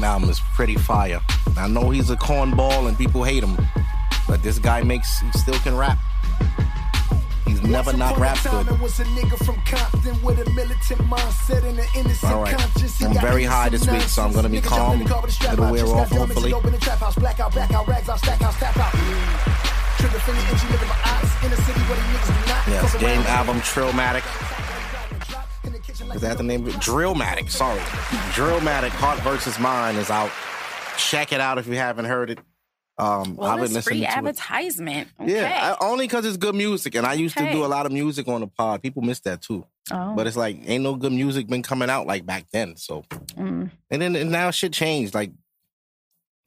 this album is pretty fire. I know he's a cornball and people hate him, but this guy makes he still can rap. He's never not rapped good. Was a nigga from Compton with a militant mindset and an innocent All right. conscience. I'm very high this week, so I'm gonna be calm. Nigga jump in the car with a strap It'll wear off, hopefully. dope in the trap house, black out, back out, rags out, stack house, tap out. Trigger finger, engine, live in my eyes. In the city where these niggas do not. Yes, game album Trillmatic. Is that the name of it? Drillmatic, sorry. Drillmatic, Heart versus Mind is out. Check it out if you haven't heard it. Um, Well, I've been listening free to it. advertisement. Okay. Yeah, I, only because it's good music, and I used to do a lot of music on the pod. People miss that too, oh. but it's like ain't no good music been coming out like back then. So, Mm. and then and now shit changed. Like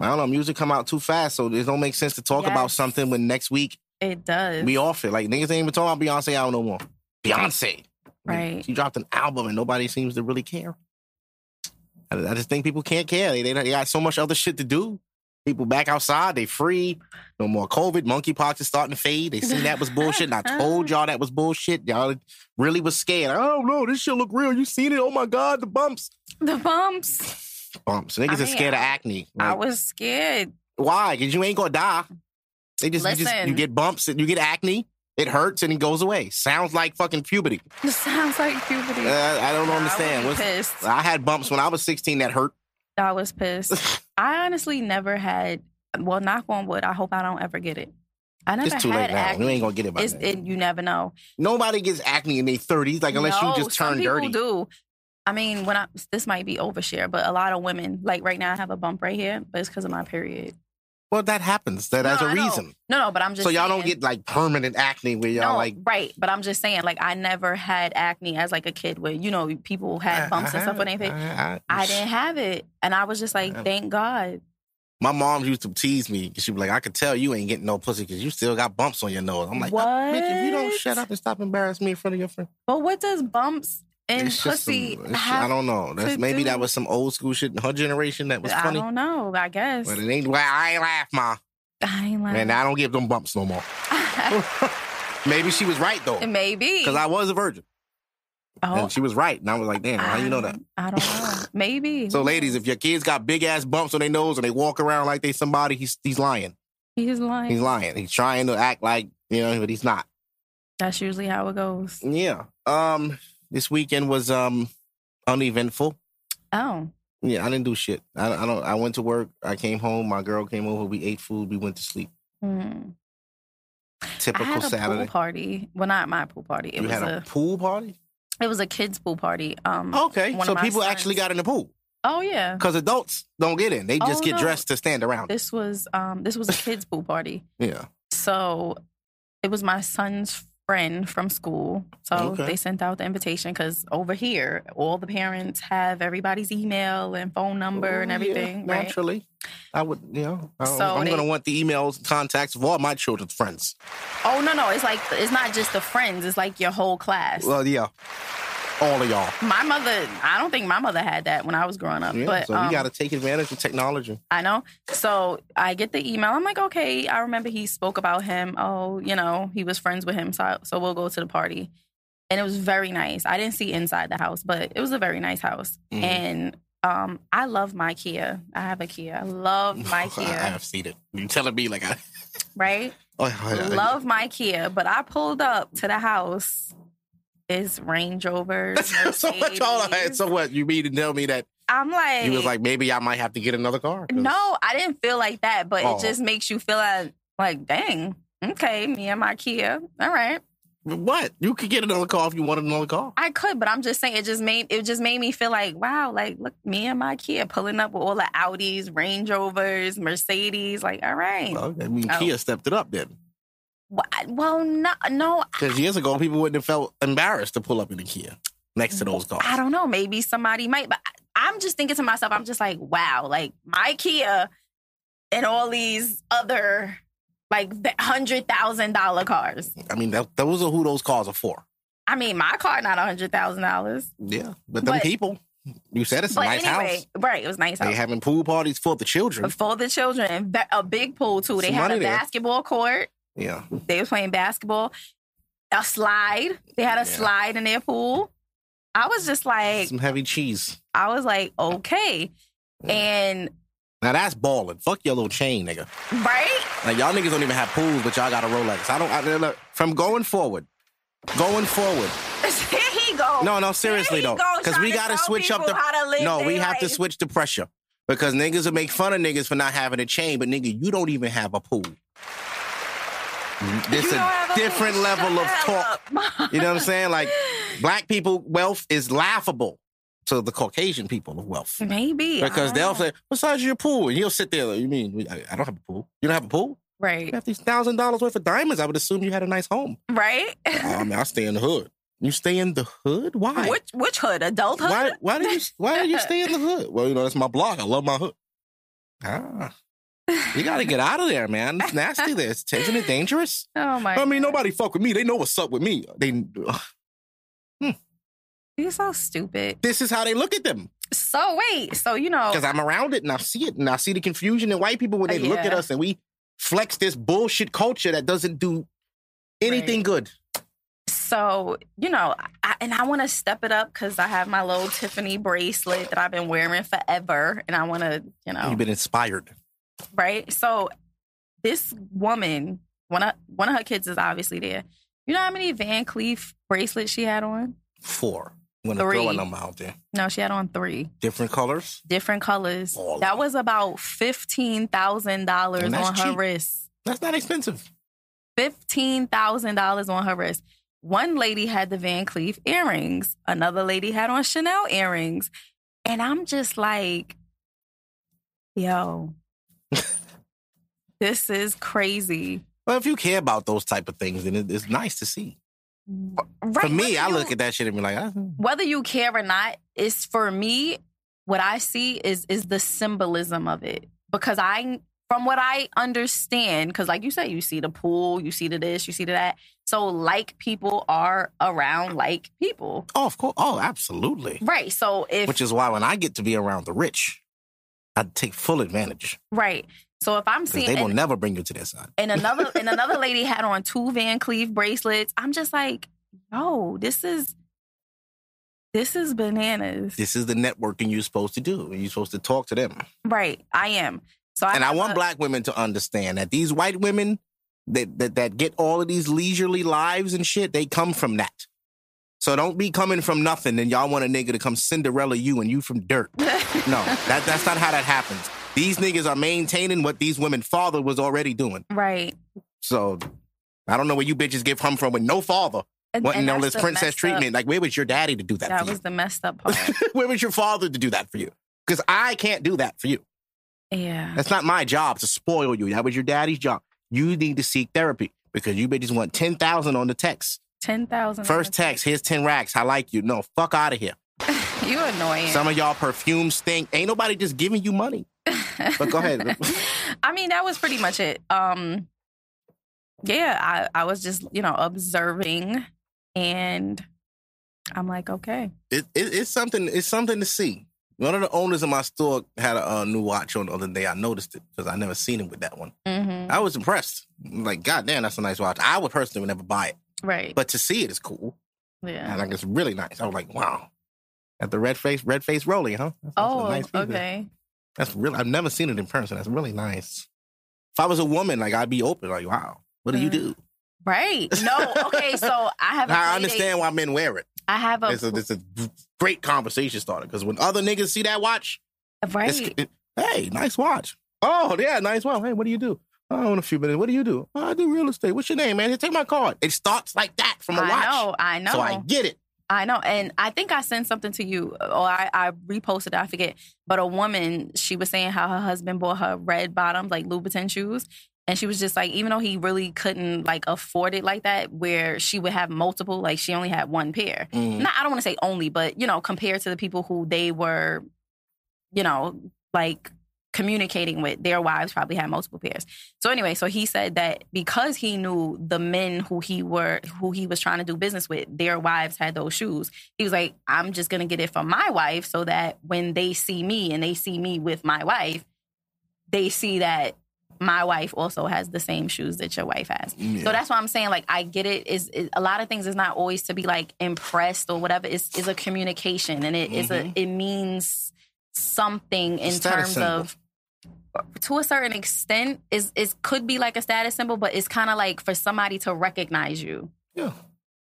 I don't know, music come out too fast, so it don't make sense to talk about something when next week It does. we off it. Like niggas ain't even talking about Beyonce out no more. Beyonce, Right. She dropped an album, and nobody seems to really care. I, I just think people can't care. They, they they got so much other shit to do. People back outside, they free. No more COVID. Monkeypox is starting to fade. They seen that was bullshit. And I told y'all that was bullshit. Y'all really was scared. I don't know. This shit look real. You seen it? Oh my God, the bumps. the bumps. Bumps. Niggas I are scared of I- acne. I was scared. why? Because you ain't gonna die. They just, you just you get bumps and you get acne. It hurts and it goes away. Sounds like fucking puberty. This sounds like puberty. Uh, I don't I understand. was What's- pissed. I had bumps when I was 16 that hurt. I was pissed. I honestly never had. Well, knock on wood. I hope I don't ever get it. I never It's too had late now. acne. You ain't gonna get it by it, you never know. Nobody gets acne in their 30s, like unless No, you just some turn people dirty. do. I mean, when I this might be overshare, but a lot of women, like right now, I have a bump right here, but it's because of my period. Well, that happens. That No, has a I know. reason. No, no, but I'm just So y'all don't get like permanent acne where y'all no, like right. But I'm just saying, like, I never had acne as like a kid where you know people had bumps and stuff on their face. I, I didn't have it, and I was just like, thank God. My mom used to tease me. She was like, I could tell you ain't getting no pussy because you still got bumps on your nose. I'm like, what? bitch, if you don't shut up and stop embarrassing me in front of your friend. But what does bumps and It's pussy some- it's- I don't know. That's maybe that was some old school shit in her generation that was funny. I don't know. I guess. But it ain't I ain't laugh, ma. I ain't lying. And I don't give them bumps no more. maybe she was right though. Maybe. Because I was a virgin. oh, And she was right. And I was like, damn, how you know that? I don't know. Maybe. So, ladies, if your kids got big ass bumps on their nose and they walk around like they somebody, he's he's lying. he's lying. He's lying. He's trying to act like you know, but he's not. That's usually how it goes. Yeah. Um. This weekend was um uneventful. Oh, Yeah, I didn't do shit. I, I don't. I went to work. I came home. My girl came over. We ate food. We went to sleep. hmm. I Typical had a Saturday. pool party. Well, not my pool party. It you was had a, a, pool party. it was a kids pool party. Um. Okay, so people sons- actually got in the pool Oh yeah. because adults don't get in. They just Oh, get no. dressed to stand around. This was um. This was a kids pool party. yeah. So it was my son's friend from school. So Okay. they sent out the invitation because over here, all the parents have everybody's email and phone number and Oh, yeah, everything. right? naturally, I would. You know, I- So I'm gonna want the emails, and contacts of all my children's friends. Oh no, no, it's like it's not just the friends. It's like your whole class. Well, yeah, all of y'all. my mother, I don't think my mother had that when I was growing up. Yeah, but so um, we got to take advantage of technology. I know. So I get the email. I'm like, okay. I remember he spoke about him. Oh, you know, he was friends with him. So so we'll go to the party, and it was very nice. I didn't see inside the house, but it was a very nice house. Mhm. And um, I love my Kia. I have a Kia. I love my I Kia. have seen it. You telling me like I Right? oh, I- I- love my Kia, but I pulled up to the house. Range Rovers. so what? Hold on. had, So what? You mean to tell me that I'm like, you was like maybe I might have to get another car. no, I didn't feel like that, but Oh. it just makes you feel like, like, dang, okay, me and my Kia, all right, What? You could get another car if you wanted another car. I could, but I'm just saying, it just made it just made me feel like, wow, like look, me and my Kia pulling up with all the Audis, Range Rovers, Mercedes, like, all right, Well, I mean, Oh. Kia stepped it up then. Well, no, no, Because years ago, people wouldn't have felt embarrassed to pull up in a Kia next to those cars. I don't know. Maybe somebody might, but I'm just thinking to myself, I'm just like, wow, like my Kia and all these other like hundred thousand dollar cars. I mean, that, those are who those cars are for. I mean, my car not a hundred thousand dollars. Yeah, but them But- people, you said it's a nice anyway, house. right? It was nice They house having pool parties for the children. for the children a big pool too. They Some had a there. basketball court. Yeah, They were playing basketball. A slide. They had a Yeah. slide in their pool. I was just like, some heavy cheese. I was like, okay. And Now that's balling. Fuck your little chain, nigga. right? Like y'all niggas don't even have pools, but y'all got a Rolex. I don't. I, look, from going forward, going forward. Here he go. No, no, seriously though, because we got to tell switch up the. how to live No, we their have to switch the pressure because niggas will make fun of niggas for not having a chain, but nigga, you don't even have a pool. This You a different level Shut of talk. You know what I'm saying? Like black people wealth is laughable to the Caucasian people of wealth. Maybe Because they'll know. say, "What size is your pool?" And he'll sit there. Like, you mean I don't have a pool? You don't have a pool? Right. You have these thousand dollars worth of diamonds. I would assume you had a nice home. right. I mean, I stay in the hood. You stay in the hood? Why? Which which hood? Adulthood? Why? Why do you? Why do you stay in the hood? Well, you know that's my block. I love my hood. Ah, you got to get out of there, man. It's nasty. This isn't it dangerous? Oh my! I mean, nobody fuck with me. They know what's up with me. They. Hmm. You're so stupid. This is how they look at them So wait, so you know, because I'm around it and I see it and I see the confusion in white people when they look at us and we flex this bullshit culture that doesn't do anything Right. good. so you know, I, and I want to step it up because I have my little Tiffany bracelet that I've been wearing forever, and I want to, you know, You've been inspired. Right? So this woman, one of one of her kids is obviously there. You know how many Van Cleef bracelets she had on? Four. I'm gonna throw a Three. number out there. No, she had on three Different colors. different colors. All that was about fifteen thousand dollars on her cheap. wrist. That's not expensive. fifteen thousand dollars on her wrist. One lady had the Van Cleef earrings. Another lady had on Chanel earrings, and I'm just like, yo, this is crazy. Well, if you care about those type of things, then it's nice to see. Right, For me, whether I you- look at that shit and be like, ah, whether you care or not. It's for me. What I see is is the symbolism of it because I, from what I understand, because like you said, you see the pool, you see the this, you see the that. So like people are around like people. oh, of course. Oh, absolutely. Right. So if Which is why when I get to be around the rich, I take full advantage. right. So if I'm seeing they will and, never bring you to their side. and another and another lady had on two Van Cleef bracelets, I'm just like, yo, this is this is bananas. This is the networking you're supposed to do. You're supposed to talk to them. right. I am. So I and I want a- black women to understand that these white women that, that that get all of these leisurely lives and shit, they come from that. So don't be coming from nothing and y'all want a nigga to come Cinderella you and you from dirt. No, that that's not how that happens. These niggas are maintaining what these women father was already doing. right. So I don't know where you bitches get come from with no father And, wanting all this princess messed up- treatment. Like where was your daddy to do that, That was the messed up part. where was your father to do that for you? Because I can't do that for you. yeah. That's not my job to spoil you. That was your daddy's job. You need to seek therapy because you bitches want 10,000 on the text. Ten thousand. First text, here's 10 racks. I like you. No, fuck out of here. You annoying. Some of y'all perfume stink. Ain't nobody just giving you money. But go ahead. I mean, that was pretty much it. Um, yeah, I, I was just, you know, observing and I'm like, okay. It, it, it's something. It's something to see. One of the owners of my store had a uh, new watch on the other day. I noticed it because I never seen him with that one. hmm I was impressed. Like, God damn, that's a nice watch. I would personally never buy it, Right. but to see it is cool. yeah. And like, it's really nice. I was like, wow. At the red face, red face rolling, huh? That's, that's Oh, nice okay. That's really. I've never seen it in person. That's really nice. If I was a woman, like I'd be open. Like, wow, what do you mm. do? Right. No. Okay. So I have. A I understand why men wear it. I have a It's a, it's a great conversation starter because when other niggas see that watch, right. it, hey, nice watch. Oh yeah, nice watch. Hey, what do you do? Oh, in a few minutes. What do you do? Oh, I do real estate. What's your name, man? Here, take my card. It starts like that from a I watch. I know. I know. So I get it. I know. And I think I sent something to you, or I, I reposted it, I forget. But a woman, she was saying how her husband bought her red bottoms, like Louboutin shoes. And she was just like, even though he really couldn't like afford it like that, where she would have multiple, like she only had one pair. Mm. Not, I don't want to say only, but you know, compared to the people who they were, you know, like communicating with, their wives probably had multiple pairs. So anyway, so he said that because he knew the men who he were who he was trying to do business with, their wives had those shoes. He was like, I'm just gonna get it for my wife so that when they see me and they see me with my wife, they see that my wife also has the same shoes that your wife has. Yeah. So that's why I'm saying, like, I get it. Is a lot of things is not always to be like impressed or whatever. It's is a communication, and it is a it means something in terms of to a certain extent is is could be like a status symbol, but it's kind of like for somebody to recognize you. Yeah.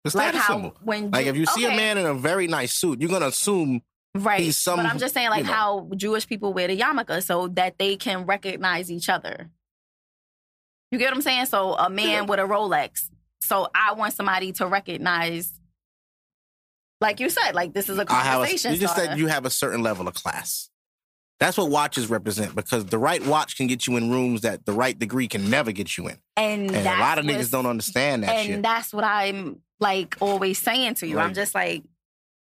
The Like status how symbol. when Like if you see a man in a very nice suit, you're gonna assume right? he's some- but I'm just saying, like you know. how Jewish people wear the yarmulke so that they can recognize each other. You get what I'm saying? So a man Yeah. with a Rolex. So I want somebody to recognize, like you said, like this is a have a, conversation. you just starter. said you have a certain level of class. That's what watches represent because the right watch can get you in rooms that the right degree can never get you in. and And a lot of niggas don't understand that and shit. that's what I'm like always saying to you. I'm just like,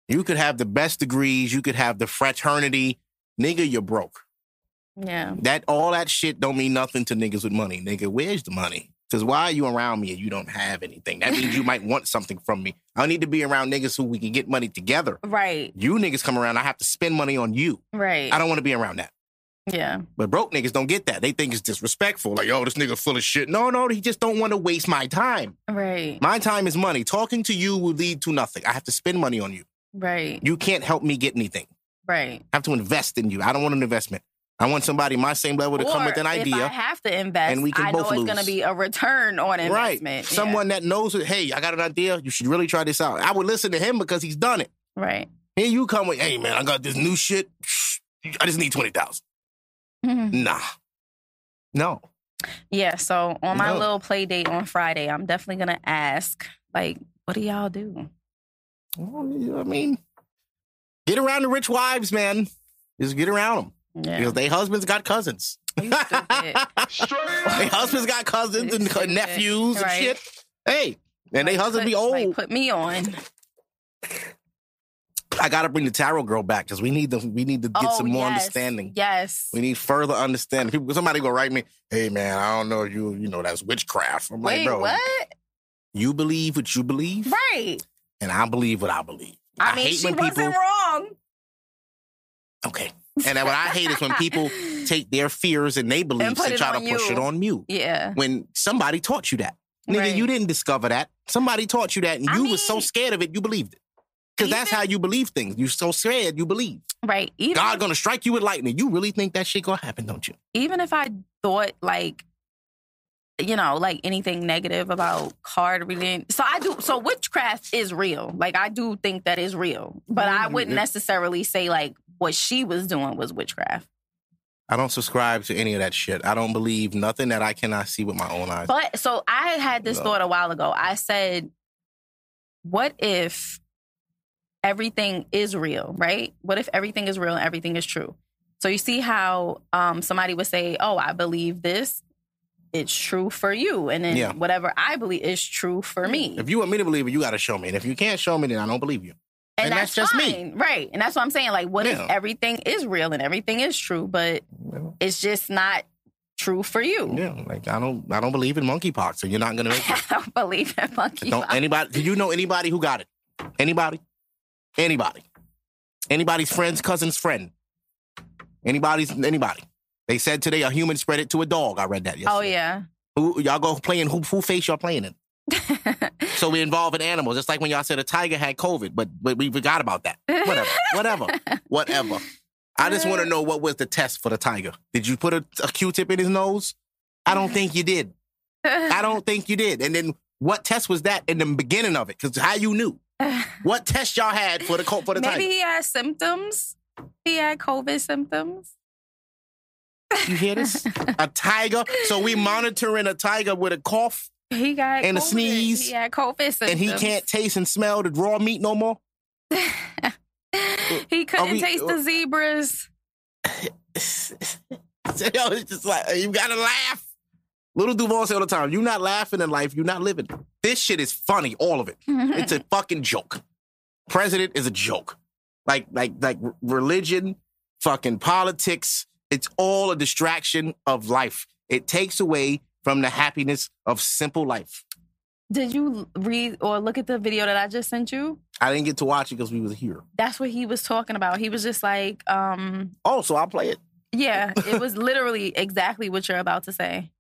you could have the best degrees, you could have the fraternity. Nigga, you're broke. yeah, That all that shit don't mean nothing to niggas with money. Nigga, where's the money? Because why are you around me and you don't have anything? That means you might want something from me. I need to be around niggas who we can get money together. right, You niggas come around, I have to spend money on you. right, I don't want to be around that. yeah, But broke niggas don't get that. They think it's disrespectful. Like, oh, this nigga full of shit. No, no, he just don't want to waste my time. right, My time is money. Talking to you will lead to nothing. I have to spend money on you. right, You can't help me get anything. right. I have to invest in you. I don't want an investment. I want somebody my same level to come with an idea. If I have to invest, and we can I both know it's going to be a return on Right. investment. Yeah. Someone that knows. Hey, I got an idea. You should really try this out. I would listen to him because he's done it. right. Here you come with, hey man, I got this new shit. I just need twenty thousand. Mm-hmm. Nah. No. Yeah, so on my No. little play date on Friday, I'm definitely gonna ask, like, what do y'all do? Well, you know what I mean, get around the rich wives, man. Just get around them. Yeah, Because they husbands got cousins. They husbands got cousins and Stupid. nephews and Right. shit. Hey, and they Like, husbands put, be old. Like, put me on. I gotta bring the tarot girl back because we need to we need to get oh, some more yes. understanding. Yes. We need further understanding. People, somebody go write me, hey man, I don't know you. You know that's witchcraft. I'm Wait, like, bro, what? you believe what you believe, Right. and I believe what I believe. I, mean, she wasn't wrong. Okay, and what I hate is when people take their fears and they beliefs put and, try to on push you. it on you. Yeah. When somebody taught you that, nigga, Right. you didn't discover that. Somebody taught you that, and I you was so scared of it, you believed it. Because that's how you believe things. You're so scared, you believe. Right. Even God gonna strike you with lightning. You really think that shit gonna happen, don't you? even if I thought like you know, like anything negative about card reading. So I do so witchcraft is real. Like I do think that is real. But I Mhm. wouldn't necessarily say like what she was doing was witchcraft. I don't subscribe to any of that shit. I don't believe nothing that I cannot see with my own eyes. But so I had this No. thought a while ago. I said, what if everything is real, right? What if everything is real and everything is true? So you see how um, somebody would say, "Oh, I believe this. It's true for you," and then Yeah. whatever I believe is true for me, If you want me to believe it, you got to show me. And if you can't show me, then I don't believe you. And, and that's, that's just me. right? And that's what I'm saying. Like, what Yeah. if everything is real and everything is true, but Well, it's just not true for you? Yeah, like I don't, I don't believe in monkeypox, so you're not gonna make it. I don't believe in monkey. don't anybody? Do you know anybody who got it? Anybody? Anybody? Anybody's friend's cousin's friend? Anybody's anybody? They said today a human spread it to a dog. I read that. Oh, yesterday. Oh yeah. Who y'all go playing? Who who face y'all playing in? So we involve in animals. It's like when y'all said a tiger had COVID, but but we forgot about that. Whatever, whatever, whatever. I just want to know what was the test for the tiger. Did you put a, a Q-tip in his nose? I don't think you did. I don't think you did. And then what test was that in the beginning of it? Because how you knew? What test y'all had for the for the Maybe tiger? Maybe he had symptoms. He had COVID symptoms. You hear this? a tiger. So we monitoring a tiger with a cough, He got And a sneeze, He had COVID symptoms. and he can't taste and smell the raw meat no more. he couldn't we- taste the uh, zebras. Yo, it's just like you gotta laugh. Lil Duval say all the time, "You're not laughing in life. You're not living." This shit is funny, all of it. It's a fucking joke. President is a joke. Like, like, like religion, fucking politics. It's all a distraction of life. It takes away from the happiness of simple life. Did you read or look at the video that I just sent you? I didn't get to watch it because we was here. That's what he was talking about. He was just like, um, Oh, so I'll play it. yeah, it was literally exactly what you're about to say.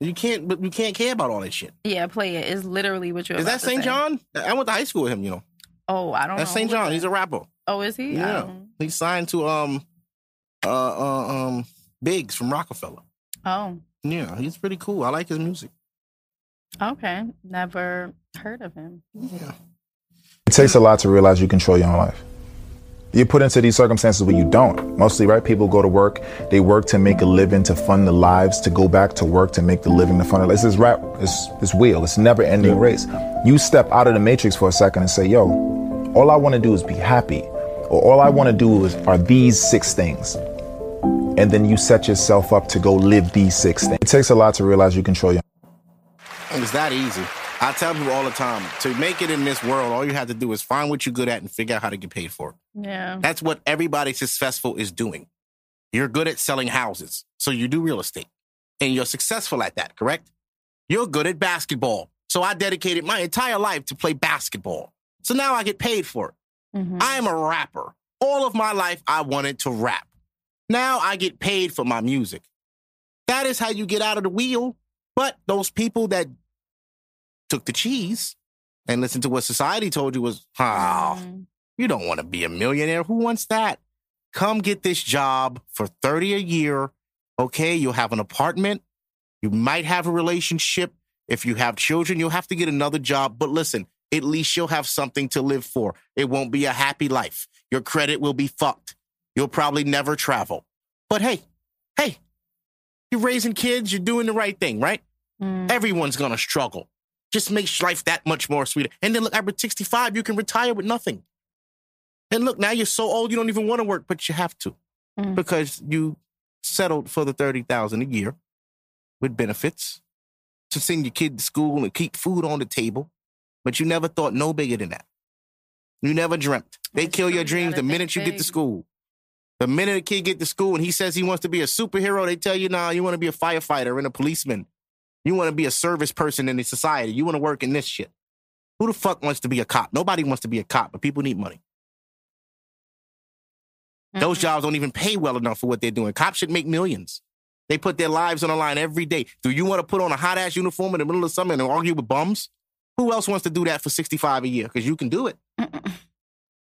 You can't, but you can't care about all that shit. Yeah, play it. It's literally what you're Is that St. John? I went to high school with him. You know, Oh, I don't that's. St. John. He's a rapper. Oh, is he? I Yeah. don't- He signed to um uh, uh um Biggs from Rockefeller. Oh, Yeah, he's pretty cool. I like his music. okay. Never heard of him. Yeah. It takes a lot to realize you control your own life. You're put into these circumstances where you don't. Mostly, right? People go to work, they work to make a living, to fund the lives, to go back to work to make the living, to fund it. It's this rap, it's this wheel, it's never ending race. You step out of the matrix for a second and say, yo, all I want to do is be happy. Or all I want to do is are these six things. And then you set yourself up to go live these six things. It takes a lot to realize you control your It's that easy. I tell people all the time to make it in this world, all you have to do is find what you're good at and figure out how to get paid for it. Yeah. That's what everybody successful is doing. You're good at selling houses, so you do real estate, and you're successful at that, correct? You're good at basketball, so I dedicated my entire life to play basketball. So now I get paid for it. Mhm. I am a rapper. All of my life, I wanted to rap. Now I get paid for my music. That is how you get out of the wheel. But those people that took the cheese and listened to what society told you was, oh, you don't want to be a millionaire. Who wants that? Come get this job for 30 a year. Okay, you'll have an apartment. You might have a relationship. If you have children, you'll have to get another job. But listen, at least you'll have something to live for. It won't be a happy life. Your credit will be fucked. You'll probably never travel. But hey, hey, you're raising kids, you're doing the right thing, right? Mm. Everyone's gonna struggle. Just makes life that much more sweeter. And then look, at 65, you can retire with nothing. And look, now you're so old you don't even want to work, but you have to Mm. because you settled for the thirty thousand a year with benefits to send your kid to school and keep food on the table. But you never thought no bigger than that. You never dreamt. They That's kill your dreams the minute you get to school. The minute a kid get to school and he says he wants to be a superhero, they tell you, nah, you want to be a firefighter and a policeman. You want to be a service person in the society. You want to work in this shit. Who the fuck wants to be a cop? Nobody wants to be a cop, but people need money. Those Mhm. jobs don't even pay well enough for what they're doing. Cops should make millions. They put their lives on the line every day. Do you want to put on a hot ass uniform in the middle of summer and argue with bums? Who else wants to do that for 65 a year? Because you can do it.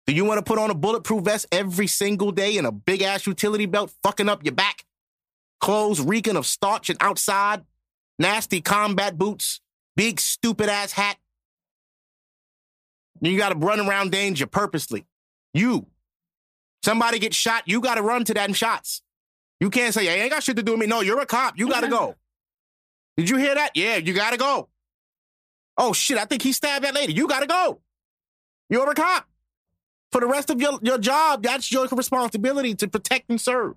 Do you want to put on a bulletproof vest every single day and a big ass utility belt fucking up your back? Clothes reeking of starch and outside? Nasty combat boots? Big stupid ass hat? You got to run around danger purposely. You. Somebody gets shot, you got to run to that in shots. You can't say, I ain't got shit to do with me. No, you're a cop. You got to mm-hmm. go. Did you hear that? Yeah, you got to go. Oh, shit, I think he stabbed that lady. You got to go. You're a cop. For the rest of your, your job, that's your responsibility to protect and serve.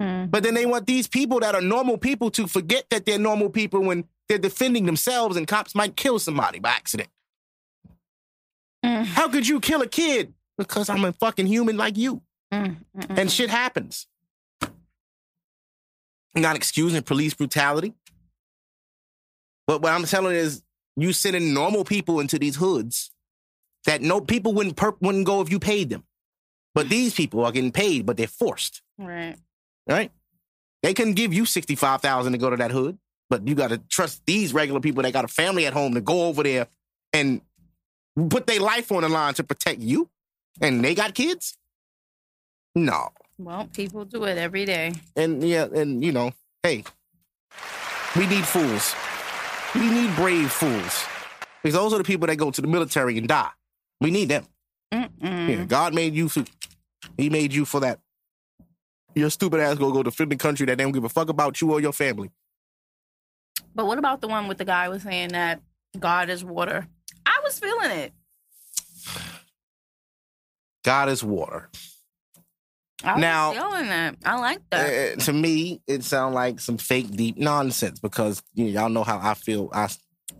Mm. But then they want these people that are normal people to forget that they're normal people when they're defending themselves and cops might kill somebody by accident. Mm. How could you kill a kid? Because I'm a fucking human like you. Mm. And shit happens. I'm Not excusing police brutality. But what I'm telling is you sending normal people into these hoods that no people wouldn't perp, wouldn't go if you paid them. But these people are getting paid, but they're forced. Right. Right? They couldn't give you sixty five thousand to go to that hood, but you got to trust these regular people that got a family at home to go over there and put their life on the line to protect you, and they got kids. No, Well, people do it every day. and yeah, and you know, hey, we need fools. We need brave fools because those are the people that go to the military and die. We need them. Mm-mm. God made you. For, he made you for that. Your stupid ass gonna go defend the country that they don't give a fuck about you or your family. But what about the one with the guy was saying that God is water? I was feeling it. God is water. I Now- was feeling it. I like that. Uh, to me, it sounds like some fake deep nonsense because you know, y'all know how I feel. I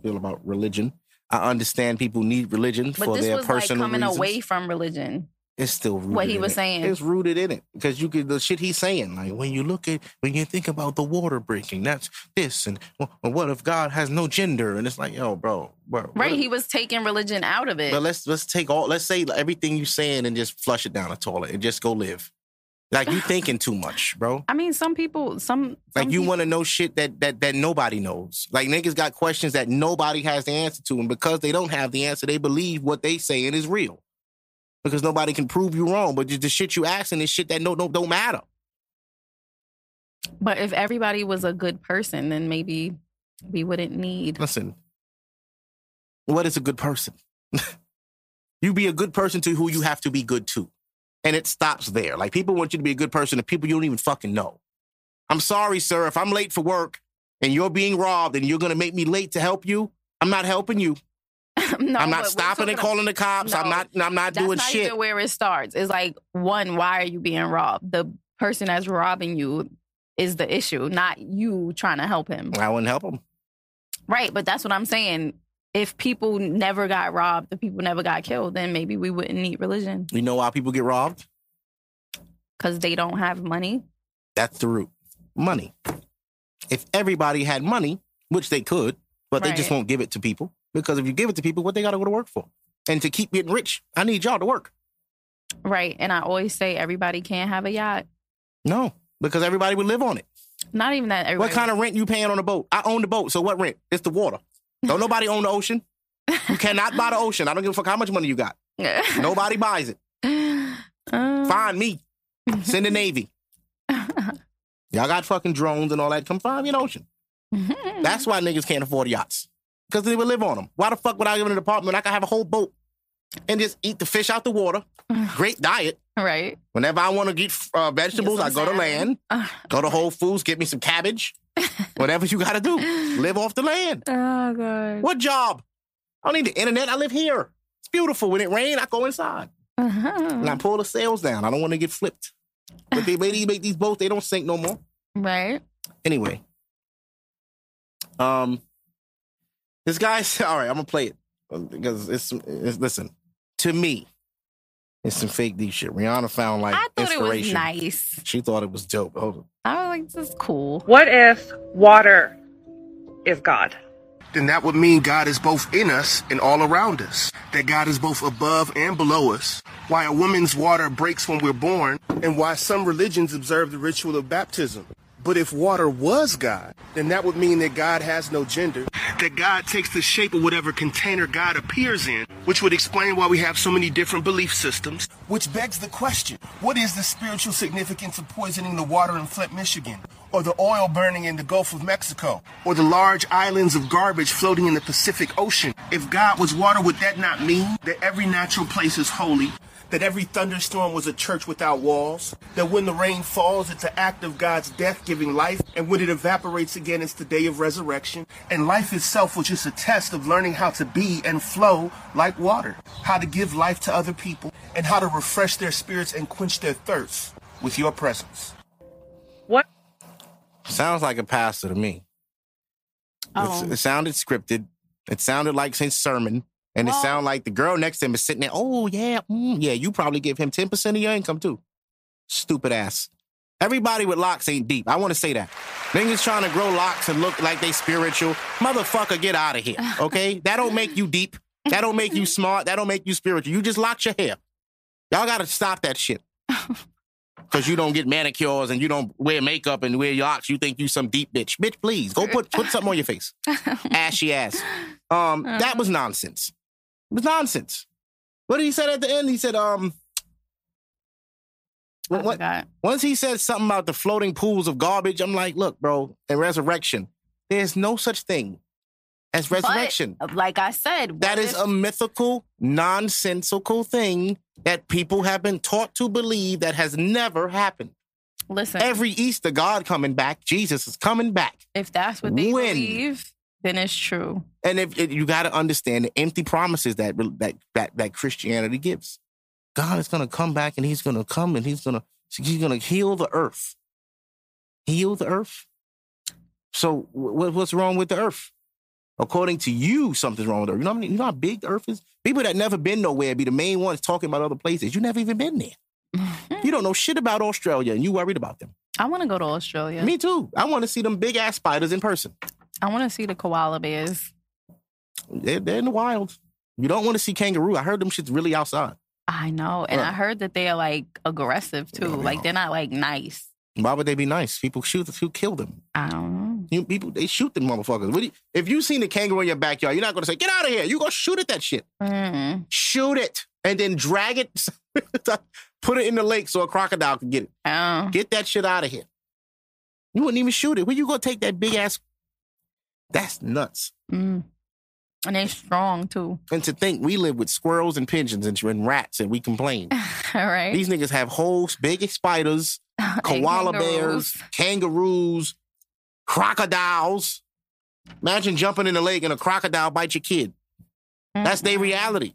feel about religion. I understand people need religion but for this their was like personal coming reasons. away from religion. it's still rooted what he was it. saying. It's rooted in it because you could the shit he's saying. Like when you look at when you think about the water breaking, that's this, and well, what if God has no gender? And it's like, yo, bro, bro, Right. what- He was taking religion out of it. But let's let's take all let's say everything you saying and just flush it down the toilet and just go live. Like you thinking too much, bro. I mean, some people, some, Like you people- want to know shit that that that nobody knows. Like niggas got questions that nobody has the answer to, and because they don't have the answer, they believe what they saying is real. Because nobody can prove you wrong, but the shit you asking is shit that no no don't matter. But if everybody was a good person, then maybe we wouldn't need. Listen, what is a good person? you be a good person to who you have to be good to. And it stops there. Like people want you to be a good person to people you don't even fucking know. I'm sorry, sir. If I'm late for work and you're being robbed and you're going to make me late to help you, I'm not helping you. no, I'm not stopping and calling the cops. I'm not I'm not doing not shit. where it starts. It's like one, why are you being robbed? The person that's robbing you is the issue, not you trying to help him. I wouldn't help him. Right, but that's what I'm saying. If people never got robbed, if people never got killed, then maybe we wouldn't need religion You know why people get robbed? because they don't have money. That's the root. Money. If everybody had money, which they could, but they just won't give it to people. Because if you give it to people, what they gotta go to work for? And to keep getting rich, I need y'all to work. Right, and I always say everybody can't have a yacht. No, because everybody would live on it. Not even that. Everybody What kind of rent you paying on a boat? I own the boat, so what rent? It's the water. Don't nobody own the ocean. You cannot buy the ocean. I don't give a fuck how much money you got. Nobody buys it. Uh, Find me. Send the Navy. Y'all got fucking drones and all that. Come find me an ocean. That's why niggas can't afford yachts. Because they would live on them. Why the fuck would I live in an apartment I could have a whole boat and just eat the fish out the water? Great diet. right. Whenever I want to get uh, vegetables, I go to land, Uh, go to Whole Foods, get me some cabbage. Whatever you got to do. Live off the land. oh god. What job? I don't need the internet. I live here. It's beautiful. When it rain, I go inside Uh-huh. and I pull the sails down. I don't want to get flipped. But they made, make these boats, they don't sink no more. Right. Anyway, um, this guy's all right. I'm gonna play it because it's, it's listen to me. It's some fake deep shit. Rihanna found like I thought it was inspiration. nice. She thought it was dope. Hold on. I was like, this is cool. What if water is God? then that would mean God is both in us and all around us. That God is both above and below us. Why a woman's water breaks when we're born, and why some religions observe the ritual of baptism. But if water was God, then that would mean that God has no gender. That God takes the shape of whatever container God appears in, which would explain why we have so many different belief systems. Which begs the question, what is the spiritual significance of poisoning the water in Flint, Michigan? Or the oil burning in the Gulf of Mexico? Or the large islands of garbage floating in the Pacific Ocean? If God was water, would that not mean that every natural place is holy? That every thunderstorm was a church without walls? That when the rain falls, it's an act of God's death giving life, and when it evaporates again, it's the day of resurrection? And life itself was just a test of learning how to be and flow like water, how to give life to other people, and how to refresh their spirits and quench their thirst with your presence. What Sounds like a pastor to me. Oh. It sounded scripted. It sounded like his sermon. And it Well- sounded like the girl next to him is sitting there. Oh, yeah. mm, yeah, you probably give him 10% of your income too. Stupid ass. Everybody with locks ain't deep. I want to say that. Niggas trying to grow locks and look like they spiritual. Motherfucker, get out of here. Okay? that don't make you deep. That don't make you smart. That don't make you spiritual. You just locked your hair. Y'all got to stop that shit. Because you don't get manicures and you don't wear makeup and wear locks. You think you some deep bitch. Bitch, please go put put something on your face. Ashy ass. Um, that was nonsense. It was nonsense. What did he say at the end? He said, um, what, what- once he said something about the floating pools of garbage, I'm like, look, bro, in resurrection, there's no such thing as resurrection. But, like I said, that is if- a mythical, nonsensical thing that people have been taught to believe that has never happened. listen. Every Easter, God coming back, Jesus is coming back. if that's what they When? believe, then it's true. And if, if you got to understand the empty promises that that that that Christianity gives, God is going to come back and He's going to come and He's going to He's going to heal the earth. Heal the earth. So wh- what's wrong with the earth? According to you, something's wrong with the earth. You know, I mean? you know how big the earth is. People that never been nowhere be the main ones talking about other places. You never even been there. You don't know shit about Australia, and you worried about them. I want to go to Australia. Me too. I want to see them big ass spiders in person. I want to see the koala bears. They're, they're in the wild. You don't want to see kangaroo. I heard them shit's really outside. I know, and Right. I heard that they are like aggressive too. Yeah, they like are. they're not like nice. Why would they be nice? People shoot, them. who kill them. I don't know. You, people, they shoot them motherfuckers. What do you- if you seen a kangaroo in your backyard, you're not going to say, get out of here. You gonna shoot at that shit. Mm. Shoot it. And then drag it, put it in the lake so a crocodile can get it. Oh. Get that shit out of here. You wouldn't even shoot it. Where you gonna take that big ass? That's nuts. Mm. And they're strong too. And to think we live with squirrels and pigeons and, rats and we complain. All right. These niggas have whole big spiders, koala kangaroos. bears, kangaroos, crocodiles. Imagine jumping in the lake and a crocodile bite your kid. That's their Mm-mm. reality.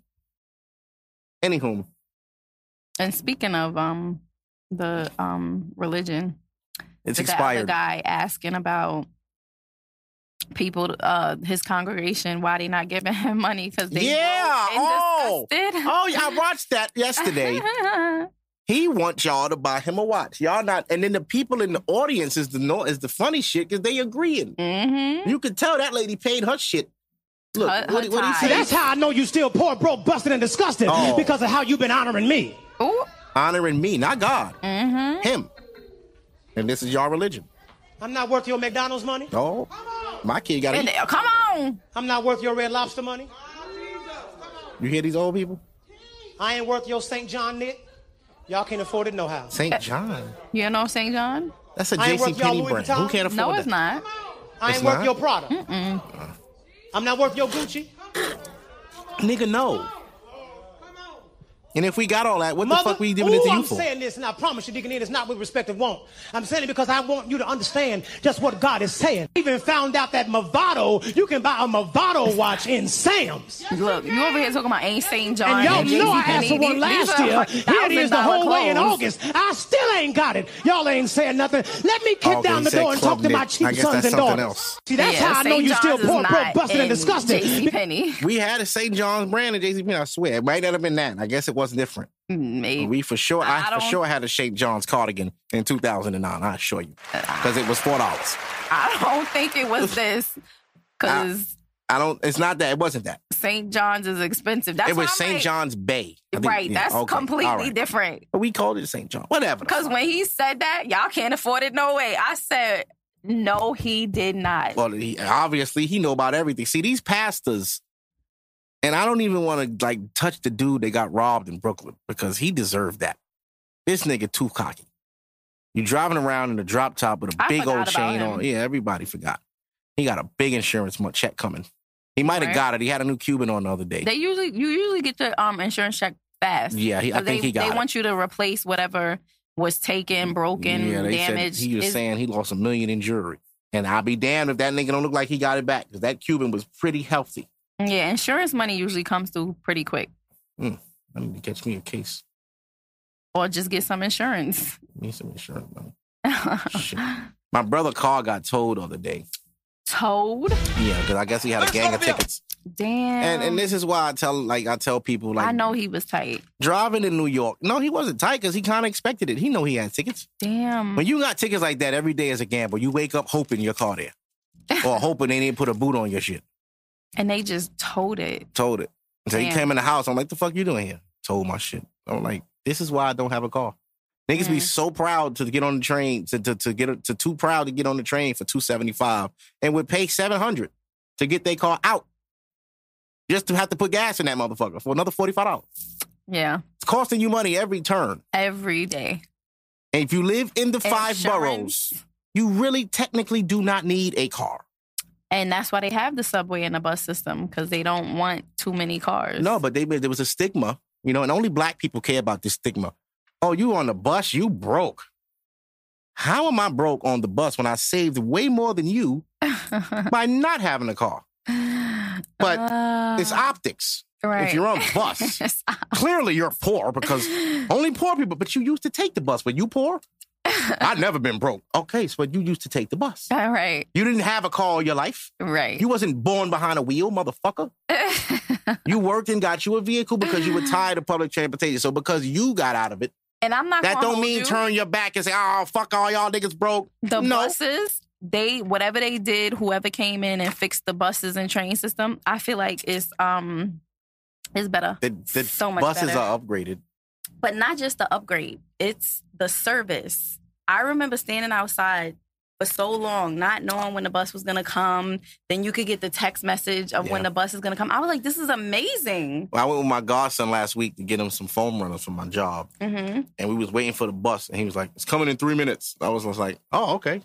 Anywho, And speaking of um the um religion, it's the the expired. guy asking about people, uh, his congregation, why they not giving him money because they Yeah, and oh. Oh, yeah, I watched that yesterday. he wants y'all to buy him a watch. Y'all not, and then the people in the audience is the no is the funny shit because they agreeing. mm-hmm. You could tell that lady paid her shit. Look, Her- what, her what he tithe. say? That's how I know you still poor, broke, busted, and disgusted Oh. because of how you've been honoring me. Ooh. Honoring me, not God, Mm-hmm. him. And this is your religion. I'm not worth your McDonald's money. Oh, my kid got it. come on. I'm not worth your Red Lobster money. You hear these old people? I ain't worth your St. John knit. Y'all can't afford it no how. St. John. You know St. John? That's a ain't J.C. y'all Penney brand. Vuitton? Who can't afford it? No, that? it's not. I It's ain't worth not? your Prada. I'm not worth your Gucci. Nigga, no. And if we got all that, what the Mother, fuck we giving it to you I'm for? saying this, and I promise you, Deacon, it is not with respect of want. I'm saying it because I want you to understand just what God is saying. I even found out that Movado, you can buy a Movado watch in Sam's. Look, you over here talking about ain't St. John. And y'all and know I JCPenney. asked for one These- last these year. Here it is the $1,000 whole way in. August. I still ain't got it. Y'all ain't saying nothing. Let me kick Oh, okay, down the door and Club talk to my Nick. cheap I guess sons that's and something daughters. else. See, that's Yeah, how I know St. you still poor, broke, busted, and in disgusted. JCPenney. We had a St. John's brand at J.C. Penney. I swear, it might not have been that. I guess it was different. Mm, maybe. We for sure, I, I for sure had a St. John's cardigan in 2009. I assure you, uh, because it was four dollars. I don't think it was this because I don't. It's not that. It wasn't that. St. John's is expensive. That's it was St. like- John's Bay. Think- Right, yeah, that's okay, completely right. different. But we called it St. John. Whatever. Because when he said that, y'all can't afford it. No way. I said, no, he did not. Well, he, obviously he know about everything. See, these pastors, and I don't even want to like touch the dude that got robbed in Brooklyn because he deserved that. This nigga too cocky. You driving around in a drop top with a I big old chain him. on. Yeah, everybody forgot. He got a big insurance check coming. He might have Right. got it. He had a new Cuban on the other day. They usually, you usually get your um insurance check fast. yeah, he, I 'Cause think they, he got They it. want you to replace whatever was taken, broken, yeah, they damaged. he was It's- saying he lost a million in jewelry. And I'll be damned if that nigga don't look like he got it back because that Cuban was pretty healthy. Yeah, insurance money usually comes through pretty quick. Mm, I need to catch me a case. Or just get some insurance. Need some insurance money. Shit. My brother car got towed the other day. Towed? Yeah, because I guess he had a gang of tickets. Damn. And and this is why I tell like I tell people like I know he was tight. driving in New York. No, he wasn't tight because he kind of expected it. He know he had tickets. Damn. When you got tickets like that every day as a gamble, you wake up hoping your car there, or hoping they didn't put a boot on your shit. And they just told it. Told it. So he came in the house. I'm like, the fuck you doing here? Told my shit. I'm like, this is why I don't have a car. Niggas be Mm. so proud to get on the train to to, to get to too proud to get on the train for two seventy five and would pay seven hundred to get their car out just to have to put gas in that motherfucker for another forty five dollars. Yeah. It's costing you money every turn. Every day. And if you live in the five boroughs, you really technically do not need a car. And that's why they have the subway and the bus system because they don't want too many cars. No, but they there was a stigma, you know, and only black people care about this stigma. Oh, you on the bus, you broke. How am I broke on the bus when I saved way more than you by not having a car? But It's optics. Uh, right. If you're on the bus, clearly you're poor because only poor people, but you used to take the bus. Were you poor? I've never been broke. Okay, so you used to take the bus. all right. You didn't have a car all your life. Right. You wasn't born behind a wheel, motherfucker. You worked and got you a vehicle because you were tired of public transportation. So because you got out of it, and I'm not that don't mean you. turn your back and say, "Oh, fuck all y'all niggas broke." the no, buses they whatever they did whoever came in and fixed the buses and train system i feel like it's um it's better the, the So much buses better. are upgraded. but not just the upgrade it's the service i remember standing outside for so long not knowing when the bus was gonna come then you could get the text message of when the bus is gonna come i was like this is amazing I went with my godson last week to get him some foam runners for my job, hmm and we was waiting for the bus, and he was like, "It's coming in three minutes." I was just like, "Oh, okay."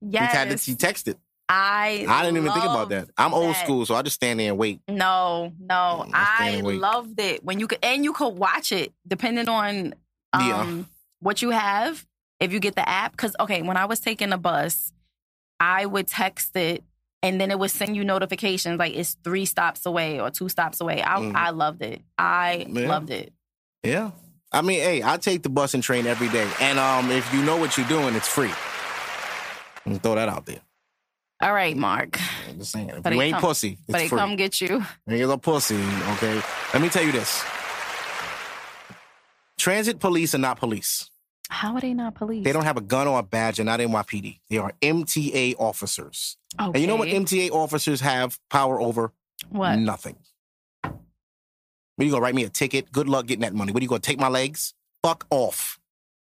Yes. He, had to, he texted. I I didn't even think about that. I'm old that. school, so I just stand there and wait. No, no. Mm, I I loved it when you could, and you could watch it depending on um, Yeah. What you have. If you get the app, because okay, when I was taking the bus, I would text it, and then it would send you notifications like it's three stops away or two stops away. I, Mhm. I loved it. I Yeah. loved it. Yeah. I mean, hey, I take the bus and train every day. And um, if you know what you're doing, it's free. Throw that out there. All right, Mark. I'm just saying. If But you ain't come- pussy, But it's it free. come get you. Niggas a pussy, okay? Let me tell you this. Transit police are not police. How are they not police? They don't have a gun or a badge. They're not NYPD. They are MTA officers. Okay. And you know what MTA officers have power over? What? Nothing. What, are you gonna write me a ticket? Good luck getting that money. What, are you gonna take my legs? Fuck off.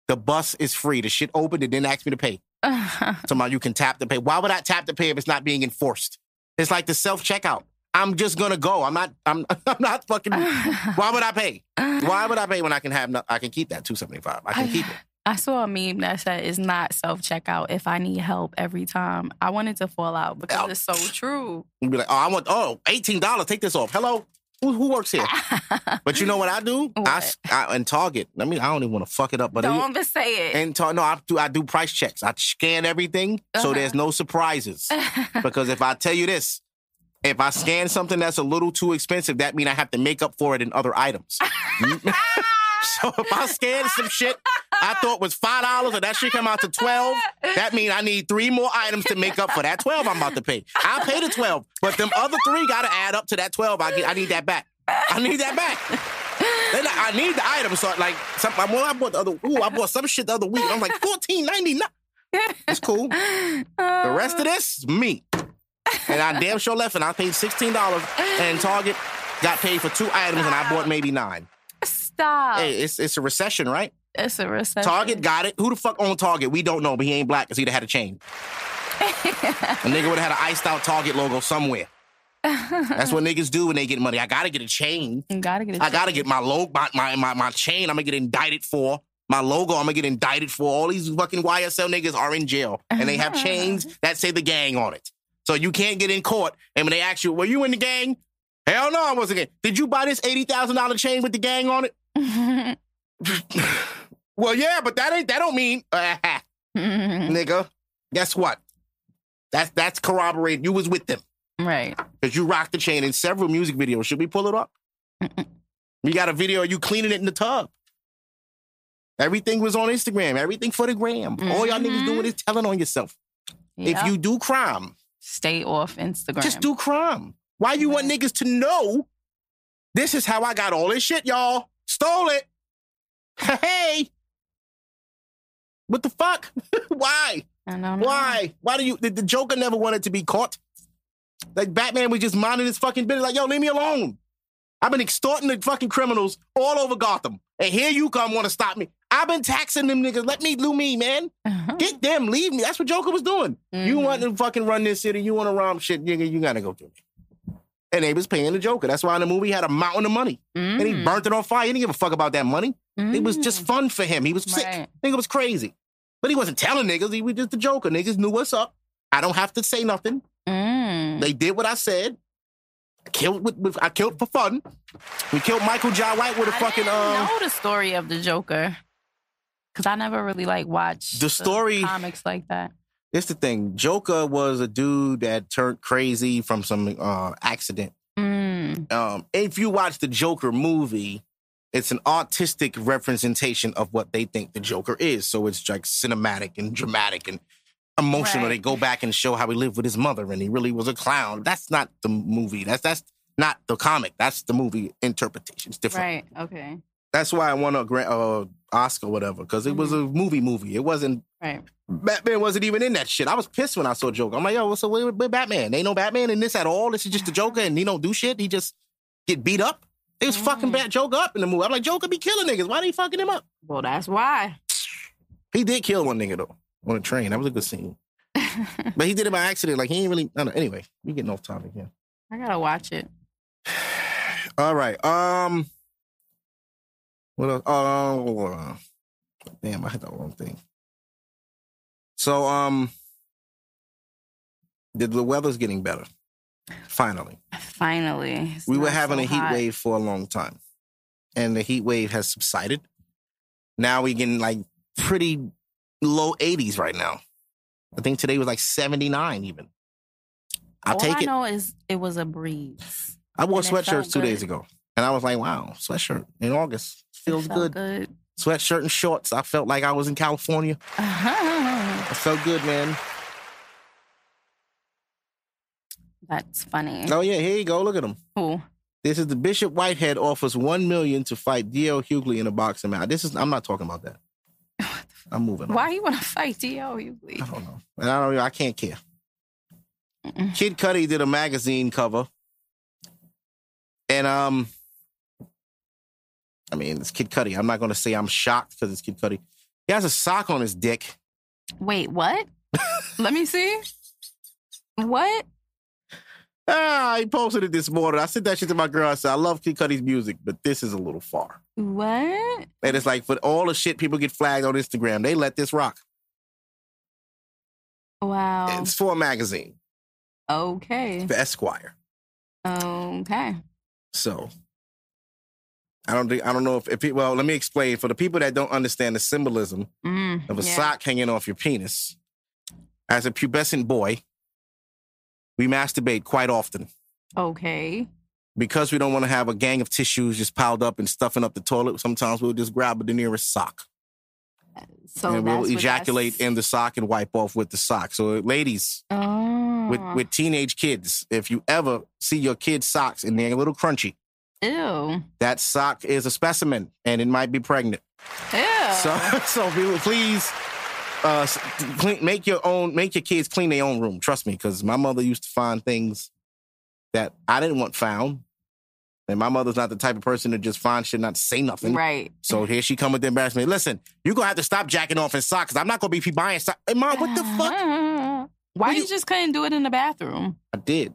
The bus is free. The shit opened and didn't ask me to pay. Somehow you can tap to pay. Why would I tap to pay if it's not being enforced? It's like the self checkout. I'm just gonna go. I'm not. I'm. I'm not fucking. Why would I pay? Why would I pay when I can have? No, I can keep that two seventy five. I can keep it. I saw a meme that said it's not self checkout if I need help every time. I wanted to fall out because Oh. it's so true. You'd be like, oh, I want. Oh, eighteen dollars. Take this off. Hello. Who, who works here? But you know what I do? I, What? I and Target. I mean, I don't even want to fuck it up, but Don't even say it. and tar- no, I do. I do price checks. I scan everything so Uh-huh. there's no surprises. because if I tell you this, if I scan something that's a little too expensive, that means I have to make up for it in other items. Mm-hmm. so if I scan some shit I thought was five dollars and that shit come out to twelve, that means I need three more items to make up for that twelve I'm about to pay. I'll pay the twelve, but them other three got to add up to that twelve. I get, I need that back. I need that back. Then I I need the items. So like, some, I, I bought the other. Ooh, I bought some shit the other week. I'm like fourteen ninety nine. It's cool. The rest of this is me. And I damn sure left, and I paid sixteen dollars. And Target got paid for two items, and I bought maybe nine. Stop. Hey, it's it's a recession, right? It's a recession. Target got it. Who the fuck owned Target? We don't know, but he ain't black because he'd have had a chain. a nigga would have had an iced out Target logo somewhere. That's what niggas do when they get money. I gotta get a chain. You gotta get. I gotta get my logo, my, my my my chain. I'm gonna get indicted for my logo. I'm gonna get indicted for. All these fucking YSL niggas are in jail, and they have chains that say the gang on it. So you can't get in court. And when they ask you, "Were you in the gang?" Hell no, I wasn't. in. Did you buy this eighty thousand dollar chain with the gang on it? well, yeah, but that ain't. That don't mean, nigga. Guess what? That's that's corroborated. You was with them right. because you rocked the chain in several music videos. Should we pull it up? We got a video of you cleaning it in the tub. Everything was on Instagram. Everything for the gram. All y'all niggas doing mm-hmm. is telling on yourself. Yeah. If you do crime, stay off Instagram, just do crime. Why you want niggas to know? This is how I got all this shit, y'all. Stole it. Hey. What the fuck? Why? I don't know. Why? Why do you? The, the Joker never wanted to be caught. Like Batman was just minding his fucking business. Like, yo, leave me alone. I've been extorting the fucking criminals all over Gotham, and here you come want to stop me. I've been taxing them niggas. Let me do me, man. Get them. Leave me. That's what Joker was doing. You Mhm. want to fucking run this city. You want to romp shit, nigga. You gotta go through me. And they was paying the Joker. That's why in the movie he had a mountain of money, and he Mhm. burnt it on fire. He didn't give a fuck about that money. It was just fun for him. He was sick. Right. Nigga was crazy. But he wasn't telling niggas. He was just the Joker. Niggas knew what's up. I don't have to say nothing. Mm. They did what I said. I killed with, with I killed for fun. We killed Michael Jai White with a I fucking didn't um know the story of the Joker because I never really like watched The story- comics like that. It's the thing. Joker was a dude that turned crazy from some uh accident. Mm. Um if you watch the Joker movie, it's an artistic representation of what they think the Joker is. So it's like cinematic and dramatic and emotional. Right. They go back and show how he lived with his mother and he really was a clown. That's not the movie. That's that's not the comic. That's the movie interpretation. It's different. Right. Okay. That's why I won a grant, uh, Oscar, whatever, because it was a movie. Movie. It wasn't. Right. Batman wasn't even in that shit. I was pissed when I saw Joker. I'm like, yo, what's so where, where Batman? Ain't no Batman in this at all. This is just the Joker, and he don't do shit. He just get beat up. They was fucking bad Joker up in the movie. I'm like, Joker be killing niggas. Why they fucking him up? Well, that's why. He did kill one nigga though on a train. That was a good scene. but he did it by accident. Like he ain't really. I don't know. Anyway, we getting off topic here. I gotta watch it. All right. Um. What else? Oh, uh, damn! I had the wrong thing. So, um, The, the weather's getting better. Finally. Finally. It's we were having so a heat hot. wave for a long time. And the heat wave has subsided. Now we getting like pretty low 80s right now. I think today was like 79 even. I'll All take I it. know is it was a breeze. I wore sweatshirts two days ago. And I was like, wow, sweatshirt in August. Feels good. good. Sweatshirt and shorts. I felt like I was in California. It felt good, man. That's funny. Oh yeah, here you go. Look at him. Cool. This is the Bishop Whitehead offers one million to fight D.L. Hughley in a boxing match. This is I'm not talking about that. I'm moving on. Why you want to fight D.L. Hughley? I don't know. And I don't I can't care. Mm-mm. Kid Cudi did a magazine cover. And um I mean, it's Kid Cudi. I'm not gonna say I'm shocked because it's Kid Cudi. He has a sock on his dick. Wait, what? Let me see. What? Ah, he posted it this morning. I sent that shit to my girl. I said, I love Kid Cudi's music, but this is a little far. What? And it's like for all the shit people get flagged on Instagram, they let this rock. Wow. It's for a magazine, Okay. for Esquire. Okay. So I don't think I don't know if, if it, well, let me explain for the people that don't understand the symbolism Mm, of a yeah. sock hanging off your penis. As a pubescent boy, we masturbate quite often Okay. because we don't want to have a gang of tissues just piled up and stuffing up the toilet. Sometimes we'll just grab the nearest sock So and we'll ejaculate in the sock and wipe off with the sock. So, uh, ladies, Oh. with with teenage kids, if you ever see your kid's socks and they're a little crunchy, Ew. that sock is a specimen and it might be pregnant. Ew. So, so please uh, clean, make your own, make your kids clean their own room. Trust me, because my mother used to find things that I didn't want found, and my mother's not the type of person to just find shit not say nothing. right. So here she come with the embarrassment. Listen, you're gonna have to stop jacking off in socks. I'm not gonna be buying socks. Hey, mom, what the fuck? Why you, you- just couldn't do it in the bathroom? I did.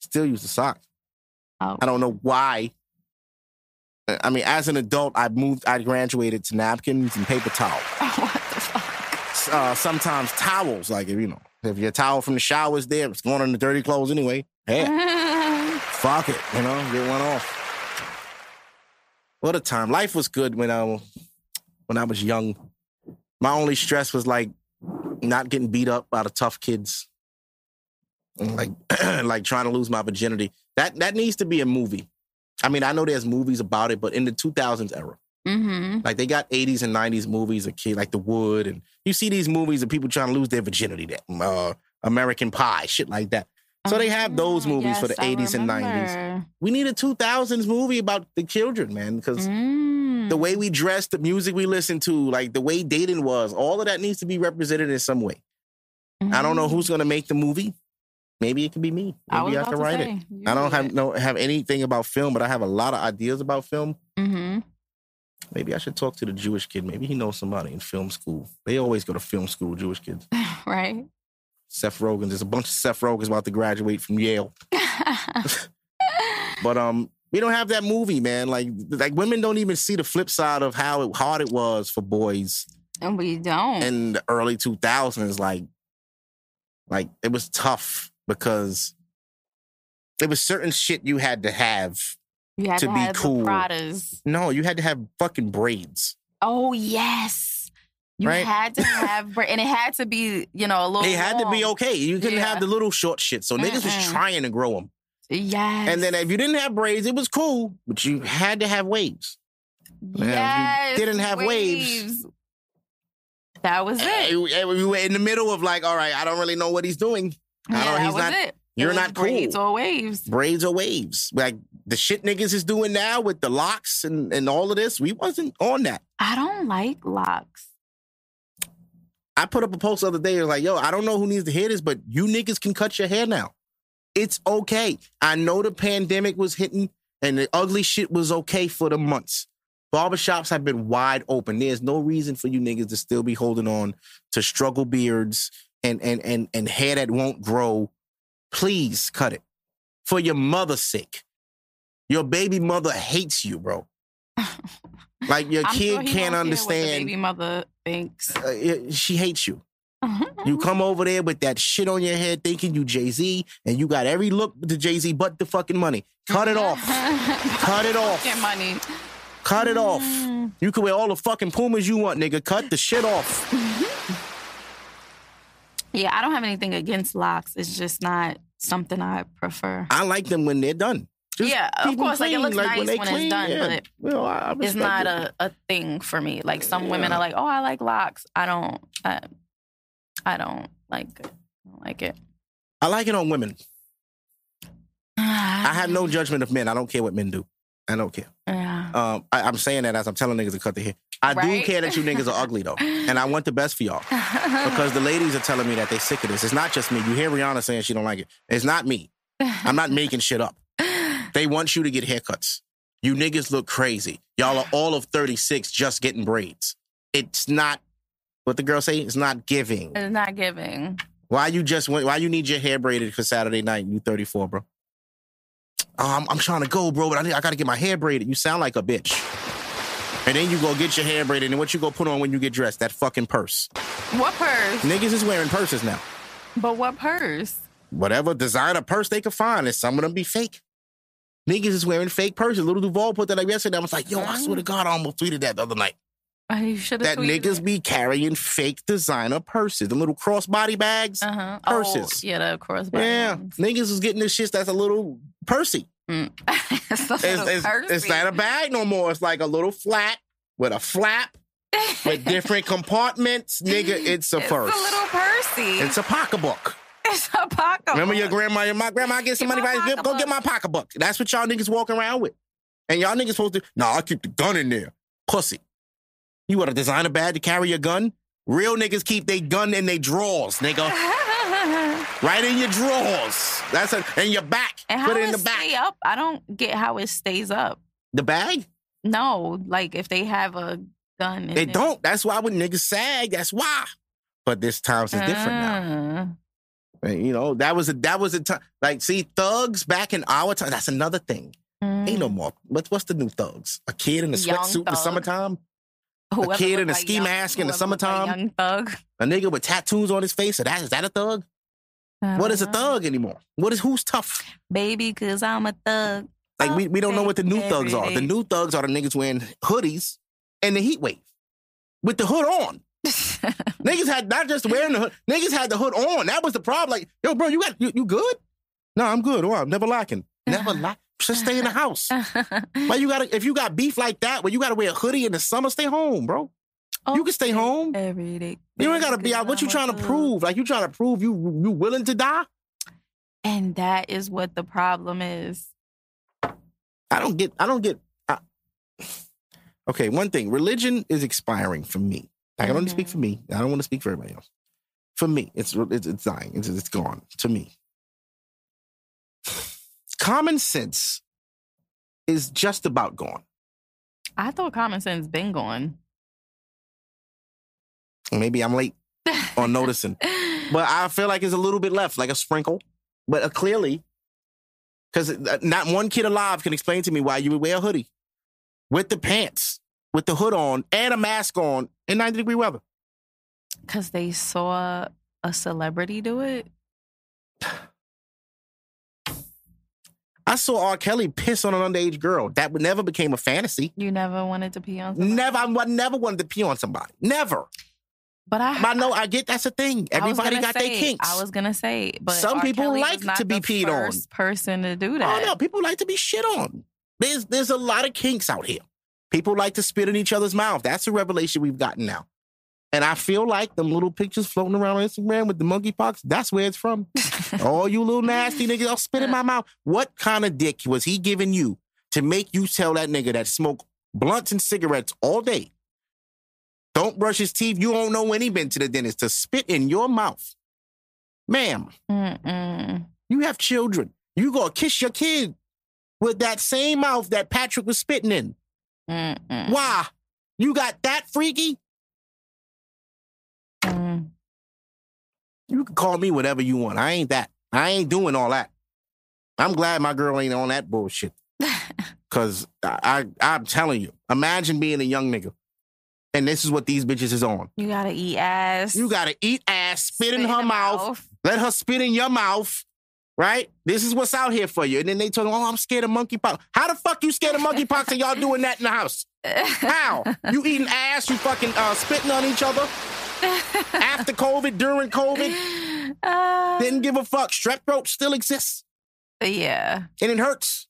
Still use the socks. Oh. I don't know why. I mean, as an adult, I moved. I graduated to napkins and paper towel. what the fuck? uh, sometimes towels. Like if you know, if your towel from the shower is there, it's going on the dirty clothes anyway. Hey, fuck it, you know, get one off. What a time! Life was good when I when I was young. My only stress was like not getting beat up by the tough kids, like like trying to lose my virginity. That that needs to be a movie. I mean, I know there's movies about it, but in the 2000s era, mm-hmm. like they got 80s and 90s movies, a kid like The Wood, and you see these movies of people trying to lose their virginity, that uh, American Pie, shit like that. So they have those movies for the 80s and 90s. We need a 2000s movie about the children, man, because Mm. the way we dress, the music we listen to, like the way dating was, all of that needs to be represented in some way. I don't know who's gonna make the movie. Maybe it could be me. I Maybe I, about can to write say, it. I don't have it. no have anything about film, but I have a lot of ideas about film. Mm-hmm. Maybe I should talk to the Jewish kid. Maybe he knows somebody in film school. They always go to film school, Jewish kids. right. Seth Rogen. There's a bunch of Seth Rogens about to graduate from Yale. But um, we don't have that movie, man. Like like women don't even see the flip side of how it, hard it was for boys and we don't. in the early 2000s. Like, like it was tough because there was certain shit you had to have. You had to to, be cool. Pradas. No, you had to have fucking braids. Oh yes. You Right? had to have, bra- and it had to be, you know, a little. They had to be okay. You couldn't Yeah. have the little short shit. So niggas was trying to grow them. Yes. And then if you didn't have braids, it was cool, but you had to have waves. if you yes, didn't have waves- That was Eh, it. We eh, we were in the middle of like, all right, I don't really know what he's doing. I don't, that he's was not it. You're not cool. braids or waves. braids or waves. Like the shit niggas is doing now with the locks and, and all of this. We wasn't on that. I don't like locks. I put up a post the other day. It was like, yo, I don't know who needs to hear this, but you niggas can cut your hair now. It's okay. I know the pandemic was hitting and the ugly shit was okay for the months. Barbershops have been wide open. There's no reason for you niggas to still be holding on to struggle beards and and and and hair that won't grow. Please cut it. For your mother's sake. Your baby mother hates you, bro. Like your I'm kid sure can't don't care what the understand baby mother thinks. uh, it- she hates you. You come over there with that shit on your head thinking you Jay Z and you got every look to Jay Z but the fucking money. Cut it off. Cut it off. Get money. Cut it off. You can wear all the fucking Pumas you want, nigga. Cut the shit off. Yeah, I don't have anything against locks. It's just not something I prefer. I like them when they're done. Just Yeah, of course, like, it clean, looks nice they when it's done, yeah. but Well, I- I It's not it. a, a thing for me. Like some women are like, oh, I like locks. I don't. I, I don't like it. I don't like it. I like it on women. I have no judgment of men. I don't care what men do. I don't care. Yeah. Um, I, I'm saying that as I'm telling niggas to cut their hair. I do care that you niggas are ugly though, and I want the best for y'all because the ladies are telling me that they sick of this. It's not just me. You hear Rihanna saying she don't like it. It's not me. I'm not making shit up. They want you to get haircuts. You niggas look crazy. Y'all are all of 36 just getting braids. It's not what the girl say. It's not giving. It's not giving. Why you just went? Why you need your hair braided for Saturday night? You 34, bro. Oh, I'm, I'm trying to go, bro, but I, need, I got to get my hair braided. You sound like a bitch. And then you go get your hair braided, and what you go put on when you get dressed? That fucking purse. What purse? Niggas is wearing purses now. But what purse? Whatever designer purse they could find, and some of them be fake. Niggas is wearing fake purses. Lil Duval put that up yesterday. I was like, yo, I swear to God, I almost tweeted that the other night. Oh, You should have That niggas be carrying fake designer purses, the little crossbody bags. uh-huh. purses. Oh, yeah, the crossbody. Yeah, ones. niggas is getting this shit that's a little pursy. Mm. it's, a It's, little it's, it's not a bag no more. It's like a little flat with a flap with different compartments. Nigga, it's a It's purse. It's a little pursy. It's a pocketbook. It's a pocket. Remember your grandma? Your my grandma get some money. Right? Go- Go get my pocketbook. That's what y'all niggas walking around with. And y'all niggas supposed to. Nah, I keep the gun in there. Pussy. You want to design a bag to carry your gun? Real niggas keep their gun in their drawers, nigga. right in your drawers. That's a, in your back. and Put it in the back. stay up? I don't get how it stays up. The bag? No, like if they have a gun. in They it. don't. That's why when niggas sag, that's why. But this times is different now. Uh, And, You know, that was a that was a time. Like, see, thugs back in our time. That's another thing. mm. Ain't no more. What's what's the new thugs? A kid in a Young sweatsuit in the summertime. Whoever kid in a like ski young- mask in the whoever look like summertime. young thug. A nigga with tattoos on his face. So that is that a thug? What is a Uh, thug anymore? What is who's tough? Baby, cause I'm a thug. Like we, we don't know what the new thugs are. The new thugs are the niggas wearing hoodies and the heat wave with the hood on. Niggas had not just wearing the hood. Niggas had the hood on. That was the problem. Like, yo, bro, you got you, you good? No, I'm good. Oh, I'm never lacking. Never lack. Just stay in the house. Why you gotta? If you got beef like that, where you gotta wear a hoodie in the summer, stay home, bro. You can stay home. every day. You ain't gotta be out. What you trying to prove? Like you trying to prove you you willing to die? And that is what the problem is. I don't get. I don't get. I, okay, one thing. Religion is expiring for me. I can only speak for mm-hmm. me. I don't want to speak for everybody else. For me, it's it's, it's dying. It's, it's gone. To me, common sense is just about gone. I thought common sense been gone. Maybe I'm late on noticing, but I feel like it's a little bit left, like a sprinkle. But uh, clearly, because not one kid alive can explain to me why you would wear a hoodie with the pants, with the hood on, and a mask on in 90 degree weather. Because they saw a celebrity do it. I saw R. Kelly piss on an underage girl. That would never became a fantasy. You never wanted to pee on somebody. Never, I never wanted to pee on somebody. Never. But I, But I know I get that's a thing. Everybody got their kinks. I was gonna say, but Some R. people Kelly like not to be peed on. person to do that. Oh no, people like to be shit on. There's there's a lot of kinks out here. People like to spit in each other's mouth. That's a revelation we've gotten now. And I feel like them little pictures floating around on Instagram with the monkeypox, that's where it's from. oh, you little nasty niggas, I'll spit in my mouth. What kind of dick was he giving you to make you tell that nigga that smoke blunts and cigarettes all day? Don't brush his teeth. You don't know when he been to the dentist to spit in your mouth. Ma'am, Mm-mm. you have children. You gonna kiss your kid with that same mouth that Patrick was spitting in. Mm-mm. Why? You got that freaky? Mm. You can call me whatever you want. I ain't that. I ain't doing all that. I'm glad my girl ain't on that bullshit. Cause I, I I'm telling you, imagine being a young nigga And this is what these bitches is on. You gotta eat ass. You gotta eat ass, spit, in her the mouth, let her spit in your mouth. Right? This is what's out here for you. And then they told me, oh, I'm scared of monkeypox. How the fuck you scared of monkeypox and y'all doing that in the house? How? You eating ass, you fucking uh, spitting on each other? After COVID, during COVID, Uh, didn't give a fuck. Strep throat still exists. yeah. And it hurts.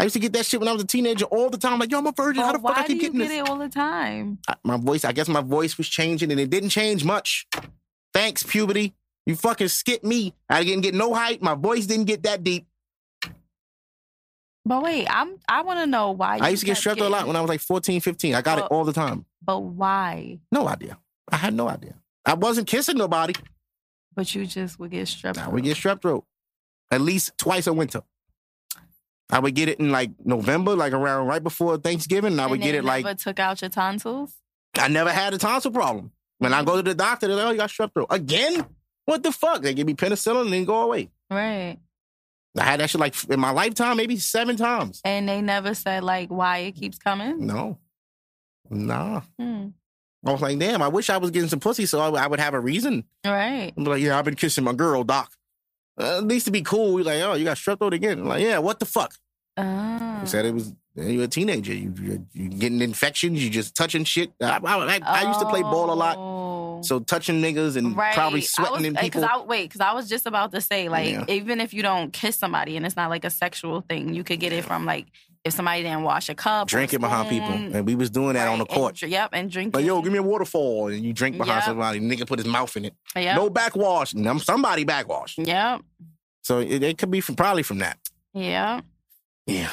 I used to get that shit when I was a teenager all the time. Like, yo, I'm a virgin. How the Well, fuck I keep you getting get this? it all the time? I- my voice, I guess my voice was changing and it didn't change much. Thanks, puberty. You fucking skipped me. I didn't get no height. My voice didn't get that deep. But wait, I'm. I want to know why. I used to get strep throat a lot when I was like 14, 15. I got it all the time. But why? No idea. I had no idea. I wasn't kissing nobody. But you just would get strep. I would get strep throat at least twice a winter. I would get it in like November, like around right before Thanksgiving. And I would And get they it like Never took out your tonsils. I never had a tonsil problem. When I mm. go to the doctor, they're like, "Oh, you got strep throat again." What the fuck? They give me penicillin and then go away. Right. I had that shit like in my lifetime, maybe seven times. And they never said like why it keeps coming. No, nah. Hmm. I was like, damn. I wish I was getting some pussy so I, I would have a reason. Right. I'm like, yeah, I've been kissing my girl, doc. Uh, at least to be cool. We're like, oh, you got strep throat again. I'm like, yeah, what the fuck? Ah. He said it was you're a teenager. You you you getting infections. You just touching shit. I, I, I, I used to play ball a lot, So touching niggas and Right. probably sweating was, in eh, people. Cause I, wait, because I was just about to say, like, Yeah. even if you don't kiss somebody and it's not like a sexual thing, you could get it from like if somebody didn't wash a cup, drinking behind people, and we was doing that on the right, and court. yep, and drinking. Like, yo, give me a waterfall, and you drink behind Yep. somebody. Nigga put his mouth in it. Yep. No backwash. Somebody backwash. Yep. So it, it could be from probably from that. Yep. Yeah.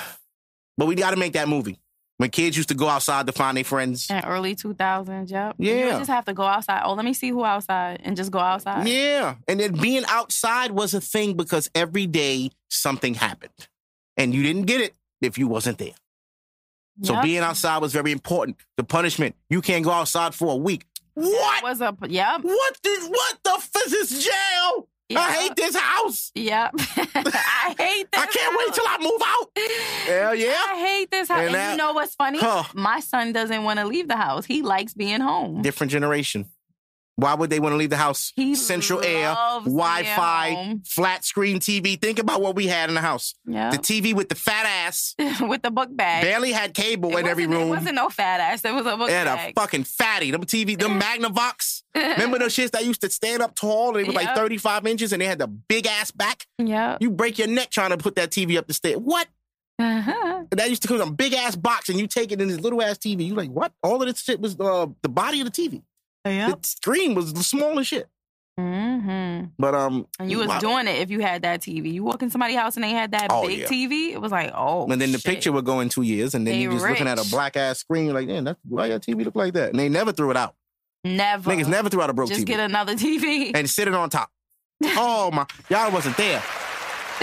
But we got to make that movie. When kids used to go outside to find their friends. In early 2000s, yep. You Yeah. would just have to go outside. Oh, let me see who outside and just go outside. Yeah. And then being outside was a thing because every day something happened. And you didn't get it if you wasn't there. So Yep. being outside was very important. The punishment, you can't go outside for a week. What? was a yep. What the what the f is this I hate this house. Yep. I hate this. I can't wait till I move out. Hell yeah. I hate this house. And And, that- you know what's funny? Huh. My son doesn't want to leave the house. He likes being home. Different generation. Why would they want to leave the house? He Central air, Wi-Fi, flat screen TV. Think about what we had in the house. Yeah. The TV with the fat ass. With the book bag. Barely had cable It in every room. It wasn't no fat ass. It was a book They had a fucking fatty. Them TV, them Magnavox. Remember those shits that used to stand up tall? They were like 35 inches and they had the big ass back. yeah. You break your neck trying to put that TV up the stairs. What? Uh-huh. That used to come in a big ass box and you take it in this little ass TV. You like, what? All of this shit was uh, the body of the TV. Yep. The screen was the smallest shit. Mm-hmm. But um, And you was wow. doing it if you had that TV. You walk in somebody's house and they had that Oh, big yeah. TV. It was like, oh. And then the shit. picture would go in two years, and then They you just looking at a black ass screen. You're like, damn, that's why your TV look like that. And they never threw it out. Never. Niggas never threw out a broke Just TV get another TV. and sit it on top. oh my, y'all wasn't there.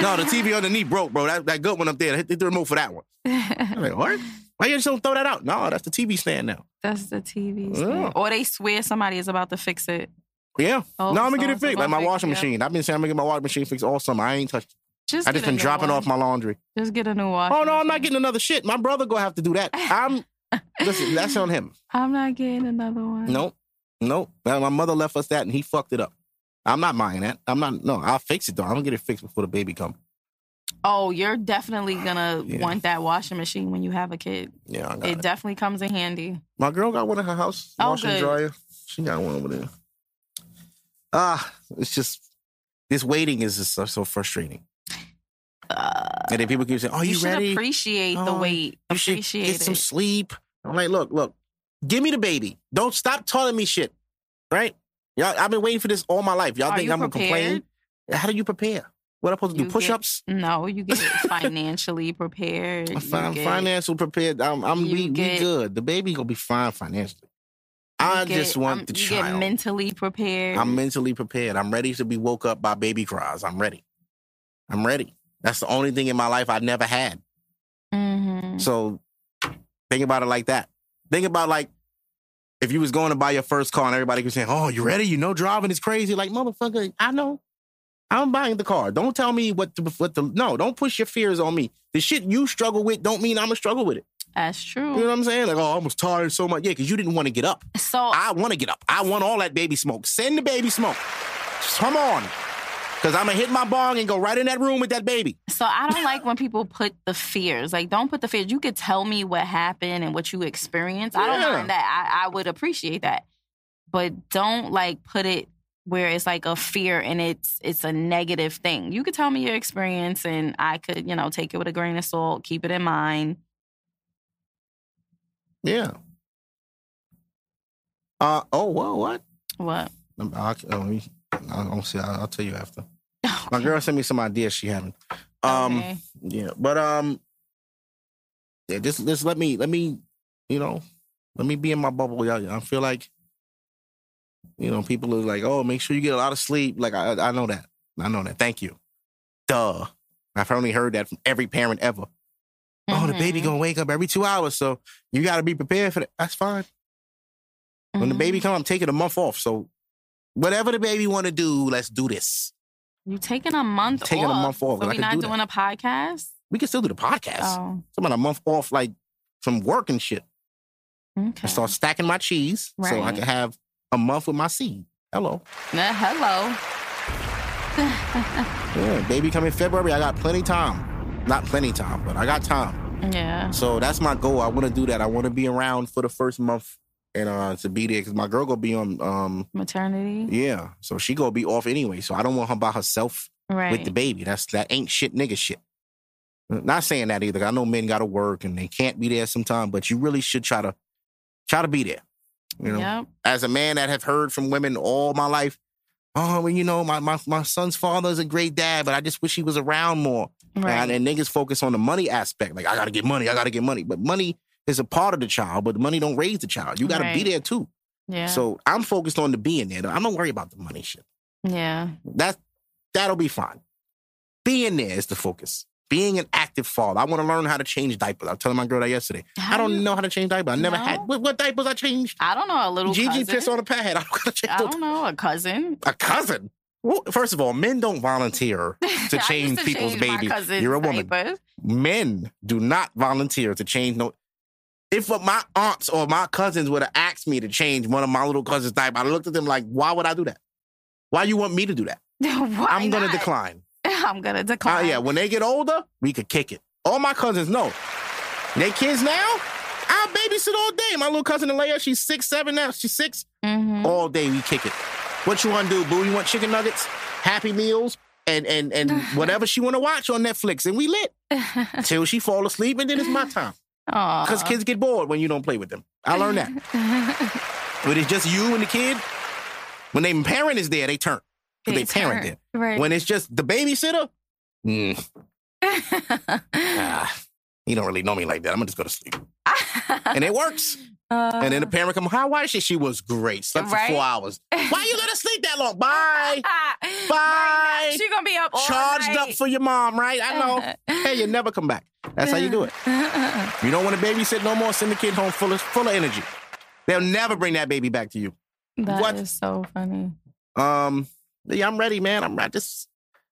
No, the TV underneath broke, bro. That, that good one up there. Hit the remote for that one. I'm like, what? Why you just don't throw that out? No, that's the TV stand now. That's the TV. Yeah. stand. Or they swear somebody is about to fix it. Yeah. Oh, no, I'm gonna get it fixed. Like my washing yeah. machine. I've been saying I'm gonna get my washing machine fixed all summer. I ain't touched it. Just I just been dropping one. off my laundry. Just get a new wash. Oh no, I'm not getting another shit. My brother gonna have to do that. I'm listen, that's on him. I'm not getting another one. Nope. Nope. My mother left us that and he fucked it up. I'm not buying that. I'm not no, I'll fix it though. I'm gonna get it fixed before the baby come. Oh, you're definitely gonna Yeah. want that washing machine when you have a kid. Yeah, I got It it. definitely comes in handy. My girl got one in her house, Oh, washer good. dryer. She got one over there. Ah, it's just this waiting is just so, so frustrating. and then people keep saying, "Oh, you you, should ready? appreciate the Oh, wait. you should Appreciate get it. some sleep." I'm like, "Look, look, give me the baby. Don't stop telling me shit." Right? Y'all, I've been waiting for this all my life. Y'all Are think I'm gonna complain? How do you prepare? What am I supposed to You do? get- Push-ups? No, you get financially prepared. I'm get- financial prepared. I'm, I'm we, we good. The baby gonna be fine financially. I get- just want um, the you child. get mentally prepared. I'm mentally prepared. I'm ready to be woke up by baby cries. I'm ready. I'm ready. That's the only thing in my life I never had. Mhm. So think about it like that. Think about like if you was going to buy your first car and everybody was saying, "Oh, you ready? You know driving is crazy." Like motherfucker, I know. I'm buying the car. Don't tell me what to what to. No, don't push your fears on me. The shit you struggle with don't mean I'm gonna struggle with it. That's true. You know what I'm saying? Like, oh, I was tired so much. Yeah, because you didn't want to get up. so I want to get up. I want all that baby smoke. Send the baby smoke. Come on. Because I'm to hit my bong and go right in that room with that baby. So I don't like when people put the fears. Like, don't put the fears. You could tell me what happened and what you experienced. I don't Yeah. mind that. I, I would appreciate that. But don't like put it where it's like a fear and it's it's a negative thing. You could tell me your experience and I could, you know, take it with a grain of salt, keep it in mind. Yeah. Uh, oh, whoa, what? What? Um, I'll, I'll, I'll, see, I'll, I'll tell you after. My girl sent me some ideas she having. Um, Okay. yeah, but um, yeah, just just let me let me, you know, let me be in my bubble. Yeah, I feel like, you know, people are like, oh, make sure you get a lot of sleep. Like I I know that, I know that. Thank you. Duh. I've only heard that from every parent ever. Oh, the baby Mhm. gonna wake up every two hours, so you got to be prepared for that. That's fine. When the baby Mhm. come, I'm taking a month off. So whatever the baby want to do, let's do this. You taking a month Taking a month off, So we not do that. doing a podcast? We can still do the podcast. Oh. I'm on a month off, like from work and shit. okay. and start stacking my cheese right. so I can have a month with my seed. Hello. Uh, hello. Yeah, baby coming February. I got plenty time. Not plenty time, but I got time. Yeah. So that's my goal. I want to do that. I want to be around for the first month and uh to be there because my girl gonna be on um Maternity. yeah. So she gonna be off anyway. So I don't want her by herself Right. with the baby. That's that ain't shit nigga shit. Not saying that either. I know men gotta work and they can't be there sometime, but you really should try to try to be there. You know, Yep. as a man that have heard from women all my life, oh, well, you know, my, my, my son's father is a great dad, but I just wish he was around more. Right. And, and niggas focus on the money aspect. Like, I gotta get money, I gotta get money. But money is a part of the child, but money don't raise the child. You gotta be there too. yeah. So I'm focused on the being there. I don't worry about the money shit. yeah. That that'll be fine. Being there is the focus. Being an active father. I want to learn how to change diapers. I was telling my girl that yesterday. How I don't you- know how to change diapers. I never No? had. What, what diapers I changed? I don't know. A little Gigi cousin. pissed on a pad. I don't gotta change I don't know. A cousin. a cousin. Well, first of all, men don't volunteer to change to people's change my You're a woman. diapers. Men do not volunteer to change no. If my aunts or my cousins would have asked me to change one of my little cousins' diaper, I looked at them like, "Why would I do that? Why you want me to do that? Why I'm gonna decline." I'm gonna Uh, decline. yeah, when they get older, we could kick it. All my cousins know. They kids now, I'll babysit all day. My little cousin Alea, she's six, seven now. She's 6 Mhm. All day we kick it. What you want to do, boo? You want chicken nuggets, Happy Meals, and and and whatever she want to watch on Netflix, and we lit till she fall asleep, and then it's my time. Because kids get bored when you don't play with them. I learned that. but it's just you and the kid, when their parent is there, they turn. Because they, parent there. Right. When it's just the babysitter, mm, ah, he don't really know me like that. I'm gonna just go to sleep. And it works. And then the parent come, how was she? She was great. Slept for Uh. Four hours. Why you let her sleep that long? Bye. Bye. She gonna be up all Charged night. up for your mom, right? I know. hey, you never come back. That's how you do it. You don't want to babysit no more. Send the kid home full of full of energy. They'll never bring that baby back to you. That What? is so funny. Um, yeah, I'm ready, man. I'm I just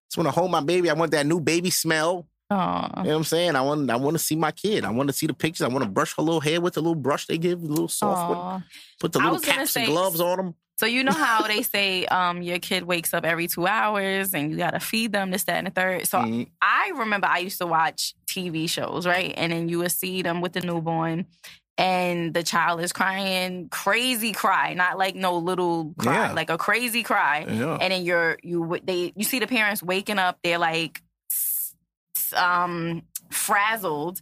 just want to hold my baby. I want that new baby smell. Oh, You know what I'm saying? I want I want to see my kid. I want to see the pictures. I want to brush her little hair with the little brush they give, the little soft one. Put the little caps say- and gloves on them. So you know how they say um, your kid wakes up every two hours and you gotta feed them this, that, and the third. So Mhm. I remember I used to watch TV shows, right? And then you would see them with the newborn, and the child is crying, crazy cry, not like no little cry, Yeah. like a crazy cry. Yeah. And then you're you they you see the parents waking up, they're like um frazzled.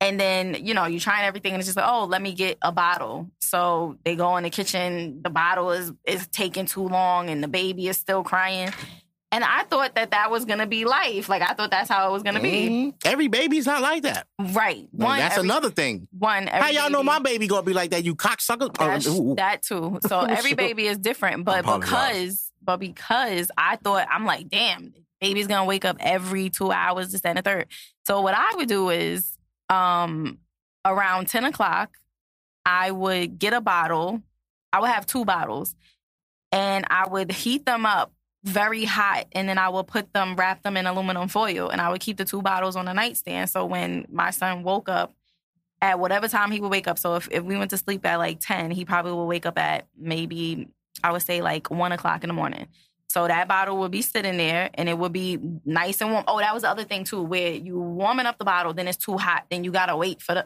And then, you know, you're trying everything and it's just like, oh, let me get a bottle. So they go in the kitchen, the bottle is is taking too long and the baby is still crying. And I thought that that was going to be life. Like I thought that's how it was going to be. Mhm. Every baby's not like that. Right. Like, One that's every- another thing. one How y'all know my baby gonna be like that? You cocksucker. Oh, that too. So every baby is different, but because but because I thought I'm like, damn, baby's gonna wake up every two hours, this that, and the third. So what I would do is, um, around ten o'clock, I would get a bottle. I would have two bottles, and I would heat them up very hot, and then I would put them, wrap them in aluminum foil, and I would keep the two bottles on the nightstand. So when my son woke up at whatever time he would wake up. So if, if we went to sleep at like 10, he probably would wake up at maybe, I would say like one o'clock in the morning. So that bottle would be sitting there and it would be nice and warm. Oh, that was the other thing too, where you warming up the bottle, then it's too hot, then you gotta wait for the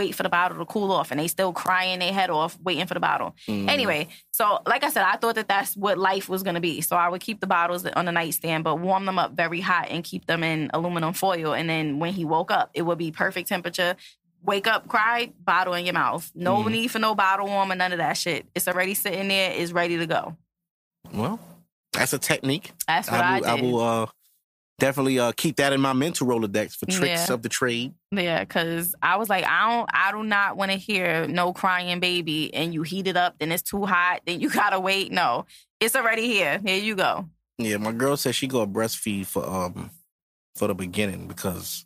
wait for the bottle to cool off, and they still crying their head off waiting for the bottle. Anyway, so like I said, I thought that that's what life was gonna be. So I would keep the bottles on the nightstand, but warm them up very hot and keep them in aluminum foil. And then when he woke up, it would be perfect temperature. Wake up, cry, bottle in your mouth. No need for no bottle warmer, none of that shit. It's already sitting there, it's ready to go. Well, that's a technique. That's what I, will, did. will uh, definitely uh, keep that in my mental Rolodex for tricks Yeah. of the trade. Yeah, because I was like, I don't, I do not want to hear no crying baby, and you heat it up, then it's too hot, then you gotta wait. No, it's already here. Here you go. Yeah, my girl said she go breastfeed for um for the beginning because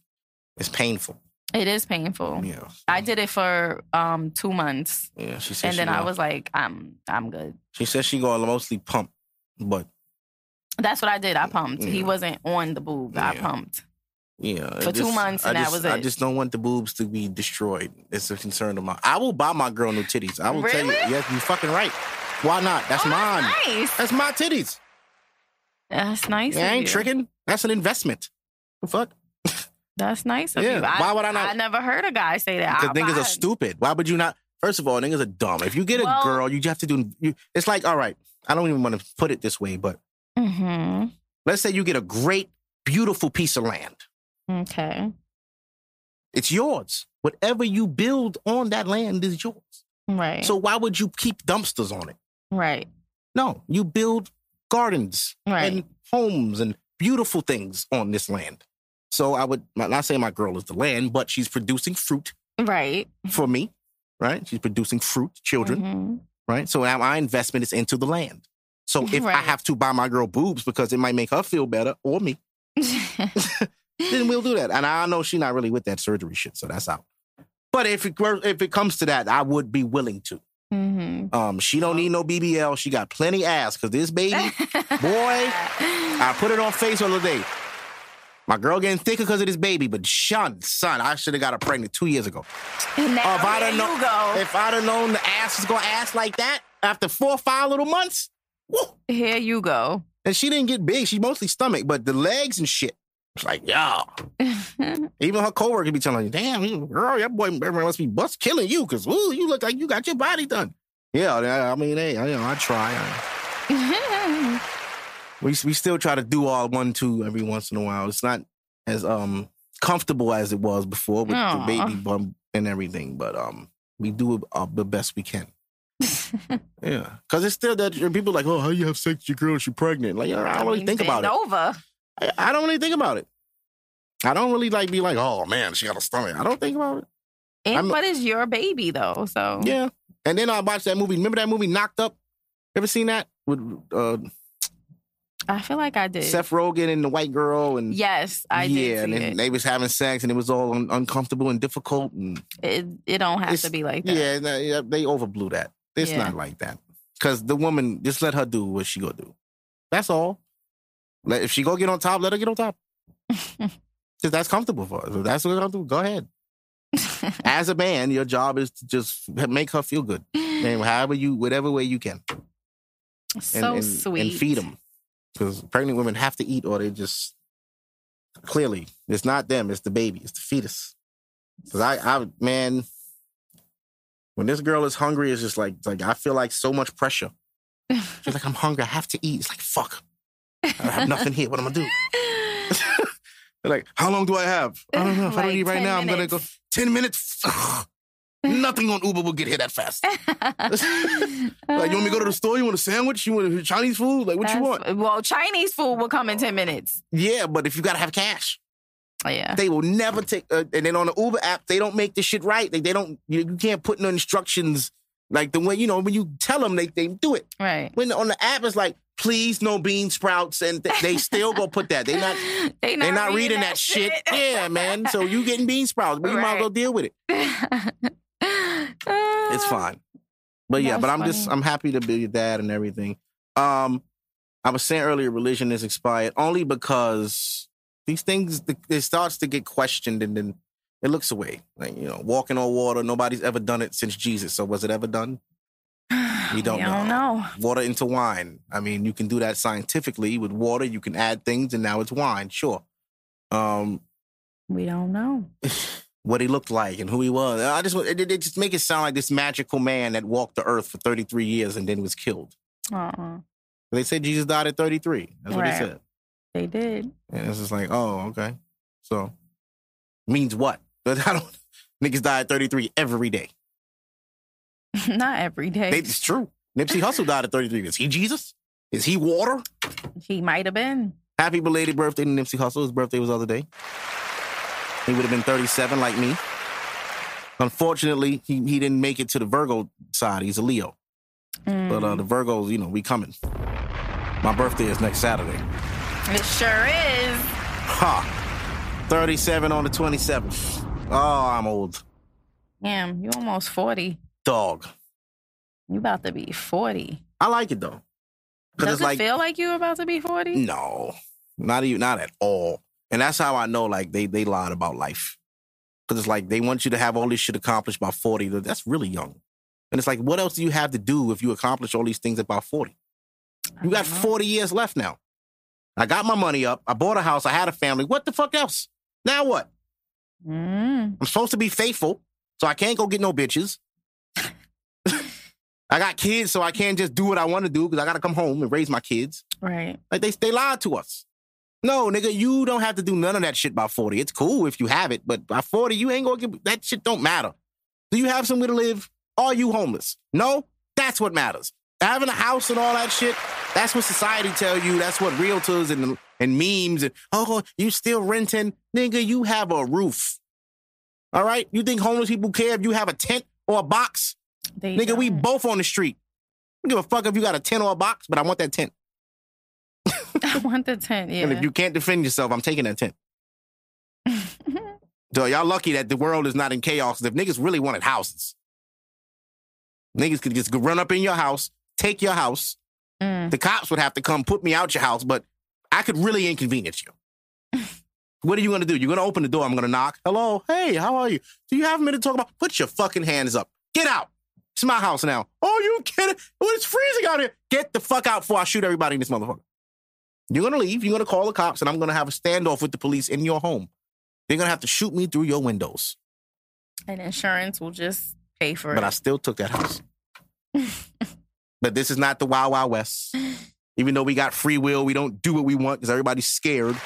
it's painful. It is painful. Yeah, I did it for um two months, yeah. She said and then I was like, I'm, I'm good. She said she go mostly pump, but That's what I did. I pumped. He wasn't on the boob. I pumped. yeah. For it two months, and I that just, was I just don't want the boobs to be destroyed. It's a concern of mine. I will buy my girl new titties. I will tell you. Really? Yes, you fucking right. Why not? That's Oh, mine. Nice. That's my titties. That's nice. Yeah, I ain't you. tricking. That's an investment. The fuck? That's nice of Yeah, you. why would I not- I never heard a guy say that. Because niggas are stupid. Why would you not? First of all, niggas are dumb. If you get a Well- girl, you have to do. You, it's like, all right, I don't even want to put it this way, but Mhm. let's say you get a great, beautiful piece of land. Okay. It's yours. Whatever you build on that land is yours. Right. So why would you keep dumpsters on it? right. No, you build gardens Right. and homes and beautiful things on this land. So I would not say my girl is the land, but she's producing fruit Right. for me, right? She's producing fruit, children. Mhm. right? So now my investment is into the land. So if I have to buy my girl boobs because it might make her feel better or me, then we'll do that. And I know she's not really with that surgery shit, so that's out. But if it if it comes to that, I would be willing to. Mhm. Um, she don't need no BBL. She got plenty ass because this baby, boy, I put it on face the other day. My girl getting thicker because of this baby, but son, son, I should have got her pregnant two years ago. Now Oh, if I'd have known, if I'd have known the ass was gonna ass like that after four or five little months, woo, Here you go. and she didn't get big. She mostly stomach, but the legs and shit. It's like, y'all. Even her coworker be telling you, damn, girl, your boy must be bust killing you because ooh, you look like you got your body done. Yeah, I mean, hey, I, you know, I try. I- we we still try to do all one two every once in a while. It's not as um comfortable as it was before with Aw. the baby bump and everything, but um we do uh, the best we can. yeah, because it's still that people are like, oh, how you have sex with your girl and she's pregnant? Like, I don't really think about it. over. I, I don't really think about it. I don't really like be like, oh man, she got a stomach. I don't think about it. And I'm- what is your baby though? So Yeah. And then I watched that movie. Remember that movie Knocked Up? Ever seen that with uh, I feel like I did. Seth Rogen and the white girl? And yes, I yeah, did. and then they was having sex and it was all un- uncomfortable and difficult. And it. It don't have to be like that. yeah, yeah, they overblew that. It's Yeah. not like that because the woman just let her do what she gonna do. That's all. Let, if she go get on top, let her get on top. Because that's comfortable for her. If that's what do. Go ahead. As a man, your job is to just make her feel good, and however you, whatever way you can, and, so and, sweet. and feed them. Because pregnant women have to eat, or they just clearly it's not them, it's the baby, it's the fetus. Because I, I, man, when this girl is hungry, it's just like, like I feel like so much pressure. She's like, I'm hungry, I have to eat. It's like, fuck, I have nothing here. What am I gonna do? They're like, how long do I have? I don't know. If I don't eat right 10 now, I'm gonna go ten minutes. Nothing on Uber will get here that fast. Like, you want me to go to the store? You want a sandwich? You want Chinese food? Like, what you want? Well, Chinese food will come in ten minutes. Yeah, but if you gotta have cash, Yeah. they will never take. Uh, and then on the Uber app, they don't make this shit right. They, they don't. You, you can't put no instructions like the way you know when you tell them they they do it. Right. When on the app it's like, please no bean sprouts, and th- they still go put that. They not They they not reading that shit. Yeah, man. So you getting bean sprouts, but you might as well deal with it. It's fine. But yeah, but I'm just. I'm happy to be your dad and everything. Um, I was saying earlier, religion is expired only because these things it starts to get questioned, and then It looks away. Like, you know, walking on water, nobody's ever done it since Jesus. So was it ever done? We don't, We know. don't know. Water into wine. I mean, you can do that scientifically with water. You can add things, and now it's wine. Sure. Um, We don't know. what he looked like and who he was. I just it, it just make it sound like this magical man that walked the earth for 33 years and then was killed. Uh-uh. They said Jesus died at 33. That's what Right. they said. They did. And it's just like, oh, okay. So means what? I don't niggas die at 33 every day. Not every day. They- It's true. Nipsey Hussle died at 33. Is he Jesus? Is he water? he might have been. Happy belated birthday to Nipsey Hussle. His birthday was the other day. He would have been 37 like me. Unfortunately, he, he didn't make it to the Virgo side. He's a Leo. Mm. But uh, the Virgos, you know, we coming. My birthday is next Saturday. It sure is. Ha! 37 on the 27th. Oh, I'm old. Damn, you almost 40. Dog. You about to be 40. I like it though. Does it's it like, feel like you are about to be 40? no, not even, not at all. And that's how I know, like, they, they lied about life. Because it's like, they want you to have all this shit accomplished by 40. That's really young. And it's like, what else do you have to do if you accomplish all these things at about 40? You got 40 years left now. I got my money up. I bought a house. I had a family. What the fuck else? Now what? Mm. I'm supposed to be faithful, so I can't go get no bitches. I got kids, so I can't just do what I want to do because I got to come home and raise my kids. Right. Like they, they lied to us. No, nigga, you don't have to do none of that shit by 40. It's cool if you have it, but by 40, you ain't gonna get that shit don't matter. Do you have somewhere to live? Are you homeless? No? That's what matters. Having a house and all that shit, that's what society tell you. That's what realtors and, and memes and, oh, you still renting? Nigga, you have a roof. All right? You think homeless people care if you have a tent or a box? They Nigga, we don't. both on the street. I don't give a fuck if you got a tent or a box, but I want that tent. I want the tent. Yeah. And if you can't defend yourself, I'm taking that tent. So y'all lucky that the world is not in chaos. If niggas really wanted houses, niggas could just run up in your house, take your house. Mm. The cops would have to come put me out your house, but I could really inconvenience you. what are you gonna do? You're gonna open the door. I'm gonna knock. Hello, hey, how are you? Do you have a minute to talk about? Put your fucking hands up. Get out. It's my house now. Oh, you kidding? Oh, it's freezing out here. Get the fuck out before I shoot everybody in this motherfucker. You're gonna leave. You're gonna call the cops, and I'm gonna have a standoff with the police in your home. They're gonna have to shoot me through your windows. and insurance will just pay for it. But I still took that house. But this is not the Wild Wild West. Even though we got free will, we don't do what we want because everybody's scared.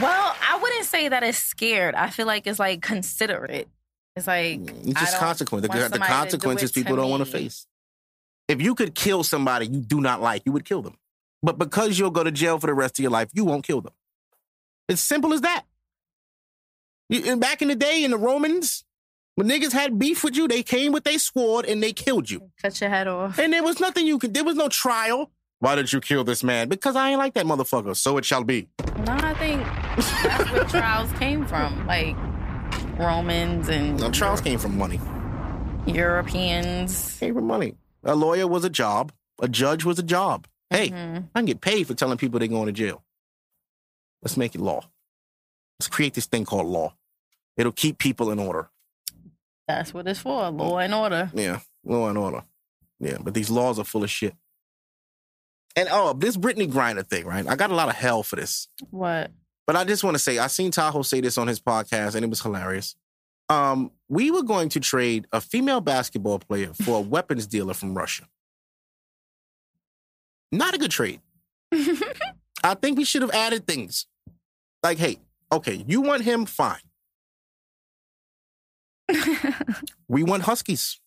well, I wouldn't say that it's scared. I feel like it's like considerate. It's like mm, It's just consequence. The, the to do consequences people don't want to face. If you could kill somebody you do not like, you would kill them. But because you'll go to jail for the rest of your life, you won't kill them. It's simple as that. You- and back in the day, in the Romans, when niggas had beef with you, they came with their sword and they killed you. cut your head off. And there was nothing you could, there was no trial. Why did you kill this man? Because I ain't like that motherfucker. So it shall be. No, I think that's where trials came from. Like Romans and Now, trials came from money. Europeans. Came from money. A lawyer was a job. A judge was a job. Hey, Mhm. I can get paid for telling people they're going to jail. Let's make it law. Let's create this thing called law. It'll keep people in order. That's what it's for. Law and order. Yeah, law and order. Yeah, but these laws are full of shit. And oh, this Brittney Griner thing, right? I got a lot of hell for this. What? But I just want to say, I seen Tahoe say this on his podcast, and it was hilarious. Um, we were going to trade a female basketball player for a weapons dealer from Russia. Not a good trade. I think we should have added things. Like, hey, okay, you want him? Fine. We want huskies.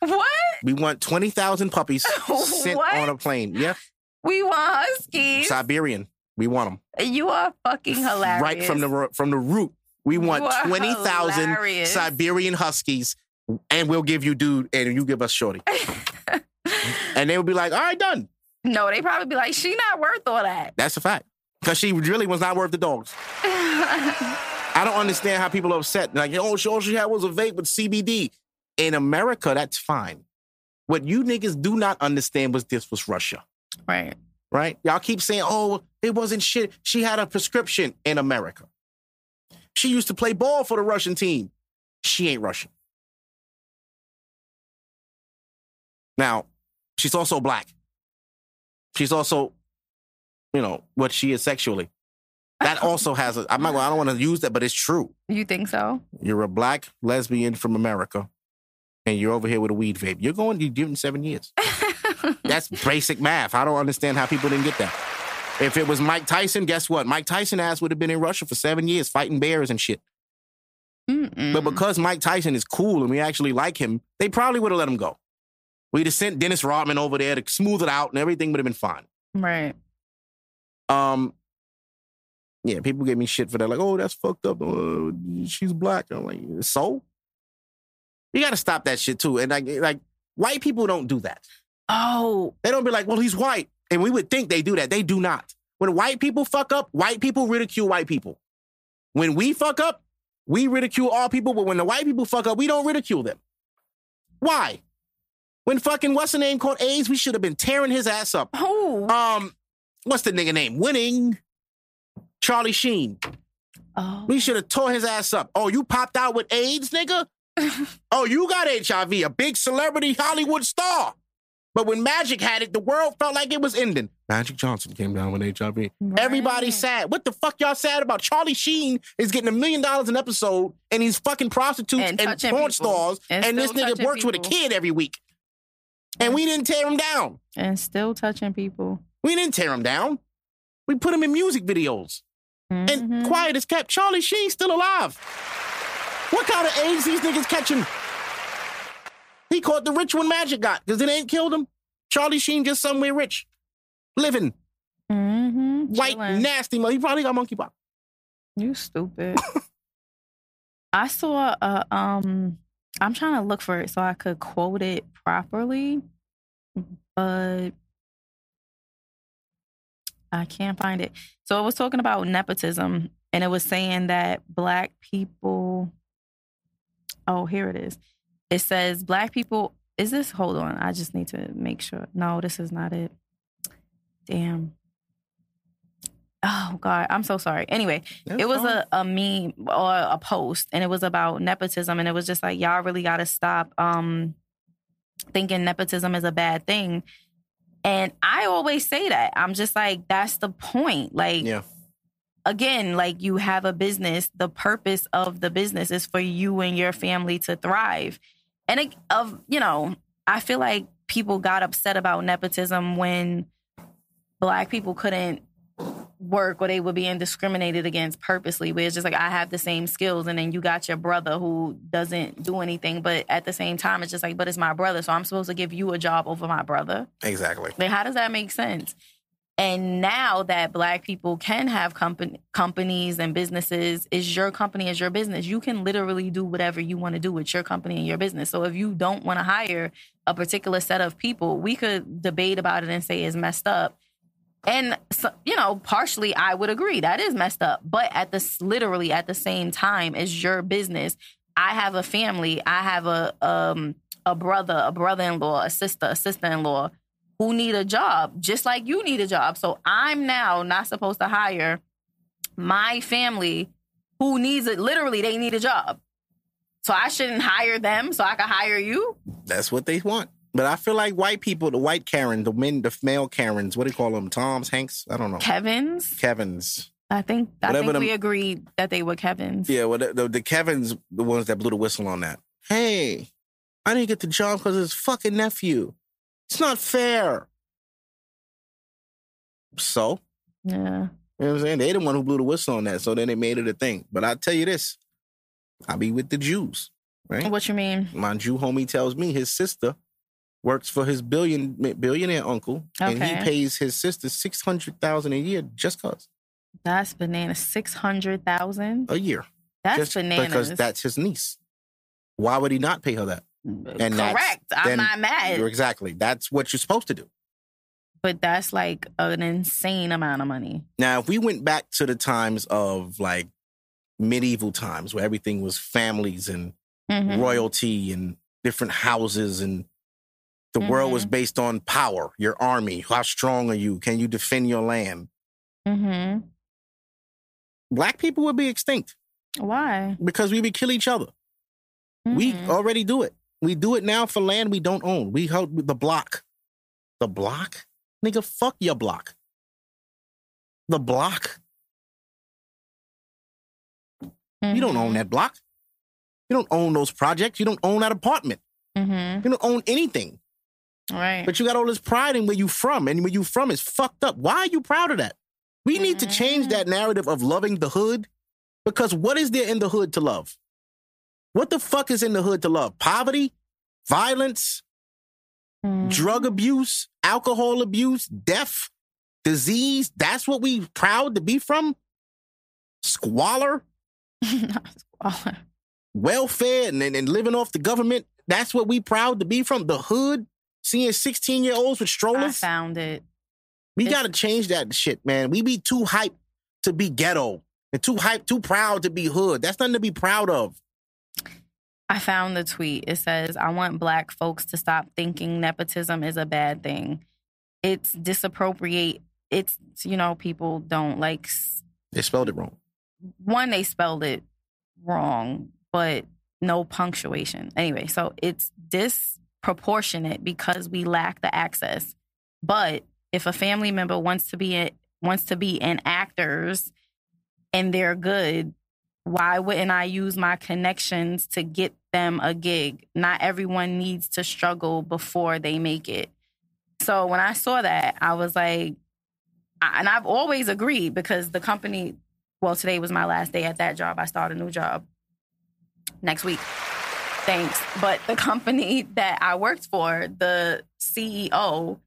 what? We want 20,000 puppies sent What? on a plane. Yeah, We want huskies. Siberian. We want them. You are fucking hilarious. Right from the from the root. We want 20,000. Siberian huskies and we'll give you dude and you give us shorty. and they would be like, all right, done. No, they probably be like, she not worth all that. That's a fact. Because she really was not worth the dogs. I don't understand how people are upset. Like, oh, she, all she had was a vape with CBD. In America, that's fine. What you niggas do not understand was this was Russia, right. right? Y'all keep saying, oh, it wasn't shit. She had a prescription in America. She used to play ball for the Russian team. She ain't Russian. Now, she's also black. She's also, you know, what she is sexually. That also has a. I'm not. I don't want to use that, but it's true. You think so? You're a black lesbian from America, and you're over here with a weed vape. You're going. You're giving seven years. That's basic math. I don't understand how people didn't get that. If it was Mike Tyson, guess what? Mike Tyson ass would have been in Russia for seven years fighting bears and shit. Mm-mm. But because Mike Tyson is cool and we actually like him, they probably would have let him go. We'd have sent Dennis Rodman over there to smooth it out and everything would have been fine. right. Um, yeah, people give me shit for that. Like, oh, that's fucked up. Uh, she's black. I'm like, so? You got to stop that shit too. And like, like, white people don't do that. Oh, They don't be like, well, he's white. And we would think they do that. They do not. When white people fuck up, white people ridicule white people. When we fuck up, we ridicule all people. But when the white people fuck up, we don't ridicule them. Why? When fucking what's the name called AIDS, we should have been tearing his ass up. oh, Um, what's the nigga name? Winning. Charlie Sheen. oh. We should have tore his ass up. Oh, you popped out with AIDS, nigga? oh, you got HIV, a big celebrity Hollywood star. But when Magic had it, the world felt like it was ending. Magic Johnson came down with HIV. Everybody's sad. What the fuck y'all sad about? Charlie Sheen is getting a million dollars an episode and he's fucking prostitutes And and, porn people. stars. And And, this nigga works with a kid every week. And we didn't tear him down. and still touching people. We didn't tear him down. We put him in music videos. And Mhm. quiet as kept. Charlie Sheen's still alive. What kind of AIDS these niggas catching? He caught the rich one Magic got because it ain't killed him. Charlie Sheen just somewhere rich, living Mm-hmm. white Chilling. nasty. mo- He probably got monkey monkeypox. You stupid. I saw a um I'm trying to look for it so I could quote it properly, but I can't find it. So it was talking about nepotism and it was saying that black people Oh, here it is. It says black people is this hold on, I just need to make sure. No, this is not it. Damn. Oh God, I'm so sorry. Anyway, it was a, a meme or a post and it was about nepotism and it was just like y'all really got to stop um thinking nepotism is a bad thing and i always say that. I'm just like that's the point. Like yeah. again like you have a business. The purpose of the business is for you and your family to thrive. And it, of you know i feel like people got upset about nepotism when black people couldn't work or they were being discriminated against purposely where it's just like i have the same skills and then you got your brother who doesn't do anything but at the same time it's just like but it's my brother so i'm supposed to give you a job over my brother Exactly. like, how does that make sense? And now that Black people can have company, companies and businesses, is your company is your business. You can literally do whatever you want to do with your company and your business. So if you don't want to hire a particular set of people, we could debate about it and say it's messed up. And so, you know, partially, I would agree that is messed up. But at this, literally at the same time, as your business, I have a family. I have a um a brother, a brother-in-law, a sister, a sister-in-law who need a job, just like you need a job. So I'm now not supposed to hire my family who needs it. Literally, they need a job. So I shouldn't hire them so I can hire you. That's what they want. But I feel like white people, the white Karen, the men, the male Karens, what do you call them? Toms, Hanks? I don't know. Kevin's. Kevins. I think I Whatever think them- we agreed that they were Kevin's. Yeah, well, the, the, the Kevins, the ones that blew the whistle on that. Hey, I didn't get the job because of his fucking nephew. It's not fair. So, Yeah. you know what I'm saying? They the one who blew the whistle on that. So then they made it a thing. But I tell you this, I be with the Jews, right? What you mean? My Jew homie tells me his sister works for his billion billionaire uncle, and he pays his sister six hundred thousand a year just cause That's bananas. Six hundred thousand. a year, That's just bananas. because that's his niece. Why would he not pay her that? and that's- Correct. I'm not mad. Exactly. That's what you're supposed to do. but that's like an insane amount of money. Now, if we went back to the times of like medieval times where everything was families and Mhm. royalty and different houses and the world was based on power, your army, how strong are you? Can you defend your land? Mhm. Black people would be extinct. Why? because we would kill each other. We Mm-mm. already do it. We do it now for land we don't own. We help the block. The block? Nigga, fuck your block. The block? You don't own that block. You don't own those projects. You don't own that apartment. Mm-hmm. You don't own anything. Right. But you got all this pride in where you from, and where you from is fucked up. Why are you proud of that? We need to change that narrative of loving the hood, because what is there in the hood to love? What the fuck is in the hood to love? Poverty, violence, Mhm. drug abuse, alcohol abuse, death, disease. That's what we proud to be from. Squalor, Squalor. welfare, and, and, and living off the government. That's what we proud to be from. The hood, seeing 16 year olds with strollers. I found it. We got to change that shit, man. We be too hyped to be ghetto and too hyped, too proud to be hood. That's nothing to be proud of. I found the tweet. It says, I want black folks to stop thinking nepotism is a bad thing. It's disappropriate. It's, you know, people don't like, They spelled it wrong. one, they spelled it wrong, but no punctuation. Anyway, so it's disproportionate because we lack the access. But if a family member wants to be a, wants to be in actors and they're good, why wouldn't I use my connections to get them a gig? Not everyone needs to struggle before they make it. So when I saw that, I was like, and I've always agreed because the company, well, today was my last day at that job. I start a new job next week. Thanks. But the company that I worked for, the CEO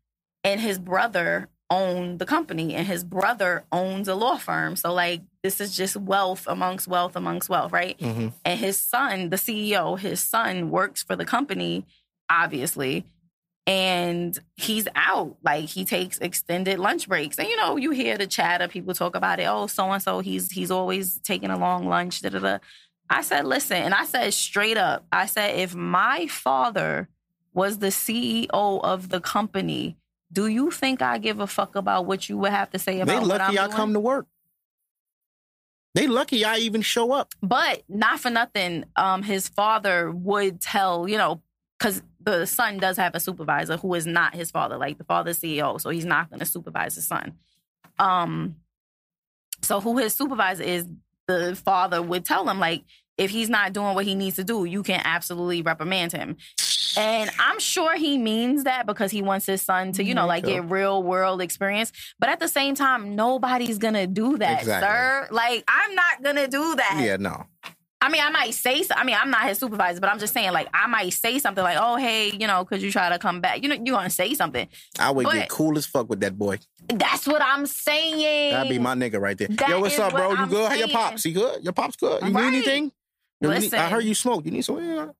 and his brother own the company, and his brother owns a law firm. So, like, this is just wealth amongst wealth amongst wealth, right? Mhm. And his son, the CEO, his son works for the company, obviously. And he's out. Like he takes extended lunch breaks. And you know, you hear the chatter, people talk about it. Oh, so and so, he's he's always taking a long lunch. Da, da, da. I said, listen, and I said straight up, I said, if my father was the CEO of the company, do you think I give a fuck about what you would have to say They about I'm lucky I come to work. They lucky I even show up. But not for nothing, um, his father would tell, you know, because the son does have a supervisor who is not his father, like the father's CEO, so he's not going to supervise his son. Um, so who his supervisor is, the father would tell him, like, if he's not doing what he needs to do, you can absolutely reprimand him. And I'm sure he means that because he wants his son to, you know, mm-hmm. like get real world experience. But at the same time, nobody's gonna do that, Exactly. sir. Like, I'm not gonna do that. Yeah, no. I mean, I might say, so, I mean, I'm not his supervisor, but I'm just saying, like, I might say something like, oh, hey, you know, could you try to come back? You know, you're to say something. I would But- get cool as fuck with that boy. That's what I'm saying. That'd be my nigga right there. That Yo, what's up, bro? what You I'm good? How your pops? He good? Your pops good? You Right. need anything? Yo, you need- I heard you smoke. You need some? Yeah. All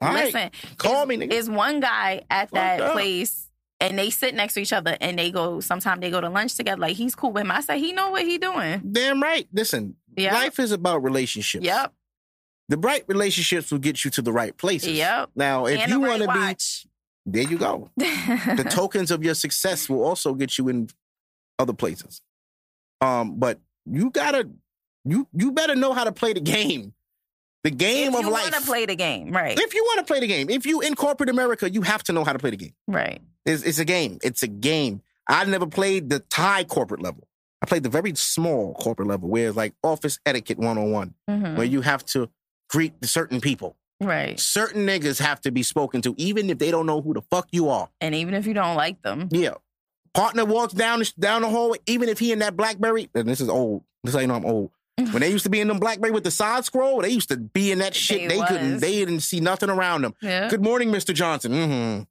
right. Listen, Call me, nigga. Is one guy at Fuck that up. place and they sit next to each other and they go, sometimes they go to lunch together. Like, he's cool with him. I say, he know what he doing. Damn right. Listen, Yep. life is about relationships. Yep. The right relationships will get you to the right places. Yep. Now, if and you the want to be, there you go. the tokens of your success will also get you in other places. Um, but you gotta, you you better know how to play the game. The game if of you life. want to play the game, right? if you want to play the game, if you in corporate America, you have to know how to play the game. right. It's, it's a game. It's a game. I never played the high corporate level. I played the very small corporate level, where it's like office etiquette 101, Mhm. where you have to greet certain people. Right. Certain niggas have to be spoken to, even if they don't know who the fuck you are. And even if you don't like them, Yeah. Partner walks down the, down the hallway, even if he in that Blackberry, and this is old. This ain't how you know I'm old. When they used to be in them Blackberry with the side scroll, they used to be in that shit. They They, couldn't, they didn't see nothing around them. yeah. Good morning, Mr. Johnson. hmm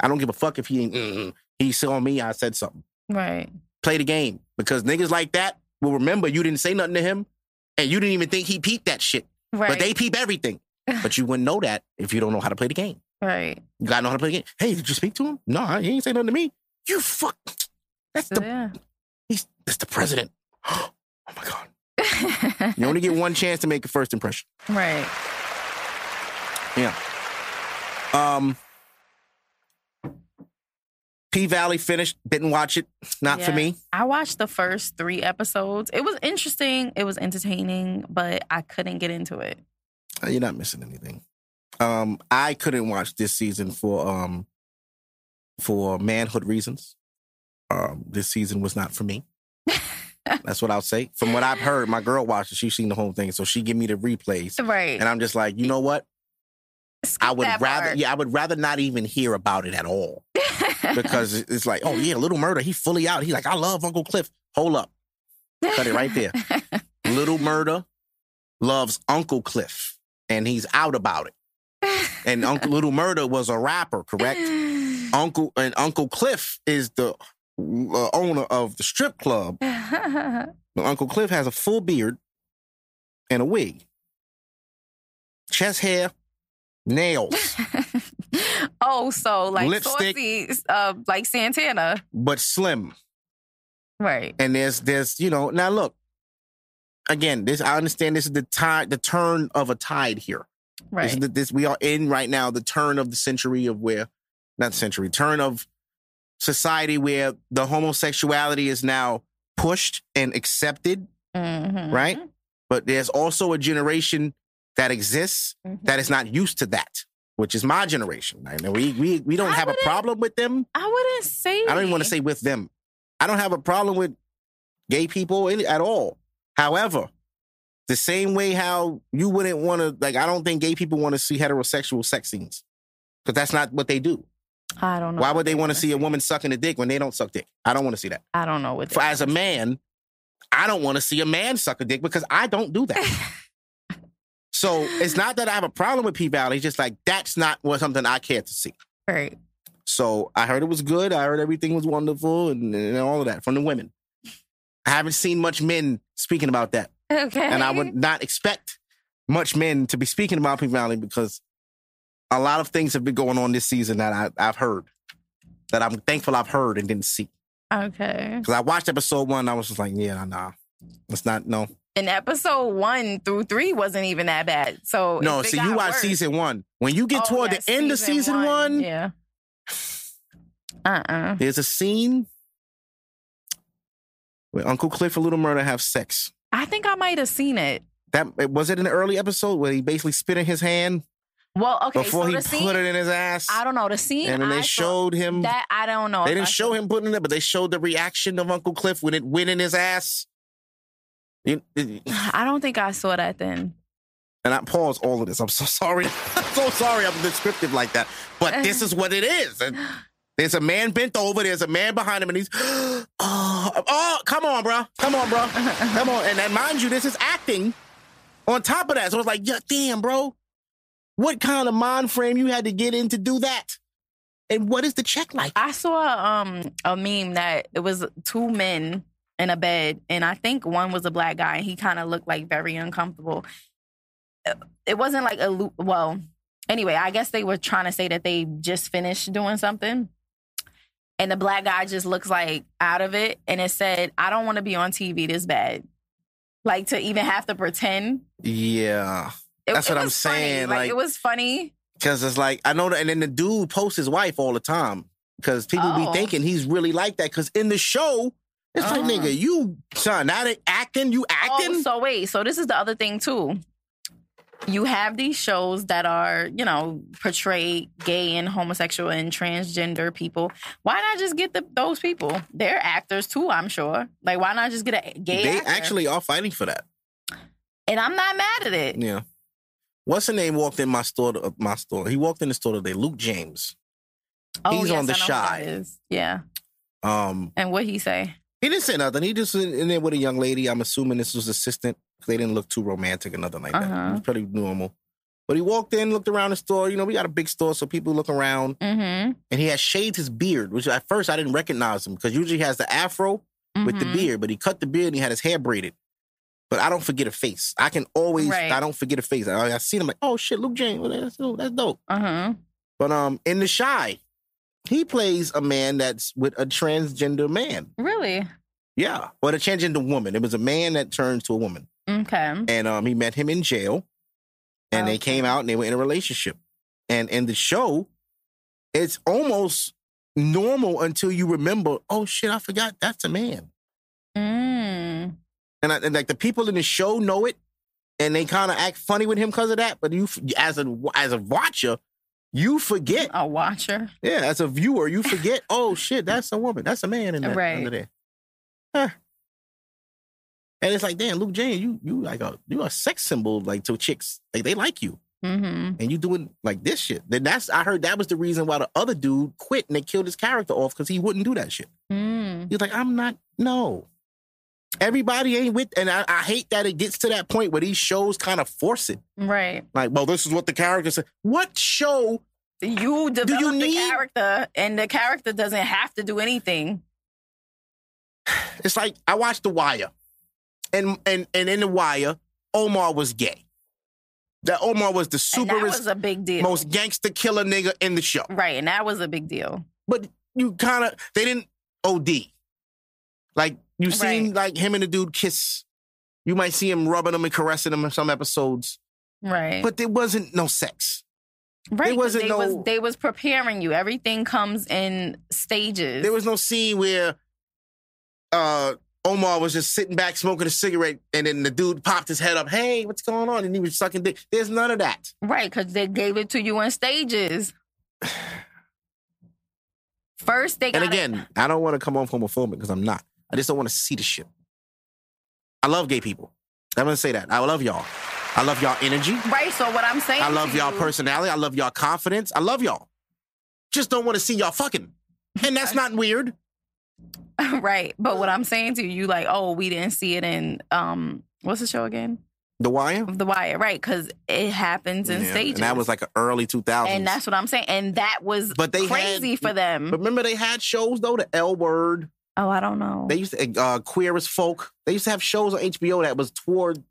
I don't give a fuck if he ain't. mm He saw me, I said something. Right. Play the game because niggas like that will remember you didn't say nothing to him and you didn't even think he peeped that shit. Right. But they peep everything. but you wouldn't know that if you don't know how to play the game. right. You gotta know how to play the game. Hey, did you speak to him? No, he ain't say nothing to me. You fuck. That's the yeah. he's that's the president. Oh my god. You only get one chance to make a first impression. right. Yeah. Um P Valley finished. Didn't watch it. Not for me. I watched the first three episodes. It was interesting. It was entertaining, but I couldn't get into it. Uh, You're not missing anything. Um, I couldn't watch this season for um for manhood reasons. Um, this season was not for me. That's what I'll say. From what I've heard, my girl watched it. She's seen the whole thing, so she give me the replays, Right. and I'm just like, you know what? I would rather, part. yeah, I would rather not even hear about it at all because it's like, oh yeah, Little Murder, he fully out. He's like, I love Uncle Cliff. Hold up, cut it right there. Little Murder loves Uncle Cliff, and he's out about it. And Uncle Little Murder was a rapper, correct? Uncle and Uncle Cliff is the uh, owner of the strip club. Uncle Cliff has a full beard and a wig, chest hair, nails, oh, so like Lipstick. saucy, uh, like Santana. but slim. Right. And there's there's you know now look again this I understand this is the tide the turn of a tide here. This, Right. is the, this we are in right now the turn of the century of where not century turn of society where the homosexuality is now pushed and accepted Mhm. right? but there's also a generation that exists Mhm. that is not used to that which is my generation I mean, we we we don't I have a problem with them I wouldn't say. I don't even want to say with them I don't have a problem with gay people at all however the same way how you wouldn't want to like I don't think gay people want to see heterosexual sex scenes because that's not what they do I don't know. why would they want wanna see a woman sucking a dick when they don't suck dick I don't want to see that I don't know what. for as a man, I don't want to see a man suck a dick because I don't do that. so it's not that I have a problem with P Valley. It's just like that's not what something I care to see. Right. So I heard it was good. I heard everything was wonderful and, and all of that from the women. I haven't seen much men speaking about that, Okay. and I would not expect much men to be speaking about P Valley because a lot of things have been going on this season that I, I've heard that I'm thankful I've heard and didn't see. Okay. Because I watched episode one, I was just like, yeah, nah. It's not, no. And episode one through three wasn't even that bad. So No, see, you watch worse- season one. When you get Oh, toward yeah, the end of season one, Yeah. Uh uh there's a scene where Uncle Cliff and Little Murder have sex. I think I might have seen it. That was it in the early episode where he basically spit in his hand Well, okay. before so he the put it in his ass. I don't know the scene. and then they I showed him. that. I don't know. they didn't I show him putting it, but they showed the reaction of Uncle Cliff when it went in his ass. You- I don't think I saw that then. and I pause all of this. I'm so sorry. I'm so sorry I'm descriptive like that. But this is what it is. And there's a man bent over, there's a man behind him, and he's, oh, oh, come on, bro. Come on, bro. Come on. And then mind you, this is acting on top of that. So it's like, yeah, damn, bro. What kind of mind frame you had to get in to do that? And what is the check like? I saw um a meme that it was two men in a bed, and I think one was a black guy, and he kind of looked like very uncomfortable. It- It wasn't like a well. Anyway, I guess they were trying to say that they just finished doing something, and the black guy just looks like out of it, and it said, "I don't want to be on TV this bad." Like to even have to pretend. Yeah. It, That's it what I'm funny. saying, Like, like- it was funny. Cause it's like I know that, and then the dude posts his wife all the time because people Oh. be thinking he's really like that. Cause in the show, it's like Uh-huh. nigga, you son, they acting, you acting. Oh, so wait. So this is the other thing too. You have these shows that are, you know, portray gay and homosexual and transgender people. Why not just get the, those people? They're actors too, I'm sure. Like, why not just get a gay they actor? actually are fighting for that. and I'm not mad at it. Yeah. What's the name? Walked in my store. To, uh, my store. He walked in the store today. Luke James. Oh, He's yes, on the I know who Chi. that is. Yeah. Um, And what he say? He didn't say nothing. He just in in there with a young lady. I'm assuming this was assistant. They didn't look too romantic or nothing like that. Uh-huh. It was pretty normal. But he walked in, looked around the store. You know, we got a big store, so people look around. Mm-hmm. and he had shaved his beard, which at first I didn't recognize him because usually he has the afro with the Mhm. beard, but he cut the beard and he had his hair braided. But I don't forget a face. I can always, Right. I don't forget a face. I, I seen him like, oh shit, Luke James, that's, dope. that's dope. Uh-huh. But um, in The Chi, he plays a man that's with a transgender man. Really? Yeah, or a transgender woman. It was a man that turned to a woman, Okay. and um, he met him in jail, and they came out and they were in a relationship. And in the show, it's almost normal until you remember, oh shit, I forgot that's a man. Mm. And, I, and like the people in the show know it, and they kind of act funny with him because of that. But you, as a as a watcher, you forget. A watcher. Yeah, as a viewer, you forget. oh shit, that's a woman. That's a man in that Right. under there. Huh. And it's like, damn, Luke James, you you like a you a sex symbol like to chicks. Like they like you, Mm-hmm. and you doing like this shit. Then that's I heard that was the reason why the other dude quit and they killed his character off because he wouldn't do that shit. Mm. He's like, I'm not. No, everybody ain't with. And I, I hate that it gets to that point where these shows kind of force it. Right. Like, well, this is what the character said. What show? You develop you the need- character, and the character doesn't have to do anything. It's like I watched The Wire, and and and in The Wire, Omar was gay. That Omar was the superest, was a big deal. most gangster killer nigga in the show. right, and that was a big deal. But you kind of they didn't OD. Like you seen Right. like him and the dude kiss. You might see him rubbing him and caressing him in some episodes, Right. but there wasn't no sex. right. wasn't they no- was they was preparing you. Everything comes in stages. There was no scene where uh Omar was just sitting back smoking a cigarette and then the dude popped his head up, hey, what's going on? And he was sucking dick. There's none of that. right because they gave it to you in stages. First, they got And again, I don't want to come off homophobic because I'm not. I just don't want to see the shit. I love gay people. I'm gonna say that. I love y'all. I love y'all energy. right. So what I'm saying, I love y'all you- personality. I love y'all confidence. I love y'all. Just don't want to see y'all fucking. And that's not weird. right. But what I'm saying to you, you like, oh, we didn't see it in um, what's the show again? The Wire. The Wire, right? Because it happens in Yeah, stages, And that was like an early 2000s. and that's what I'm saying, and that was But they crazy had- for them. Remember they had shows though, the L Word. Oh, I don't know. They used to uh, queer as folk. They used to have shows on HBO that was toward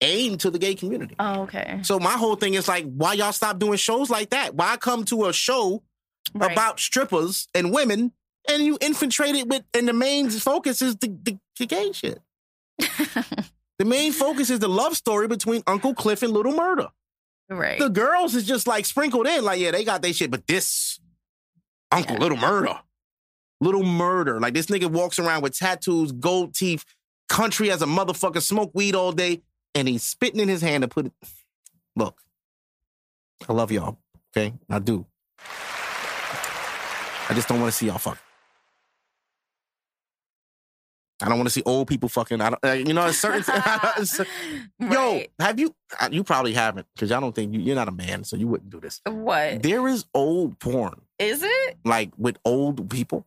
aimed to the gay community. oh, okay. So my whole thing is like, why y'all stop doing shows like that? Why come to a show Right. about strippers and women and you infiltrate it with and the main focus is the, the, the gay shit. the main focus is the love story between Uncle Cliff and Little Murder. right. The girls is just like sprinkled in, like, yeah, they got their shit, but this Uncle Yeah. Little Murder. Little Murder. Like this nigga walks around with tattoos, gold teeth, country as a motherfucker, smoke weed all day, and he's spitting in his hand to put it. Look, I love y'all. Okay, I do. I just don't want to see y'all fuck. I don't want to see old people fucking. I don't, uh, you know, it's certain. Yo, have you? uh, You probably haven't because I don't think you, you're not a man, so you wouldn't do this. what There is old porn, is it? like with old people.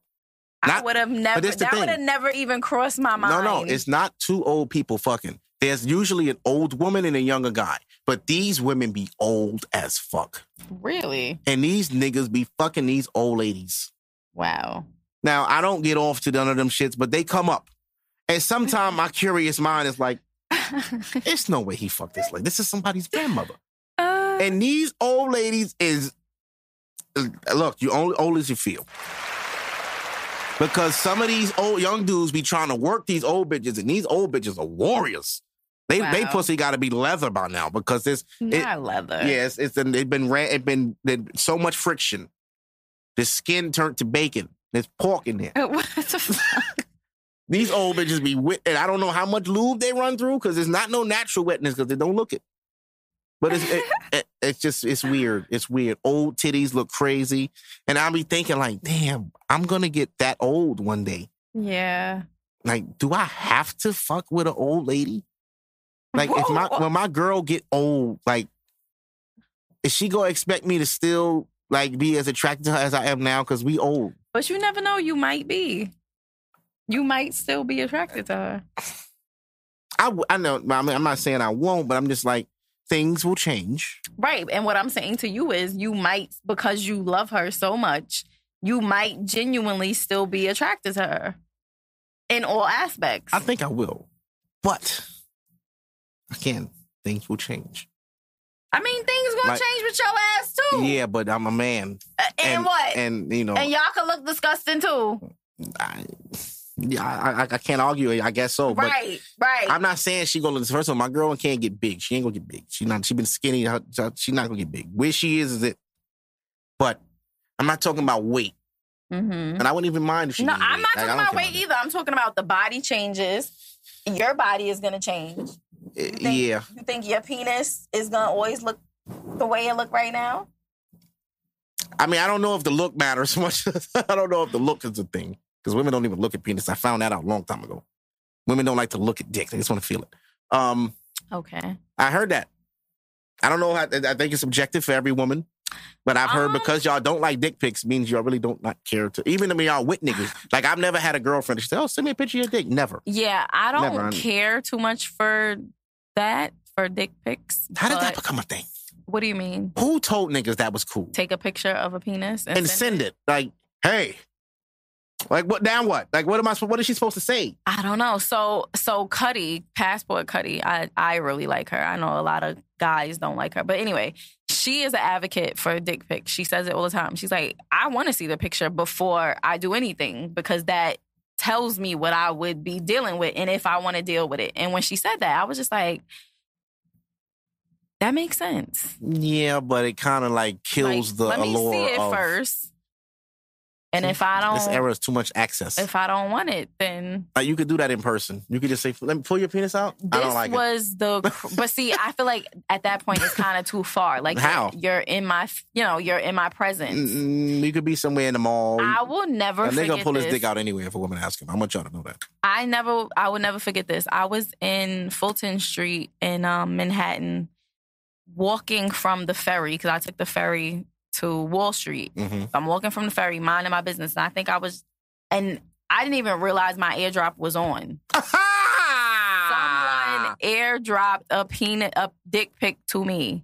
I would have never. That would have never even crossed my mind. No, no, it's not two old people fucking. There's usually an old woman and a younger guy, but these women be old as fuck, really and these niggas be fucking these old ladies. wow. Now I don't get off to none of them shits, but they come up, and sometimes my curious mind is like, "It's no way he fucked this lady. This is somebody's grandmother." Uh, And these old ladies is look, you only old as you feel. Because some of these old young dudes be trying to work these old bitches, and these old bitches are warriors. They they pussy got to be leather by now because there's it, not leather. yes, it's been they've been ran, it been so much friction. The skin turned to bacon. There's pork in there. what the fuck? These old bitches be wet, and I don't know how much lube they run through because there's not no natural wetness because they don't look it. But it's it, it- it's just it's weird. It's weird. Old titties look crazy, and I'll be thinking like, damn, I'm gonna get that old one day. Yeah. Like, do I have to fuck with an old lady? Like, if my when my girl get old, like, is she gonna expect me to still like be as attracted to her as I am now? Because we old. But you never know. You might be. You might still be attracted to her. I, I know. I mean, I'm not saying I won't, but I'm just like things will change. Right. And what I'm saying to you is you might, because you love her so much, you might genuinely still be attracted to her in all aspects. I think I will, but again, things will change. I mean, things gonna Like- change with your ass too. Yeah, but I'm a man, Uh, and, what? And, And you know, and y'all can look disgusting too. I, yeah, I, I, I can't argue. it. I guess so, but right. Right. I'm not saying she gonna. First of all, my girl can't get big. She ain't gonna get big. She not. She been skinny. She not gonna get big. Where she is is it. But I'm not talking about weight. Mm-hmm. and I wouldn't even mind if she. No, I'm not Like, talking about weight either. I'm talking about the body changes. Your body is gonna change. You think, Yeah, You think your penis is gonna always look the way it look right now? I mean, I don't know if the look matters much. I don't know if the look is a thing because women don't even look at penis. I found that out a long time ago. Women don't like to look at dick; they just want to feel it. Um, Okay. I heard that. I don't know. How, I think it's subjective for every woman, but I've heard Um, because y'all don't like dick pics means y'all really don't not care to. Even when y'all with niggas, like I've never had a girlfriend. She said, "Oh, send me a picture of your dick." Never. Yeah, I don't Never, care too much for that for dick pics. How did that become a thing? What do you mean? Who told niggas that was cool? Take a picture of a penis and, and send it. Like, hey, like what? Now what? Like, what am I? supposed- What is she supposed to say? I don't know. So so Cuddy, passport Cuddy, I I really like her. I know a lot of guys don't like her. But anyway, she is an advocate for dick pics. She says it all the time. She's like, I want to see the picture before I do anything because that tells me what I would be dealing with and if I want to deal with it. And when she said that, I was just like, that makes sense. Yeah, but it kind of like kills Like, the let me allure see it of first. And if I don't this era is too much access. if I don't want it, then Like, you could do that in person. You could just say, "Let me pull your penis out." I This don't like it. was the, but see, I feel like at that point it's kind of too far. Like How? You're, in my, you know, you're in my presence. Mm, You could be somewhere in the mall. I will never a nigga forget pull this. his dick out anyway if a woman asks him. I want y'all to know that. I never, I will never forget this. I was in Fulton Street in um, Manhattan, walking from the ferry because I took the ferry to Wall Street. hmm I'm walking from the ferry, minding my business, and I think I was, and I didn't even realize my airdrop was on. Someone airdropped a peanut, a dick pic to me.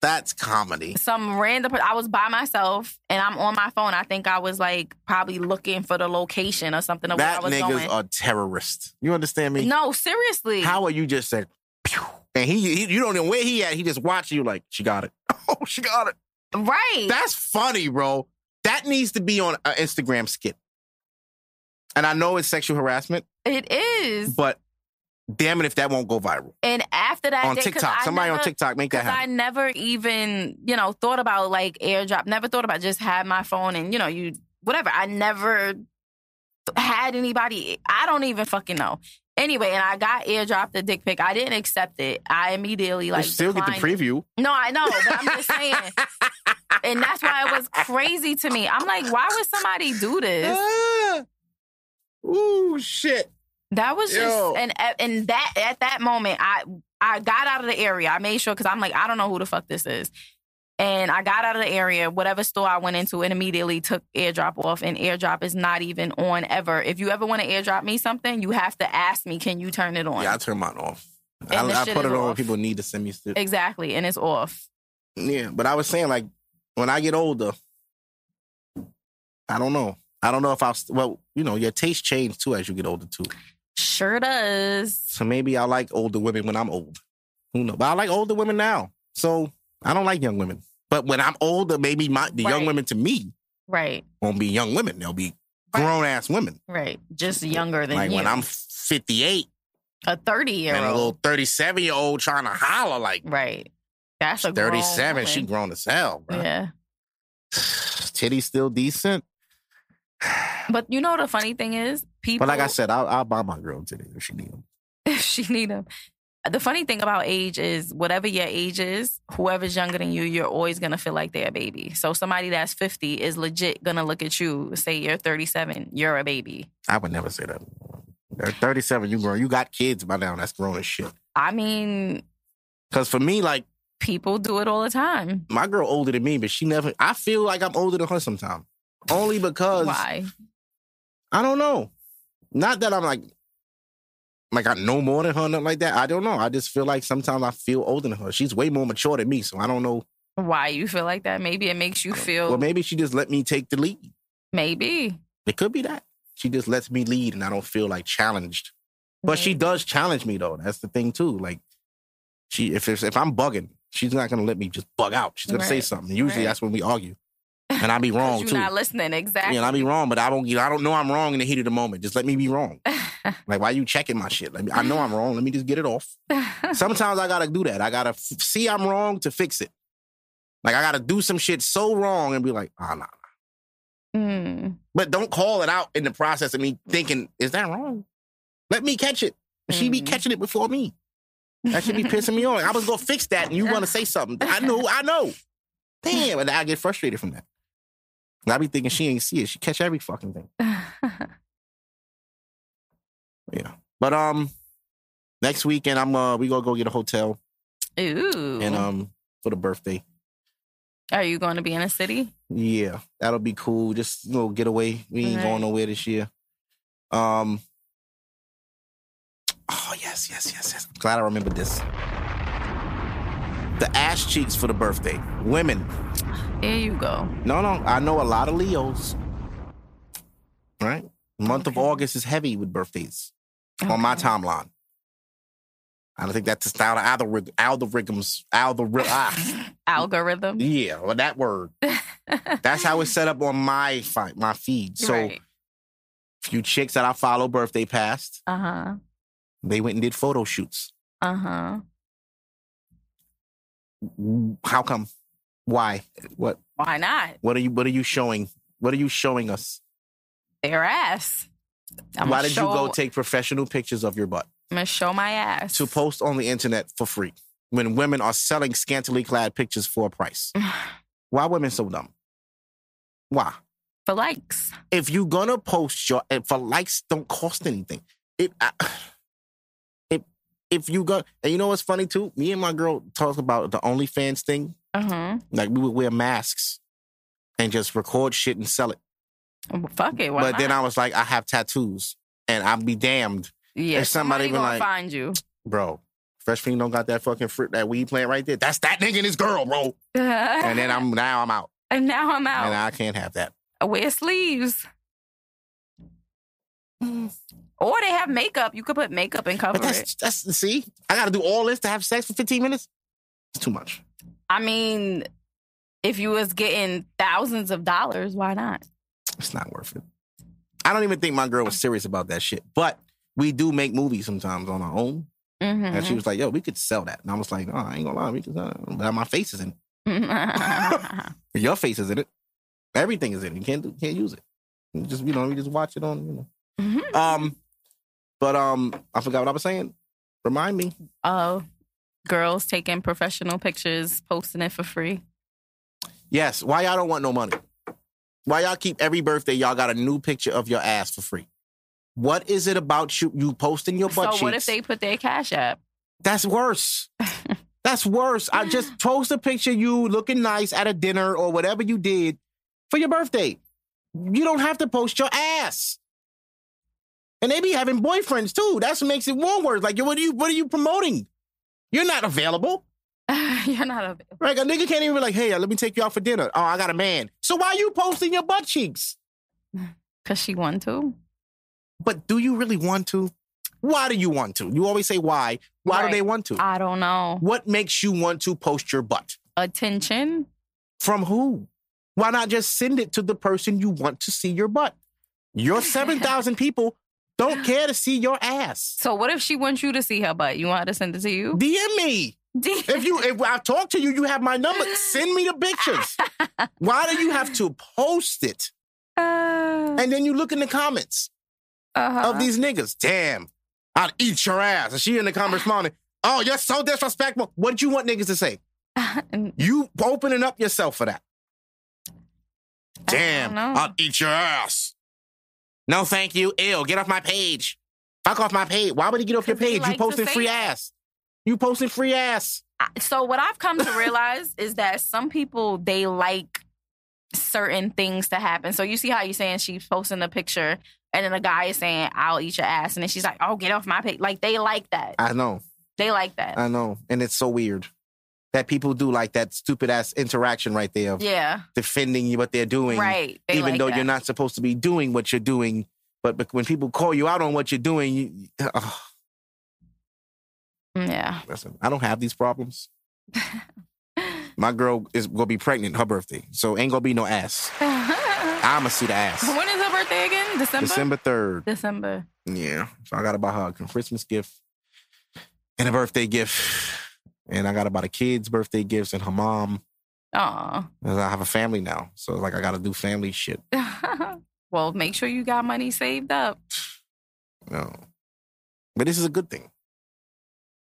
That's comedy. some random. I was by myself and I'm on my phone. I think I was like probably looking for the location or something of where I That was niggas going. are terrorists. You understand me? no, seriously. How are you just said, Pew, and he, he, you don't know where he at. He just watching you like, she got it. Oh, she got it. Right? That's funny, bro. That needs to be on an Instagram skit. And I know it's sexual harassment, it is. but damn it if that won't go viral. And after that, on day, TikTok. Somebody on TikTok make that 'cause I never even, you know, thought about like airdrop. Never thought about just had my phone and you know you whatever. I never had anybody. I don't even fucking know. Anyway, and I got airdropped the dick pic. I didn't accept it. I immediately You like still get the preview. No, I know, but I'm just saying. and that's why it was crazy to me. I'm like, why would somebody do this? Ah. Ooh, shit. That was just and and that at that moment, I I got out of the area. I made sure because I'm like, I don't know who the fuck this is. And I got out of the area, whatever store I went into, and immediately took airdrop off. And airdrop is not even on ever. If you ever want to airdrop me something, you have to ask me, can you turn it on? Yeah, I turn mine off. I, I put it on when people need to send me stuff. Exactly. And it's off. Yeah, but I was saying like when I get older, I don't know. I don't know if I'll. st- Well, you know, your taste change too as you get older too. Sure does. So maybe I like older women when I'm old. Who knows? But I like older women now. So I don't like young women. But when I'm older, maybe my the young women to me Right. won't be young women. They'll be Right. grown ass women. Right. Just younger than Like you. when I'm 58 a 30 year and a little 37 year old trying to holler like Right. That's a grown 37, she grown as hell, bro. Yeah. Titty still decent. But you know the funny thing is, people. But like I said, I'll, I'll buy my girl titty if she need them. if she need them. The funny thing about age is, whatever your age is, whoever's younger than you, you're always gonna feel like they're a baby. So somebody that's 50 is legit gonna look at you, say you're 37, you're a baby. I would never say that. They're 37, you grown. You got kids by now. That's grown as shit. I mean, Because for me, like, people do it all the time. my girl older than me, but she never, I feel like I'm older than her sometimes. Only because, Why? I don't know. Not that I'm like, like I know more than her, nothing like that. I don't know. I just feel like sometimes I feel older than her. She's way more mature than me, so I don't know. Why you feel like that? Maybe it makes you feel. Well, maybe she just let me take the lead. maybe. It could be that. She just lets me lead and I don't feel like challenged. But she does challenge me though. That's the thing too. Like she if if I'm bugging, she's not gonna let me just bug out. She's gonna say something. Usually Right. that's when we argue. And I be wrong you're too. not listening exactly. Yeah, and I be wrong, but I don't I don't know I'm wrong in the heat of the moment. Just let me be wrong. like why you checking my shit? Let me, I know I'm wrong. Let me just get it off. Sometimes I gotta do that. I gotta f- see I'm wrong to fix it. Like I gotta do some shit so wrong and be like, ah nah, nah. Mm. But don't call it out in the process of me thinking, is that wrong? Let me catch it. She be Mm. catching it before me. That should be pissing me off. I was gonna fix that, and you want to say something. I know, I know. Damn, and I get frustrated from that. And I be thinking she ain't see it. She catch every fucking thing. Yeah. But um, next weekend I'm uh we gonna go get a hotel Ooh. and um for the birthday. Are you going to be in a city? Yeah, that'll be cool. Just you know, get away. We ain't Right. going nowhere this year. Um. Oh yes, yes, yes, yes. Glad I remember this. The ass cheeks for the birthday. Women. Here you go. No, no. I know a lot of Leos. Right. Month of August is heavy with birthdays on my timeline. I don't think that's the style of algorithm, algorithms. Algorithm. Ah. Algorithm. Yeah, well, that word. That's how it's set up on my fi- my feed. So, right. few chicks that I follow birthday past, Uh huh. they went and did photo shoots. Uh huh. How come? Why? What? Why not? What are you? What are you showing? What are you showing us? Their ass. I'm Why did show, you go take professional pictures of your butt I'm gonna show my ass. to post on the internet for free when women are selling scantily clad pictures for a price? Why women so dumb? Why? for likes. if you're gonna post your for likes don't cost anything. It I, if if you go and you know what's funny too? Me and my girl talked about the OnlyFans thing. Uh huh. Like we would wear masks and just record shit and sell it. Fuck it. But then? I was like, I have tattoos and I'll be damned, yeah, if somebody been like- find you. bro. Fresh Fiend don't got that fucking fruit that weed plant right there. That's that nigga and his girl, bro. And then I'm now I'm out. and now I'm out. And. I can't have that. I wear sleeves. Or they have makeup. You could put makeup and cover But it. that's that's see, I gotta do all this to have sex for 15 minutes. It's too much. I mean, if you was getting thousands of dollars, why not? It's not worth it. I don't even think my girl was serious about that shit. But we do make movies sometimes on our own. Mm-hmm. And she was like, yo, we could sell that. And I was like, oh, I ain't gonna lie, we could sell it. But my face is in it. Your face is in it. Everything is in it. You can't do, can't use it. You just, you know, you just watch it on, you know. Mhm. Um, but um, I forgot what I was saying. Remind me. Oh, girls taking professional pictures, posting it for free. Yes. Why y'all don't want no money? Why y'all keep every birthday y'all got a new picture of your ass for free? What is it about you you posting your butt so what if they put their cash app? That's worse. That's worse. I just post a picture you looking nice at a dinner or whatever you did for your birthday. You don't have to post your ass. And they be having boyfriends too. That's what makes it more worse. Like, what are you what are you promoting? You're not available. You're not a Right? A nigga can't even be like, hey, uh, let me take you out for dinner. Oh, I got a man. So why are you posting your butt cheeks? because she want to. But do you really want to? Why do you want to? You always say why. Why Right. do they want to? I don't know. what makes you want to post your butt? Attention. From who? Why not just send it to the person you want to see your butt? Your 7,000 people don't care to see your ass. So what if she wants you to see her butt? You want her to send it to you? DM me. If you if I talk to you, you have my number. Send me the pictures. Why do you have to post it? Uh, And then you look in the comments uh-huh. of these niggas. Damn, I'd eat your ass. And she in the comments responding, Oh, you're so disrespectful. What did you want niggas to say? You opening up yourself for that. Damn. I'll eat your ass. No, thank you. Ew, get off my page. Fuck off my page. Why would he get off your page? you posting free ass. You posting free ass. so what I've come to realize is that some people they like certain things to happen. So you see how you're saying she's posting a picture and then a guy is saying, I'll eat your ass. And then she's like, Oh, get off my page. Like they like that. I know. They like that. I know. And it's so weird that people do like that stupid ass interaction right there of yeah. defending you what they're doing. Right. They even like though that. you're not supposed to be doing what you're doing. But, but when people call you out on what you're doing, you, oh, Yeah. listen, I don't have these problems. My girl is gonna be pregnant her birthday, so ain't gonna be no ass. I'ma see the ass. when is her birthday again? December? December third. December. Yeah, so I got to buy her a Christmas gift and a birthday gift, and I got about a kids birthday gifts and her mom. Aw. I have a family now, so like I got to do family shit. well, make sure you got money saved up. No, but this is a good thing.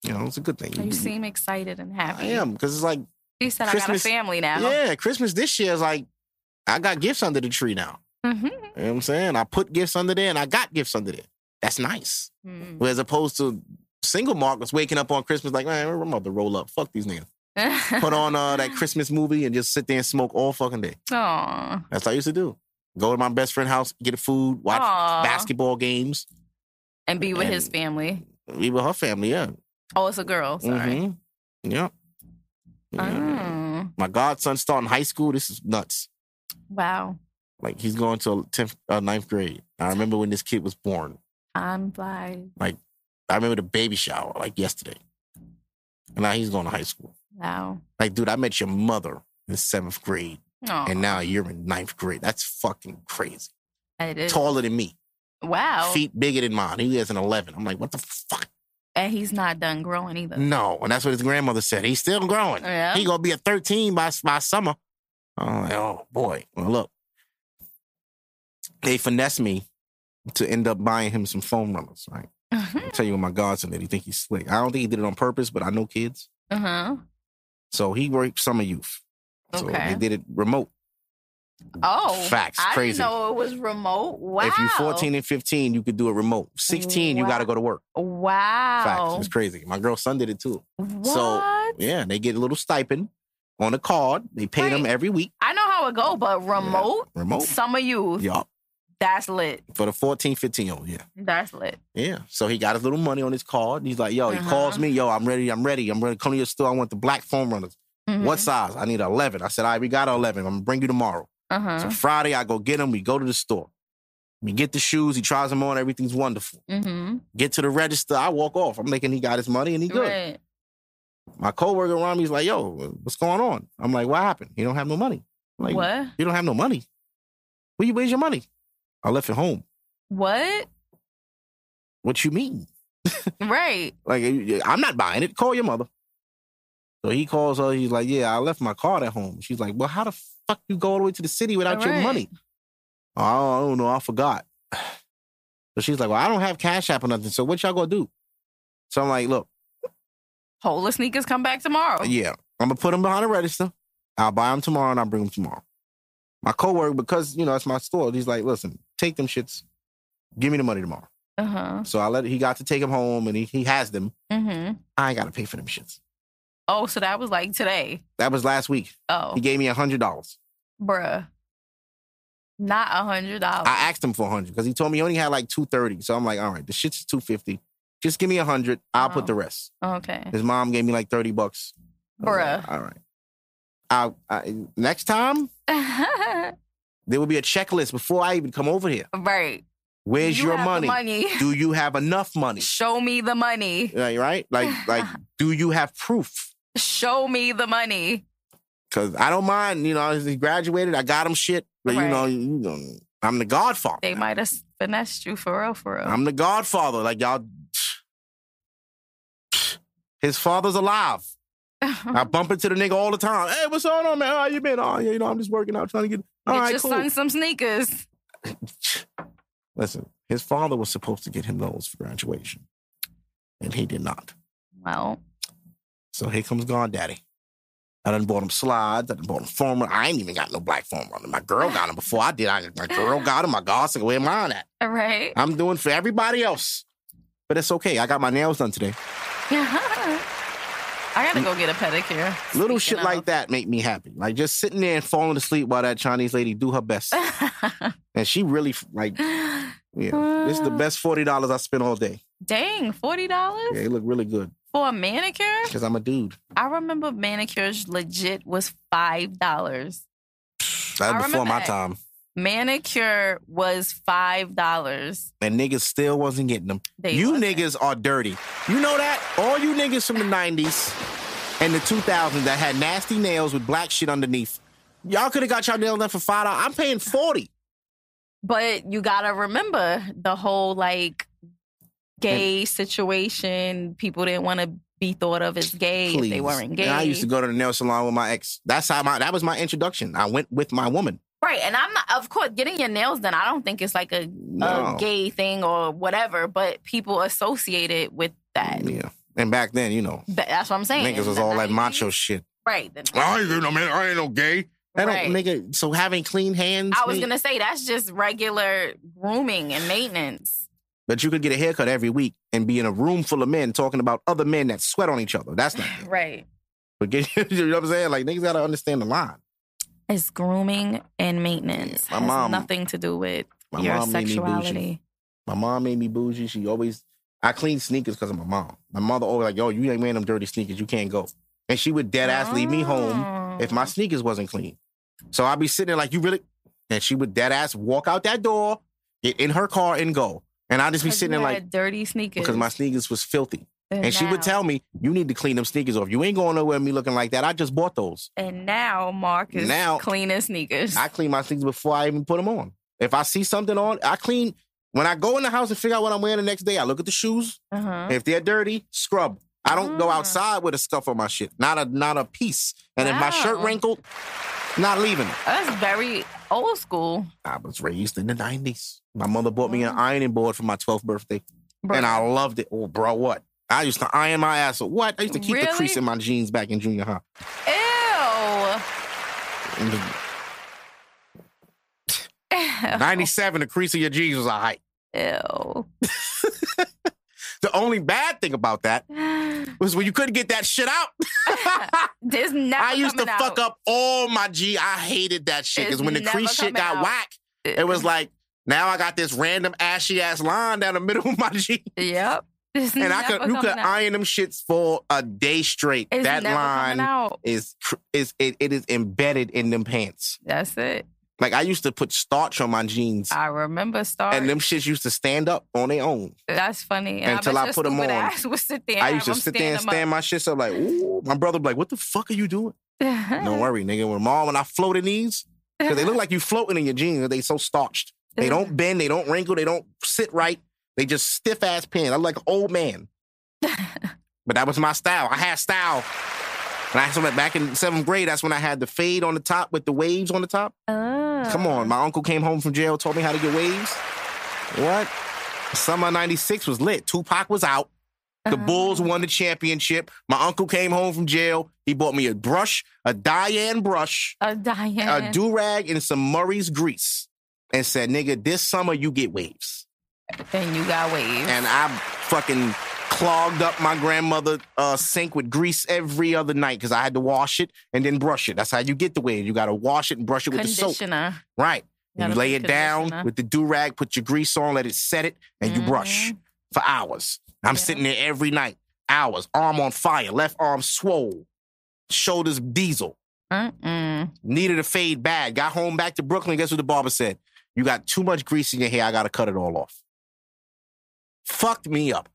You know, it's a good thing. You seem excited and happy. I am because it's like You said Christmas- I got a family now. yeah, Christmas this year is like I got gifts under the tree now. hmm You know what I'm saying? I put gifts under there and I got gifts under there. That's nice. Mm. As opposed to single Mark was waking up on Christmas like, man, I'm about to roll up. Fuck these niggas. Put on uh, that Christmas movie and just sit there and smoke all fucking day. Aw. That's what I used to do. Go to my best friend's house, get food, watch Aw. basketball games. And be with his family. Be with her family, yeah. Oh, it's a girl. Sorry. Mhm. Yeah. Yeah. Oh, My godson starting high school. This is nuts. wow. Like he's going to 10th, uh, ninth grade. I remember when this kid was born. I'm blind. flies. I remember the baby shower like yesterday. And now he's going to high school. Wow. Like, dude, I met your mother in seventh grade, Aw, and now you're in ninth grade. That's fucking crazy. it is. Taller than me, Wow. feet bigger than mine. He has an 11. I'm like, what the fuck? And he's not done growing either. No, and that's what his grandmother said. He's still growing. Yeah. He gonna be a 13 by by summer. I'm like, oh boy. Well, look, they finessed me to end up buying him some foam runners. Right. I'll tell you what my godson did. He think he's slick. I don't think he did it on purpose, but I know kids. Uh huh. So he worked summer youth. So Okay. they did it remote. Oh, Facts, I crazy. didn't know it was remote. Wow. If you're 14 and 15, you could do it remote. 16, you got to go to work. Wow. Facts. It's crazy. My girl's son did it too. What? So yeah, they get a little stipend on a card. They pay them every week. I know how it go, but remote, Remote. summer youth, Yeah. That's lit. For the 14, 15 year old. Yeah. That's lit. Yeah. So he got his little money on his card. He's like, yo, he Uh-huh. calls me. Yo, I'm ready. I'm ready. I'm ready to come to your store. I want the black foam runners. Mm-hmm. What size? I need 11. I said, all right, we got 11. I'm going to bring you tomorrow. Uh So. Friday, I go get him. We go to the store. We get the shoes. He tries them on. Everything's wonderful. Mm-hmm. Get to the register. I walk off. I'm thinking he got his money and he good. Right. My coworker around me is like, yo, what's going on? I'm like, what happened? You don't have no money. I'm like, what? You don't have no money. Where you, where's your money? I left it home. What? What you mean? Right. Like, I'm not buying it. Call your mother. So he calls her. He's like, yeah, I left my card at home. She's like, well, how the fuck you go all the way to the city without your money? Oh, I don't know. I forgot. So she's like, well, I don't have cash app or nothing. So what y'all gonna do? So I'm like, look, Hold the sneakers come back tomorrow. yeah, I'm gonna put them behind the register. I'll buy them tomorrow and I'll bring them tomorrow. My coworker, because you know it's my store, he's like, listen, take them shits. Give me the money tomorrow. Uh huh. So I let he got to take them home and he, he has them. Mm-hmm. I ain't gotta pay for them shits. Oh, so that was like today. That was last week. Oh, He gave me a hundred dollars. bruh. Not a hundred dollars. I asked him for a hundred because he told me he only had like two thirty. So I'm like, all right, the shit's two fifty. Just give me a hundred. I'll Oh. put the rest. Okay. His mom gave me like thirty bucks. Bruh. like, all right. I, I, next time there will be a checklist before I even come over here. right. Where's You your money? money. Do you have enough money? Show me the money. Right, right? Like, like, do you have proof? Show me the money. Because I don't mind. You know, he graduated. I got him shit. But you know, you know, I'm the Godfather. They might have finessed you for real, for real. I'm the Godfather. Like y'all. His father's alive. I bump into the nigga all the time. Hey, what's going on, man? How you been? Oh, yeah, you know, I'm just working out, trying to get. All Get right, your cool. son some sneakers. Listen, his father was supposed to get him those for graduation, and he did not. Well, So here comes Daddy. I done bought him slides. I done bought him run- I ain't even got no black foam runner. My girl got him before I did. I, my girl got him. My godson, where am mine at? all right. I'm doing for everybody else. But it's okay. I got my nails done today. I gotta go get a pedicure. Little shit of. like that make me happy. Like just sitting there and falling asleep while that Chinese lady do her best. and she really like, yeah, this is the best forty dollars I spent all day. Dang, forty dollars Yeah, it look really good for a manicure? because I'm a dude. I remember manicures legit was five dollars. That was before my that. time, Manicure was five dollars. and niggas still wasn't getting them. They you wasn't. niggas are dirty. You know that? All you niggas from the '90s and the 2000s that had nasty nails with black shit underneath. Y'all could have got y'all nails done for five dollars. I'm paying forty. But you gotta remember the whole like gay situation. People didn't want to be thought of as gay if they weren't gay. And I used to go to the nail salon with my ex. That's how my that was my introduction. I went with my woman. Right, and I'm not. Of course, getting your nails done. I don't think it's like a, No. a gay thing or whatever, but people associate it with that. Mm, yeah. And back then, you know, That- That's what I'm saying. niggas was The all that 90s. macho shit. Right. the- I ain't no man. I ain't no gay. That Right. don't nigga. So having clean hands. I was nigga- gonna say that's just regular grooming and maintenance. But you could get a haircut every week and be in a room full of men talking about other men that sweat on each other. That's not good. Right. But get, you know what I'm saying? Like niggas gotta understand the line. It's grooming and maintenance. Yeah, my Has mom- nothing to do with My your mom made me bougie. sexuality. My mom made me bougie. She always I clean sneakers because of my mom. My mother always like, yo, you ain't wearing them dirty sneakers. You can't go. And she would dead ass leave me home if Oh. my sneakers wasn't clean. So I'd be sitting there like, you really? And she would dead ass walk out that door, get in her car and go. And I'd just be sitting there like, dirty sneakers. because my sneakers was filthy. And she would tell me, you need to clean them sneakers off. You ain't going nowhere with me looking like that. I just bought those. And now Mark is Now- cleaning sneakers. I clean my sneakers before I even put them on. If I see something on, I clean. When I go in the house and figure out what I'm wearing the next day, I look at the shoes. uh-huh. If they're dirty, scrub. I don't go Ah. outside with a scuff on my shit. Not a not a piece. And if my shirt wrinkled, not leaving it. That's very old school. I was raised in the 90s. My mother bought me an ironing board for my 12th birthday. Bro. And I loved it. Oh, bro, what? I used to iron my ass. What? I used to keep the crease in my jeans back in junior high. Ew. 97, the crease of your jeans was a height. Ew. The only bad thing about that was when you couldn't get that shit out. There's never I used to coming fuck up all my G. I hated that shit because when the crease shit got out. whack, it was like now I got this random ashy ass line down the middle of my G, Yep. It's and I could you could out. iron them shits for a day straight. It's that line is is it, it is embedded in them pants. That's it. Like I used to put starch on my jeans, I remember starch, and them shits used to stand up on their own. That's funny. And Until I, I put 'em your stupid on. Ass would sit there. I used to sit there and stand stand my shits up like, ooh. My brother be like, "What the fuck are you doing?" them Don't worry, nigga. When mom and I float in these, because they look like you floating in your jeans. They so starched. They don't bend. They don't wrinkle. They don't sit right. They just stiff ass pants. I'm like an old man. but that was my style. I had style. And I so back in seventh grade, that's when I had the fade on the top with the waves on the top. Oh. Come on, my uncle came home from jail, taught me how to get waves. What? Summer '96 was lit. Tupac was out. The Uh-huh. Bulls won the championship. My uncle came home from jail. He bought me a brush, a Diane brush, A Diane. a do rag, and some Murray's grease, and said, "Nigga, this summer you get waves." And you got waves. And I fucking clogged up my grandmother uh, sink with grease every other night because I had to wash it and then brush it. That's how you get the wave. You got to wash it and brush it with the soap. Conditioner. Right. You You, lay it down with the do rag, put your grease on, let it set it, and you brush Mhm. for hours. I'm Yeah. sitting there every night, hours, arm on fire, left arm swole, shoulders diesel. Mm-mm. Needed a fade bad. Got home back to Brooklyn. Guess what the barber said? You got too much grease in your hair. I got to cut it all off. Fucked me up.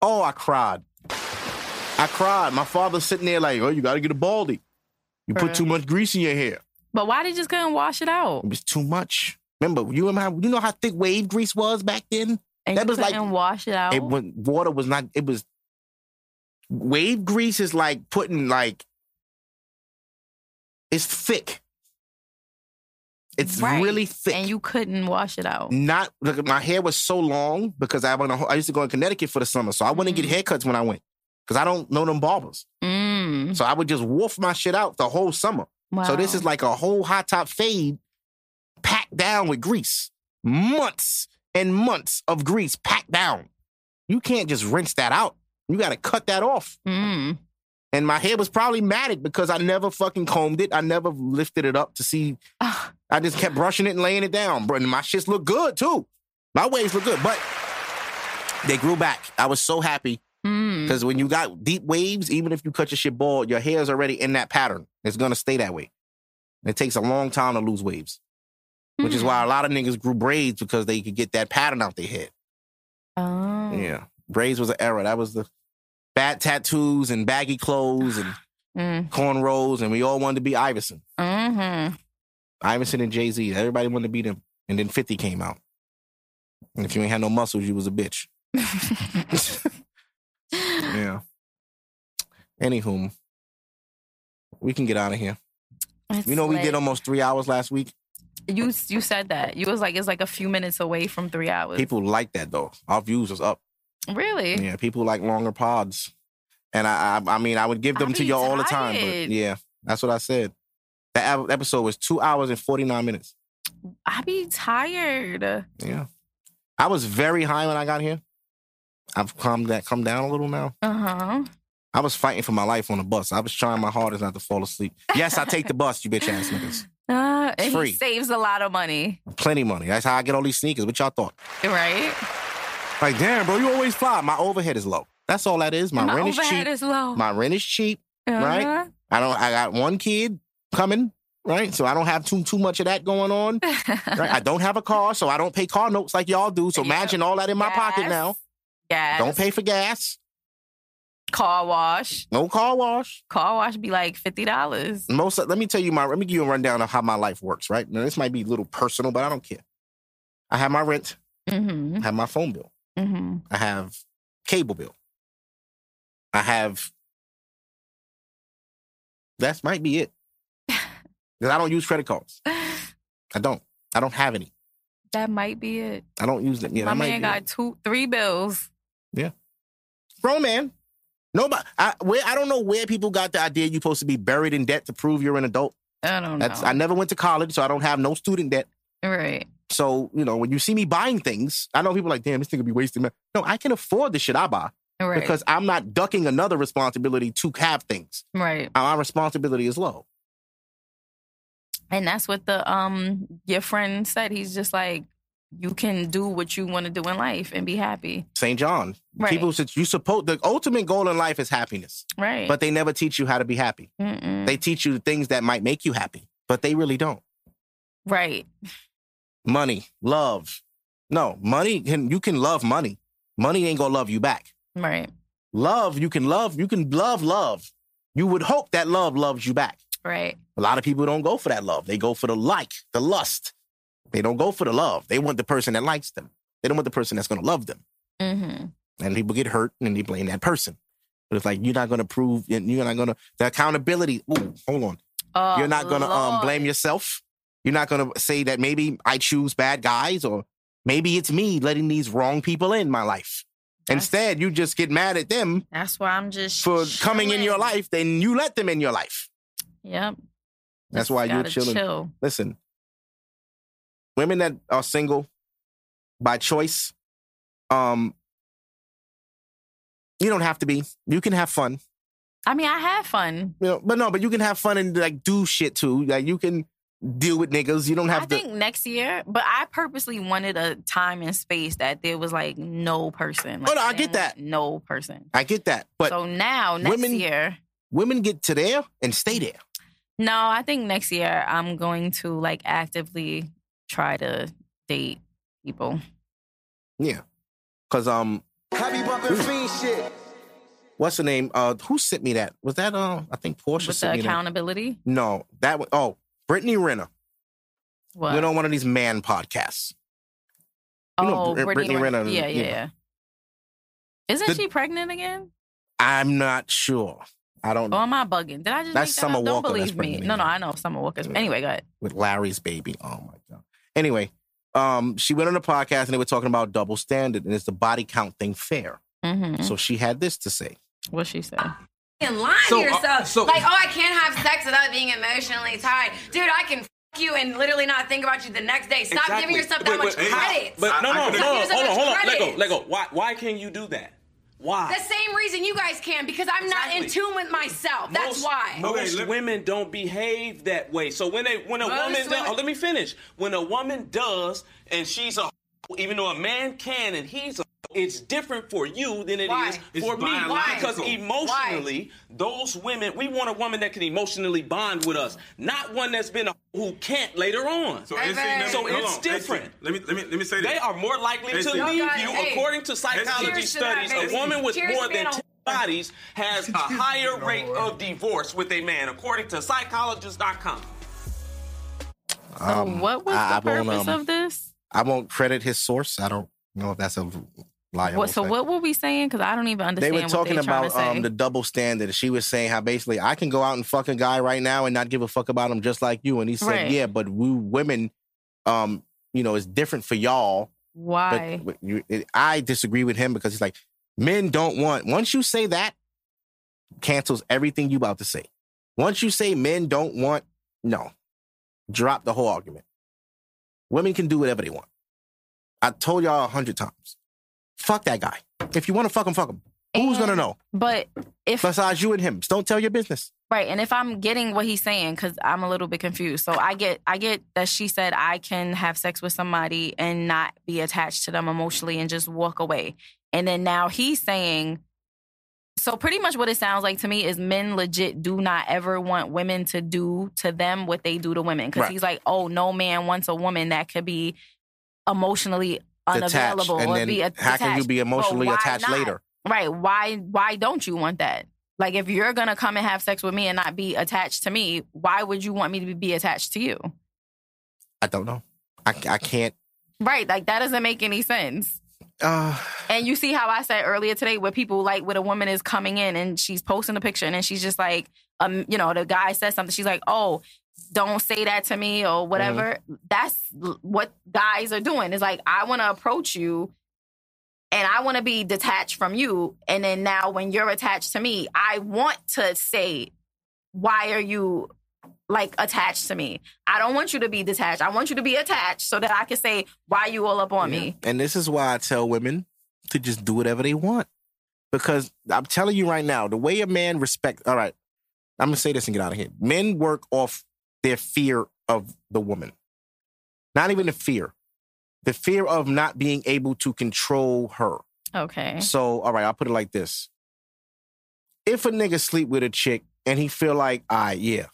Oh, I cried. I cried. My father's sitting there like, oh, you got to get a baldy. You put too much grease in your hair. But why they just couldn't wash it out? It was too much. Remember, you remember how, you know how thick wave grease was back then? And That you was like- couldn't wash it out. It was water was not. It was wave grease is like putting like it's thick. It's Right. really thick. and you couldn't wash it out. not look. My hair was so long because I went. on- I used to go in Connecticut for the summer, so I wouldn't get haircuts when I went because I don't know them barbers. Mm. So I would just wolf my shit out the whole summer. Wow. So this is like a whole hot top fade packed down with grease. Months and months of grease packed down. You can't just rinse that out. You got to cut that off. Mm. And my hair was probably matted because I never fucking combed it. I never lifted it up to see. I just kept brushing it and laying it down. Bro, and my shits look good too. My waves look good, but they grew back. I was so happy mm. because when you got deep waves, even if you cut your shit bald, your hair is already in that pattern. It's gonna stay that way. It takes a long time to lose waves, which is Hmm. why a lot of niggas grew braids because they could get that pattern out their head. Oh. Yeah, braids was an era. That was the bad tattoos and baggy clothes and Mm. cornrows, and we all wanted to be Iverson. Mm-hmm. Iverson and Jay Z. Everybody wanted to be them. And then 50 came out. And if you ain't had no muscles, you was a bitch. yeah. Anywho, we can get out of here. It's You know, we did almost three hours last week. You you said that you was like it's like a few minutes away from three hours. People like that though. Our views was up. Really? Yeah, people like longer pods, and I, I, I mean, I would give them I to you all the time. But yeah, that's what I said. That ep- episode was two hours and forty nine minutes. I be tired. Yeah, I was very high when I got here. I've calmed that come down a little now. Uh huh. I was fighting for my life on the bus. I was trying my hardest not to fall asleep. Yes, I take the bus, you bitch ass niggas. Uh, and free. he saves a lot of money, Plenty money. That's how I get all these sneakers. What y'all thought? right? Like, damn, bro, you always fly. My overhead is low. That's all that is. My, My rent is overhead cheap. is low. my rent is cheap. right? Uh-huh. I don't. I got one kid coming, right? So I don't have too too much of that going on. Right? I don't have a car, so I don't pay car notes like y'all do. So imagine all that in my pocket now. Gas. Don't pay for gas. car wash. No car wash. Car wash be like fifty dollars. Most. Let me tell you my. Let me give you a rundown of how my life works. Right now, this might be a little personal, but I don't care. I have my rent. Mm-hmm. I have my phone bill. Mm-hmm. I have cable bill. I have. That might be it. Because I don't use credit cards. I don't. I don't have any. That might be it. I don't use them. Yeah, My man got it. two, three bills. Yeah. Grown man. Nobody. I where I don't know where people got the idea you're supposed to be buried in debt to prove you're an adult. I don't That's know. I never went to college, so I don't have no student debt. right. So you know when you see me buying things, I know people are like, damn, this nigga be wasting money. No, I can afford the shit I buy Right. because I'm not ducking another responsibility to have things. right. My responsibility is low. And that's what the um your friend said. He's just like, you can do what you want to do in life and be happy. St. John. Right. People said you suppose the ultimate goal in life is happiness, Right. but they never teach you how to be happy. Mm-mm. They teach you the things that might make you happy, but they really don't. right. Money, love. No, money can you can love money. Money ain't gonna love you back. Right. Love, you can love, you can love love. You would hope that love loves you back. Right. A lot of people don't go for that love. They go for the like, the lust. They don't go for the love. They want the person that likes them. They don't want the person that's gonna love them. Mm-hmm. And people get hurt and they blame that person. But it's like you're not gonna prove you're not gonna the accountability. Ooh, hold on. Oh, You're not gonna um, blame yourself. You're not gonna say that maybe I choose bad guys or maybe it's me letting these wrong people in my life. That's- Instead, you just get mad at them That's why I'm just for coming in your life. Then you let them in your life. Yep. That's Just why you're chilling. Chill. Listen, women that are single by choice, um, you don't have to be. You can have fun. I mean, I have fun. You know, but no, but you can have fun and like do shit too. Like you can deal with niggas. You don't have I to. think next year, but I purposely wanted a time and space that there was like no person. Like, Oh, no, I get that. No person. I get that, but so now, next women- year, women get to there and stay there. no, I think next year I'm going to like actively try to date people. Yeah, because um, Happy bumping fiend shit. what's the name? Uh, who sent me that? Was that uh? I think Portia With the sent me that. accountability. No, that was oh, Brittany Renner. What? Went on one of these man podcasts. you oh, Brit- Brittany, Brittany Renner. Yeah, yeah, yeah. Isn't The- she pregnant again? I'm not sure. I don't know am I bugging? Did I just That's that Summer up? Don't believe me. No, no. I know Summer Walker's. Yeah. Anyway, go ahead. with Larry's baby. Oh my god. Anyway, um, she went on a podcast and they were talking about double standard and is the body count thing fair? Mm-hmm. So she had this to say. What she said? Fucking lying So, to uh, yourself. so- like, oh, I can't have sex without being emotionally tied. Dude, I can f- you and literally not think about you the next day. Stop Exactly. giving yourself that But- much but- credit. But no, no, I- I- no, no, hold on, hold on. Let go, let go. Why, why can you do that? Why? The same reason you guys can, because I'm not in tune with myself. That's Most- why. Most Okay, women don't behave that way. So when they when a Most woman does, oh, let me finish. When a woman does and she's a even though a man can and he's a it's different for you than it is Why? It's for me biological. because emotionally those women we want a woman that can emotionally bond with us not one that's been a who can't later on So, Hey, AC, So hold it's on. different. AC, Let me let me let me say this. they are more likely Hey, to see- leave Y'all you hey, according to psychology cheers to that, studies a woman with Cheers more than a 10 bodies has a higher rate of divorce with a man according to psychologist.com Um, what was I- the I won't, purpose um, of this? I won't credit his source. I don't know if that's a Liar. What, so say. what were we saying? Because I don't even understand. They were talking about um, the double standard. She was saying how basically I can go out and fuck a guy right now and not give a fuck about him just like you. And he said, Right. yeah, but we women, um, you know, it's different for y'all. Why? But, but you, it, I disagree with him because he's like, men don't want. Once you say that, cancels everything you about to say. Once you say men don't want, no, drop the whole argument. Women can do whatever they want. I told y'all a hundred times. Fuck that guy. If you want to fuck him, fuck him. Who's gonna know? But if Besides you and him, don't tell your business. Right, and if I'm getting what he's saying, because I'm a little bit confused. So I get, I get that she said I can have sex with somebody and not be attached to them emotionally and just walk away. And then now he's saying, so pretty much what it sounds like to me is men legit do not ever want women to do to them what they do to women. Because Right. he's like, oh, no man wants a woman that could be emotionally Detached, unavailable and or then be a- how can you be emotionally attached not? later? Right. Why why don't you want that? Like if you're gonna come and have sex with me and not be attached to me, why would you want me to be attached to you? I don't know. I, I can't. Right. Like that doesn't make any sense. Uh, And you see how I said earlier today where people like when a woman is coming in and she's posting a picture and then she's just like, um, you know, the guy says something, she's like, oh, don't say that to me or whatever. That's what guys are doing. It's like, I want to approach you and I want to be detached from you. And then now when you're attached to me, I want to say, why are you like attached to me? I don't want you to be detached. I want you to be attached so that I can say, why you all up on me? And this is why I tell women to just do whatever they want. Because I'm telling you right now, the way a man respect all right, I'm gonna say this and get out of here. Men work off their fear of the woman. Not even the fear. The fear of not being able to control her. Okay. So, all right, I'll put it like this. If a nigga sleep with a chick and he feel like, all right, yeah,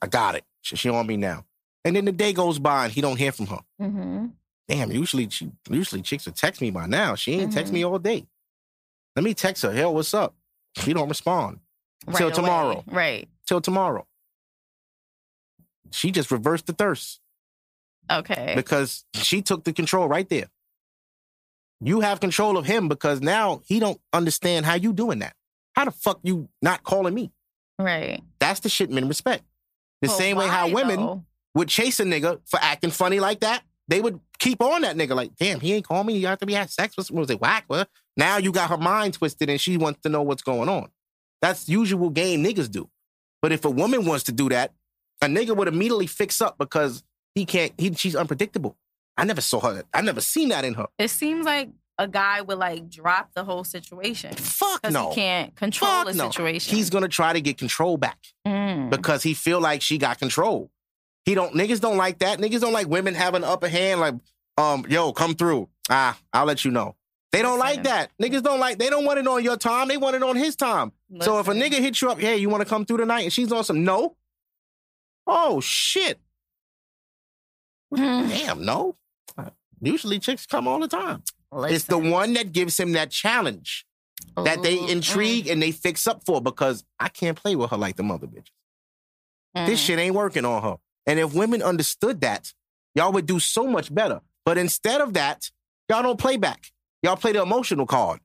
I got it. She, she on me now. And then the day goes by and he don't hear from her. Mm-hmm. Damn, usually she usually chicks will text me by now. She ain't text Mhm. me all day. Let me text her. Hell, what's up? She don't respond. Till Right tomorrow. Right. Till tomorrow. She just reversed the thirst Okay. because she took the control right there. You have control of him because now he don't understand how you doing that. How the fuck you not calling me? Right. That's the shit men respect. The But same way how women though? would chase a nigga for acting funny like that. They would keep on that nigga like, damn, he ain't call me. You have to be had sex with. Was it whack? Well, now you got her mind twisted and she wants to know what's going on. That's usual game niggas do. But if a woman wants to do that, a nigga would immediately fix up because he can't. He, she's unpredictable. I never saw her. I never seen that in her. It seems like a guy would like drop the whole situation. Fuck Because no. he can't control Fuck the no. situation. He's gonna try to get control back. Because he feel like she got control. He don't niggas don't like that. Niggas don't like women having upper hand. Like, um, yo, come through. Ah, I'll let you know. They don't like that. Niggas don't like. They don't want it on your time. They want it on his time. So if a nigga hits you up, hey, you want to come through tonight, and she's on some no. Oh shit! Damn, no. Usually chicks come all the time. It's the one that gives him that challenge that they intrigue and they fix up for because I can't play with her like the mother bitches. Mm, This shit ain't working on her. And if women understood that, y'all would do so much better. But instead of that, y'all don't play back. Y'all play the emotional card.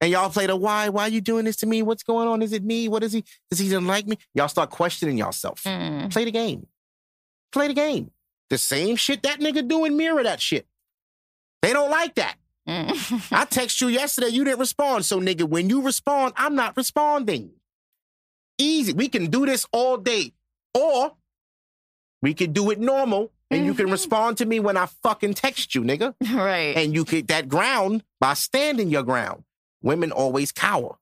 And y'all play the why, why you doing this to me? What's going on? Is it me? What is he? Does he didn't like me? Y'all start questioning yourself. Mm. Play the game. Play the game. The same shit that nigga doing, mirror that shit. They don't like that. Mm. I text you yesterday, you didn't respond. So, nigga, when you respond, I'm not responding. Easy. We can do this all day. Or we could do it normal and you can Mhm. respond to me when I fucking text you, nigga. right. And you get that ground by standing your ground. Women always cower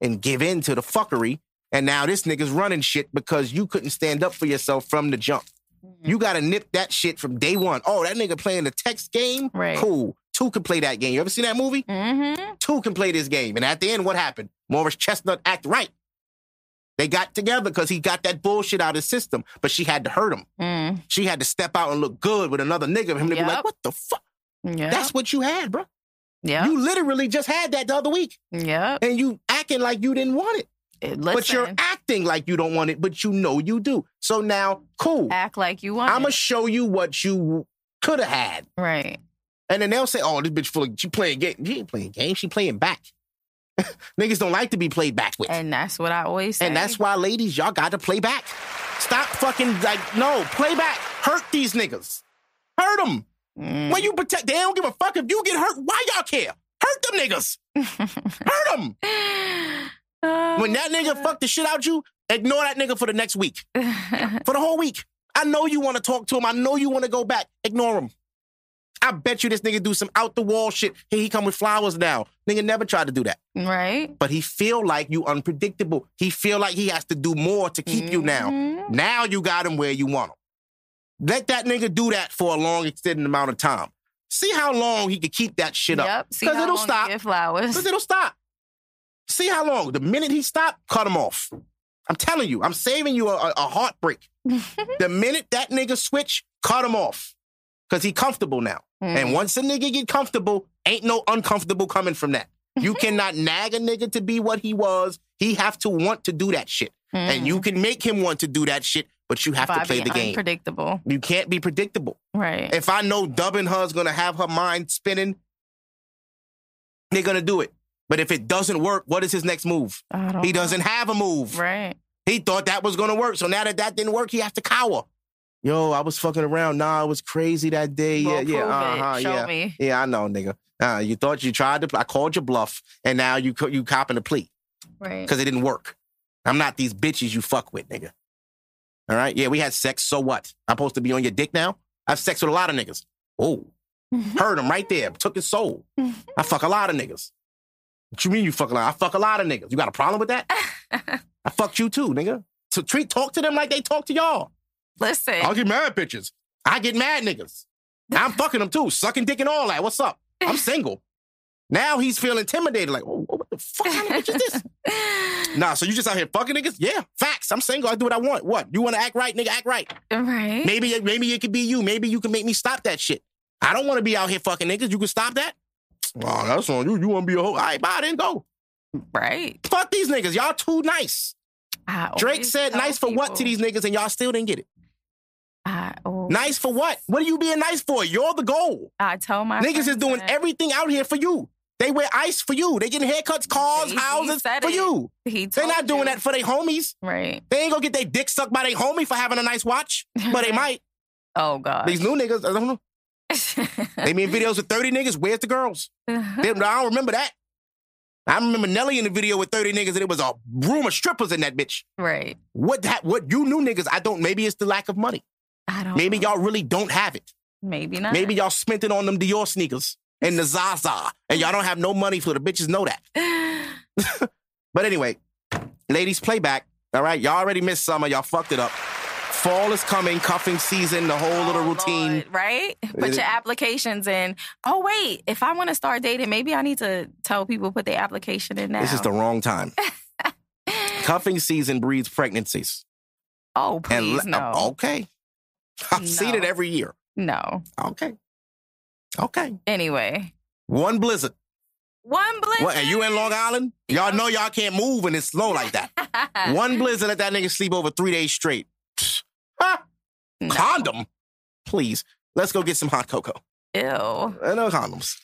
and give in to the fuckery. And now this nigga's running shit because you couldn't stand up for yourself from the jump. Mm-hmm. You gotta nip that shit from day one. Oh, that nigga playing the text game? Right. Cool. Two can play that game. You ever seen that movie? mm-hmm. Two can play this game. And at the end, what happened? Morris Chestnut act right. They got together because he got that bullshit out of his system, but she had to hurt him. Mm. She had to step out and look good with another nigga. Him to be like, what the fuck? Yeah. That's what you had, bro. yeah. You literally just had that the other week. yeah. And you acting like you didn't want it. But you're acting like you don't want it, but you know you do. So now, cool. act like you want I'm going it. to show you what you could have had. right. And then they'll say, "Oh, this bitch full of she playing game. She ain't playing game. She playing back." Niggas don't like to be played back with, And that's what I always say. and that's why, ladies, y'all got to play back. Stop fucking like no play back. Hurt these niggas. Hurt them. Mm. When you protect, they don't give a fuck if you get hurt. Why y'all care? Hurt them niggas. Hurt them. When that nigga fuck the shit out you, ignore that nigga for the next week. for the whole week. I know you want to talk to him. I know you want to go back. Ignore him. I bet you this nigga do some out the wall shit. Here he come with flowers now. Nigga never tried to do that. right? But he feel like you unpredictable. He feel like he has to do more to keep you now. Mhm. Now you got him where you want him. Let that nigga do that for a long extended amount of time. See how long he can keep that shit up. Yep. See Because it'll stop. flowers. Because it'll stop. See how long. The minute he stopped, cut him off. I'm telling you, I'm saving you a, a- a heartbreak. the minute that nigga switch, cut him off. Because he comfortable now. Mm. And once a nigga get comfortable, ain't no uncomfortable coming from that. You cannot nag a nigga to be what he was. He have to want to do that shit. And you hmm. can make him want to do that shit, but you have to play the game. Unpredictable. You can't be predictable. Right. If I know dubbing her's gonna have her mind spinning, they're gonna do it. But if it doesn't work, what is his next move? I don't He know. doesn't have a move. Right. He thought that was gonna work. So now that that didn't work, he has to cower. Yo, I was fucking around. Nah, I was crazy that day. Well, yeah, yeah, uh-huh, Show yeah. me. Yeah, I know, nigga. Uh, you thought you tried to. I called your bluff, and now you co- you copping the plea Right. because it didn't work. I'm not these bitches you fuck with, nigga. All right. Yeah, we had sex. So what? I'm supposed to be on your dick now? I have sex with a lot of niggas. Oh, heard him right there. Took his soul. I fuck a lot of niggas. What you mean you fuck a lot? I fuck a lot of niggas. You got a problem with that? I fucked you too, nigga. So treat talk to them like they talk to y'all. Listen. I'll get mad bitches. I get mad niggas. I'm fucking them too, sucking dick and all that. What's up? I'm single. Now he's feeling intimidated, like, oh, what the fuck kind of bitch is this? Nah, so you just out here fucking niggas? Yeah, facts. I'm single. I do what I want. What? You want to act right, nigga? Act right. Right. Maybe, maybe it could be you. Maybe you can make me stop that shit. I don't want to be out here fucking niggas. You can stop that? Oh, that's on you. You want to be a hoe? All right, bye, then go. Right. Fuck these niggas. Y'all too nice. Drake said nice for what to these niggas, and y'all still didn't get it. I, always- Nice for what? What are you being nice for? You're the goal. I tell my Niggas is doing that. everything out here for you. They wear ice for you. They getting haircuts, cars, Jay-Z houses said for it. you. He They're not doing you. that for their homies. Right. They ain't gonna get their dick sucked by their homie for having a nice watch, but they might. Oh God. These new niggas, I don't know. They made videos with 30 niggas. Where's the girls? They- I don't remember that. I remember Nelly in the video with 30 niggas, and it was a room of strippers in that bitch. right. What that? What you new niggas? I don't. Maybe it's the lack of money. I don't. Maybe know. y'all really don't have it. Maybe not. Maybe y'all spent it on them Dior sneakers and the Zaza, and y'all don't have no money for the bitches. Know that. But anyway, ladies, playback. All right, y'all already missed summer. Y'all fucked it up. Fall is coming, cuffing season, the whole little Oh, routine. Lord, right? Put your applications in. Oh wait, if I want to start dating, maybe I need to tell people put their application in now. This is the wrong time. cuffing season breeds pregnancies. oh please le- no, okay, I've seen it every year. no. Okay, okay. Anyway, One blizzard. one blizzard. What? And you in Long Island? Y'all know y'all can't move when it's slow like that. One blizzard, let that nigga sleep over three days straight. No. Condom? Please. Let's go get some hot cocoa. Ew. Uh, no condoms.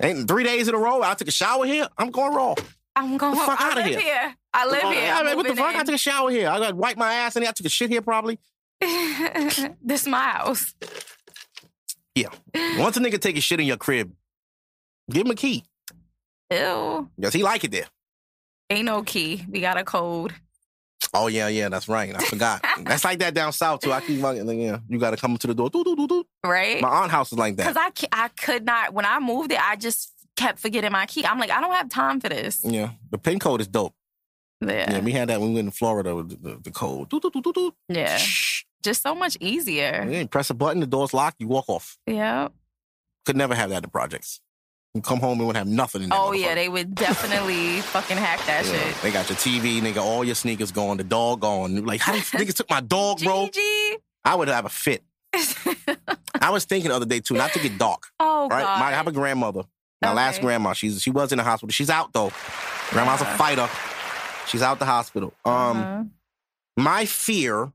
Ain't three days in a row. I took a shower here. I'm going raw. I'm going. The fuck I outta live here. I live here. I mean, what the fuck? I took a shower here. I got to wipe my ass in here. I took a shit here probably. This my house. Yeah. Once a nigga take a shit in your crib, give him a key. Ew. Yes, he like it there. Ain't no key. We got a code. Oh yeah, yeah, that's right. I forgot. that's like that down south too. I keep like, yeah, you got to come to the door. Doo, doo, doo, doo. Right? My aunt house is like that. Because. I, I could not, when I moved it, I just kept forgetting my key. I'm like, I don't have time for this. Yeah, the pin code is dope. Yeah. Yeah, we had that when we went to Florida with the, the, the code. Yeah. Shh. Just so much easier. Yeah, you press a button, the door's locked, you walk off. Yeah. Could never have that in the projects. You come home and would have nothing in there. Oh, yeah. They would definitely fucking hack that shit. They got your TV, nigga, all your sneakers gone, the dog gone. Like, how niggas took my dog, bro? Gigi. I would have a fit. I was thinking the other day too, not to get dark. oh, right? God. My, I have a grandmother. My last grandma. She's she was in the hospital. She's out though. Grandma's a Uh-huh. fighter. She's out the hospital. Um, Uh-huh. my fear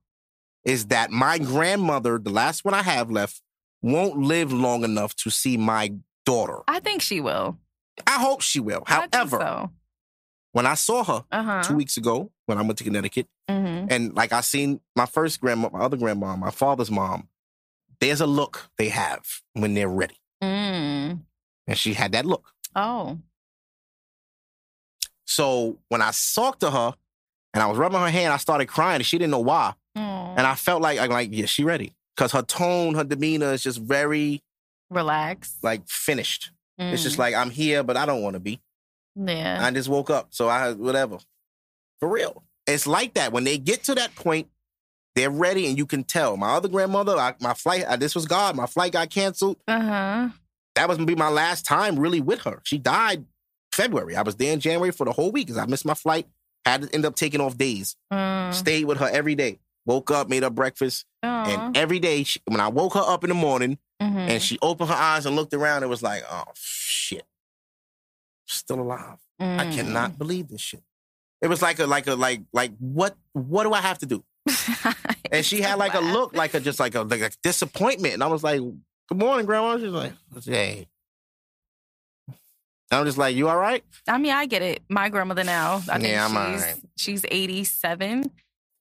is that my grandmother, the last one I have left, won't live long enough to see my daughter. I think she will. I hope she will. I However, so. when I saw her Uh-huh. two weeks ago when I went to Connecticut, Mhm. and like I seen my first grandma, my other grandma, my father's mom, there's a look they have when they're ready. Mm. And she had that look. Oh. So when I talked to her and I was rubbing her hand, I started crying and she didn't know why. And I felt like I'm like, yeah, she ready. Cause her tone, her demeanor is just very relaxed. like finished. It's just Mm. like I'm here, but I don't want to be. Yeah. I just woke up. So I whatever. For real. It's like that. When they get to that point, they're ready and you can tell. My other grandmother, I, my flight, I, this was God. My flight got canceled. Uh-huh. That was gonna be my last time really with her. She died February. I was there in January for the whole week because I missed my flight. Had to end up taking off days. Mm. Stayed with her every day. Woke up, made her breakfast, Aw. and every day she, when I woke her up in the morning Mhm. and she opened her eyes and looked around, it was like, oh shit, still alive. I Mm. cannot believe this shit. It was like a like a like like what what do I have to do? And she had like a look like a just like a like a disappointment, and I was like, "Good morning, grandma." She's like, "Hey." I'm just like, "You all right?" I mean, I get it. My grandmother now, I think Yeah, I'm she's she's 87.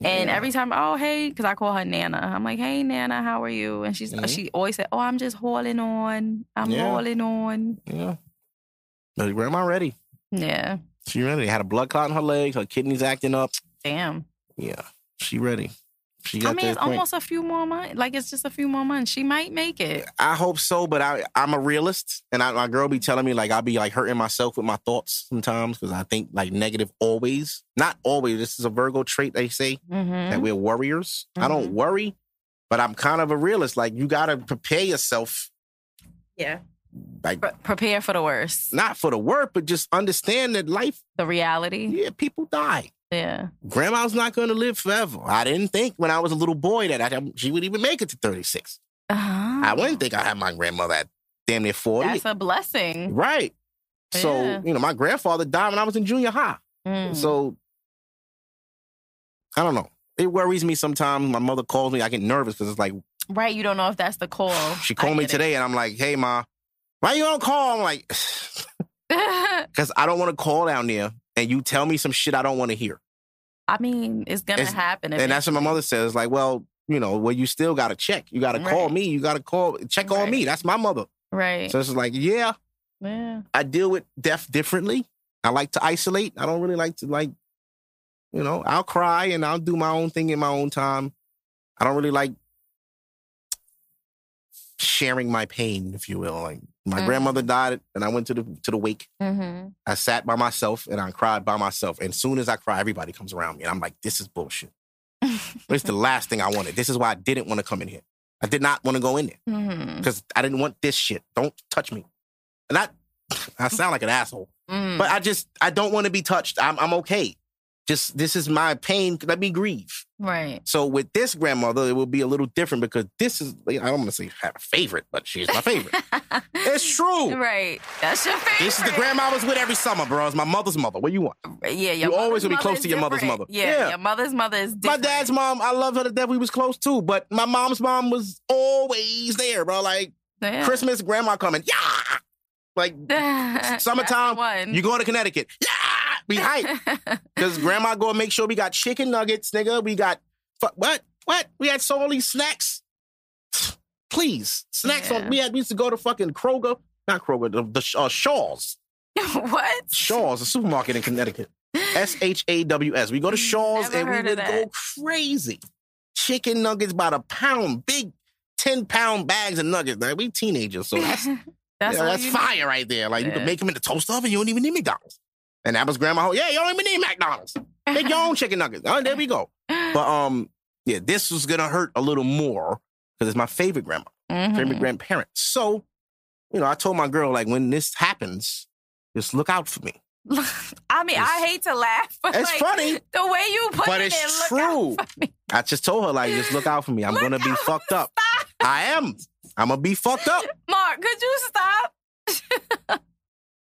And Yeah. every time, oh hey, because I call her Nana. I'm like, hey Nana, how are you? And she's Mhm. she always said, oh, I'm just hauling on. I'm Yeah. hauling on. Yeah. But grandma ready. Yeah. She ready. Had a blood clot in her leg. Her kidneys acting up. Damn. Yeah, she ready. She got I mean, it's point. almost a few more months. Like it's just a few more months. She might make it. I hope so, but I I'm a realist, and I, my girl be telling me like I'll be like hurting myself with my thoughts sometimes because I think like negative always. Not always. This is a Virgo trait they say Mm-hmm. that we're worriers. I don't worry, but I'm kind of a realist. Like you got to prepare yourself, Yeah. like Pre- prepare for the worst. not for the worst, but just understand that life. The reality. Yeah, people die. Yeah. Grandma's not going to live forever. I didn't think when I was a little boy that I, she would even make it to 36. Uh-huh. I wouldn't think I had my grandmother at damn near 40. That's a blessing. Right. So, Yeah. you know, my grandfather died when I was in junior high. Mm. So, I don't know. It worries me sometimes. My mother calls me. I get nervous because it's like, Right. You don't know if that's the call. she called me today and I'm like, hey, ma, why you don't call? I'm like, because I don't want to call down there and you tell me some shit I don't want to hear. I mean, it's gonna It's- happen. And that's what my mother says. Like, well, you know, well, you still got to check. You got to call me. You got to call, check on me. That's my mother. right. So it's like, yeah, yeah. I deal with death differently. I like to isolate. I don't really like to like, you know, I'll cry and I'll do my own thing in my own time. I don't really like sharing my pain, if you will. Like my Mhm. grandmother died and I went to the to the wake. Mm-hmm. I sat by myself and I cried by myself. And as soon as I cry, everybody comes around me. And I'm like, this is bullshit. it's the last thing I wanted. This is why I didn't want to come in here. I did not want to go in there Mm-hmm. because I didn't want this shit. Don't touch me. And I, I sound like an asshole, Mm. but I just I don't want to be touched. I'm I'm okay. Just this is my pain. Let me grieve. right. So with this grandmother, it will be a little different because this is I don't want to say have a favorite, but she's my favorite. it's true. Right. That's your favorite. This is the grandma I was with every summer, bro. It's my mother's mother. What you want? Yeah, your You always will be close to your mother's mother. Yeah, Yeah. your mother's mother is My dad's mom, I love her to death. We was close too, but my mom's mom was always there, bro. Like Yeah. Christmas, grandma coming, yeah. Like summertime, you going to Connecticut, yeah. We hype because grandma go and make sure we got chicken nuggets, nigga. We got fu- what? What? We had so all these snacks. Please, snacks Yeah. on. We had we used to go to fucking Kroger, not Kroger, the, the uh, Shaw's. what? Shaw's, a supermarket in Connecticut. S H A W S. We go to Shaw's Never and we would go crazy. Chicken nuggets by the pound, big 10 pound bags of nuggets. Like, we teenagers, so that's, That's yeah, that's you fire right there. Like you Yeah. can make them in the toaster oven, you don't even need McDonald's. And that was grandma. Yeah, you don't even need McDonald's. Make your own chicken nuggets. Oh, there we go. But um, yeah, this was gonna hurt a little more because it's my favorite grandma, Mhm. favorite grandparent. So, you know, I told my girl like when this happens, just look out for me. I mean, I hate to laugh, but It's like, funny. The way you put But it, it's look out true. I just told her like, just look out for me. I'm gonna be fucked up. I am. I'm gonna be fucked up. Mark, could you stop?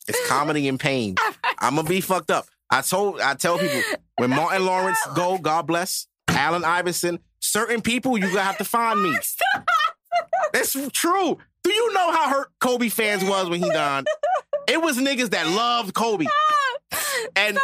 It's comedy and pain. I'm gonna be fucked up. I told I tell people when Martin Lawrence go, God bless, Allen Iverson, certain people you gonna have to find me. It's true. Do you know how hurt Kobe fans was when he died? It was niggas that loved Kobe. And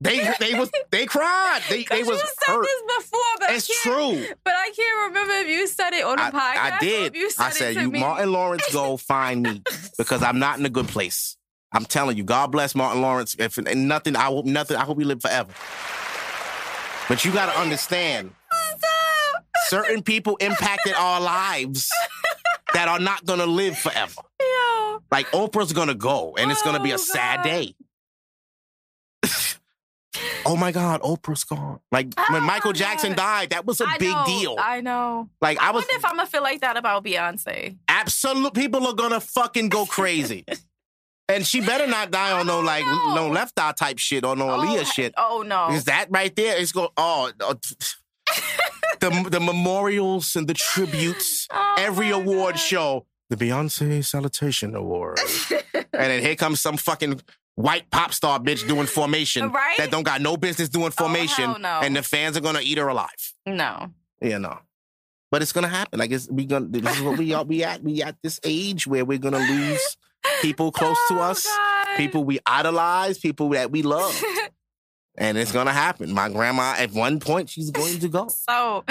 they they was they cried. They they was you said hurt. this before, but It's true. But I can't remember if you said it on the I, podcast. I did. You said I said, "You, me. Martin Lawrence, go find me because I'm not in a good place." I'm telling you, God bless Martin Lawrence. If nothing, I hope nothing. I hope he live forever. But you got to understand, certain people impacted our lives that are not gonna live forever. Yo. Like Oprah's gonna go, and it's gonna be Oh, a sad day. oh my God, Oprah's gone. Like when Oh, Michael Jackson God. died, that was a I big know, deal. I know. like I I was wonder if I'm gonna feel like that about Beyonce. absolute people are gonna fucking go crazy. and she better not die on no like oh, know. no left eye type shit or no Aaliyah oh, shit. Oh no. Is that right there? It's going oh, oh, the the memorials and the tributes, Oh, every award God. show, the Beyonce Salutation Award, and then here comes some fucking white pop star bitch doing formation Right? that don't got no business doing oh, formation, hell no. and the fans are gonna eat her alive. no. Yeah, no. But it's gonna happen. I guess we gonna. This is what we are. We at. We at this age where we're gonna lose people close to Oh, us, God. people we idolize, people that we love, and it's gonna happen. My grandma, at one point, she's going to go. So,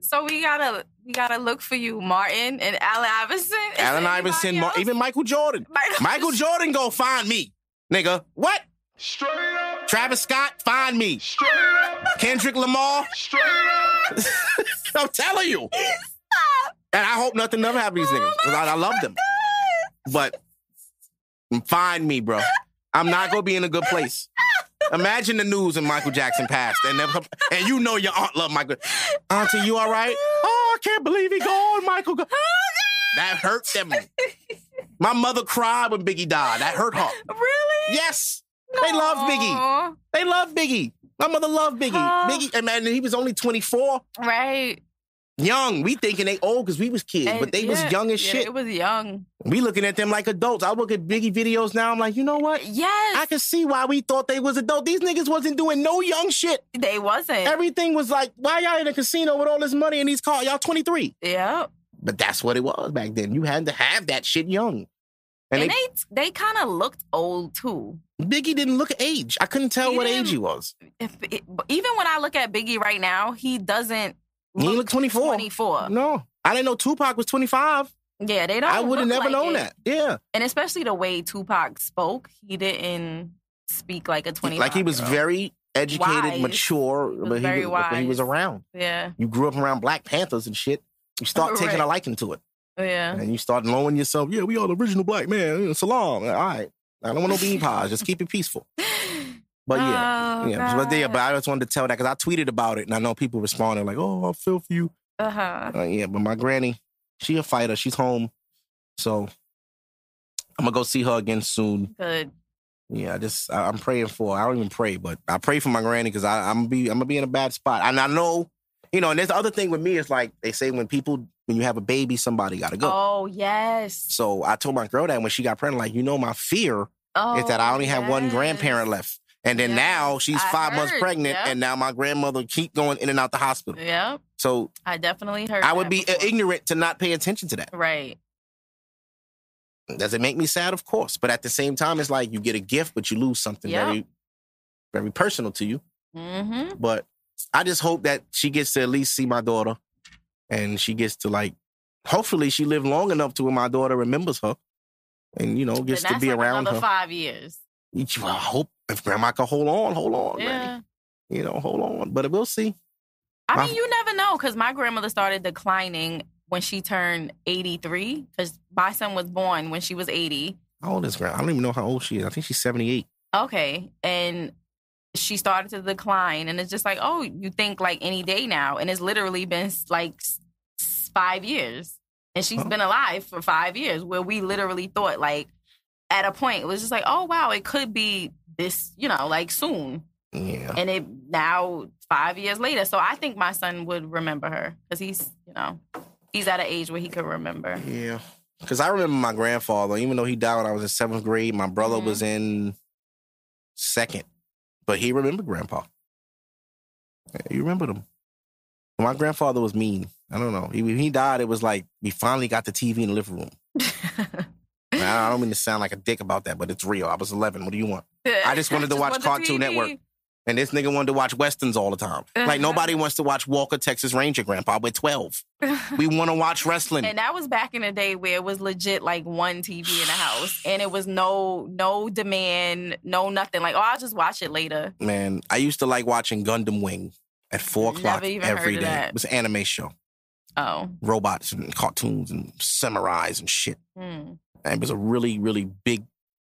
so we gotta we gotta look for you, Martin and Allen Iverson. Is Allen Iverson, Mar- even Michael Jordan. Michael- Michael Jordan, go find me, nigga. What? Straight up, Travis Scott, find me. straight up, Kendrick Lamar, straight up. I'm telling you. And I hope nothing ever happens to these niggas. 'cause I, I love them. Oh but find me, bro. I'm not gonna be in a good place. Imagine the news and Michael Jackson passed, and never, and you know your aunt love Michael. Auntie, you all right? Oh, I can't believe he gone, Michael. Go- oh, that hurt them. My mother cried when Biggie died. That hurt her. Really? Yes, they love Biggie. They love Biggie. My mother loved Biggie. Oh. Biggie, and man, he was only 24. Right. Young. We thinking they old because we was kids, And but they was young as yeah, shit. It was young. We looking at them like adults. I look at Biggie videos now. I'm like, you know what? Yes. I can see why we thought they was adult. These niggas wasn't doing no young shit. they wasn't. Everything was like, why y'all in a casino with all this money in these cars? Y'all 23. yeah. But that's what it was back then. You had to have that shit young. And, And, they, they they kind of looked old too. Biggie didn't look age. I couldn't tell He what age he was. If, it, even when I look at Biggie right now, he doesn't. He looked 24. 24. No. I didn't know Tupac was 25. Yeah, they don't. I would have never like known it. that. Yeah. And especially the way Tupac spoke, he didn't speak like a twenty. Like he was very educated, Wise. mature, was but he was, he was around. Yeah, You grew up around Black Panthers and shit. You start taking a liking to it. yeah. And you start knowing yourself, yeah, we all the original black man. Salam. All right. I don't want no bean pies. Just keep it peaceful. But yeah. Oh, yeah. But yeah, but I just wanted to tell that because I tweeted about it and I know people responded like, oh, I feel for you. Uh-huh. Uh, yeah, but my granny, she a fighter. She's home. So I'm gonna go see her again soon. Good. Yeah, I just I, I'm praying for. her. I don't even pray, but I pray for my granny because I'm gonna be I'm gonna be in a bad spot. And I know, you know, and there's the other thing with me is like they say when people when you have a baby, somebody gotta go. Oh yes. So I told my girl that when she got pregnant, like, you know, my fear Oh, is that I only have one grandparent left. And then Yes, now she's I five months pregnant, yep. and now my grandmother keep going in and out the hospital. Yeah. So I definitely heard. I would be uh, before. ignorant to not pay attention to that. Right. Does it make me sad? Of course. But at the same time, it's like you get a gift, but you lose something Yep. very, very personal to you. Mm-hmm. But I just hope that she gets to at least see my daughter, and she gets to like, hopefully, she lived long enough to where my daughter remembers her, and you know gets to be like around her. five years. I hope if grandma can hold on, hold on, Yeah. You know, hold on. But we'll see. I My- mean, you never know because my grandmother started declining when she turned 83 because my son was born when she was 80. How old is grandma? I don't even know how old she is. I think she's 78. Okay. And she started to decline. And it's just like, oh, you think like any day now. And it's literally been like five years. And she's Oh. been alive for five years where we literally thought like at a point, it was just like, oh, wow, it could be this, you know, like soon. Yeah. And it now five years later. So I think my son would remember her because he's, you know, he's at an age where he could remember. Yeah. Because I remember my grandfather, even though he died when I was in seventh grade, my brother Mhm. was in second. But he remembered grandpa. You he remembered him. My grandfather was mean. I don't know. He, when he died, it was like we finally got the TV in the living room. I don't mean to sound like a dick about that, but it's real. I was 11. What do you want? I just wanted to watch want Cartoon. Network. And this nigga wanted to watch westerns all the time. Like nobody wants to watch Walker Texas Ranger, Grandpa. We're 12. We want to watch wrestling. And that was back in the day where it was legit like one TV in the house, and it was no no demand, no nothing. Like, oh, I'll just watch it later. Man, I used to like watching Gundam Wing at four o'clock every day. It was an anime show. Oh, Robots and cartoons and samurais and shit. Hmm. And it was a really, really big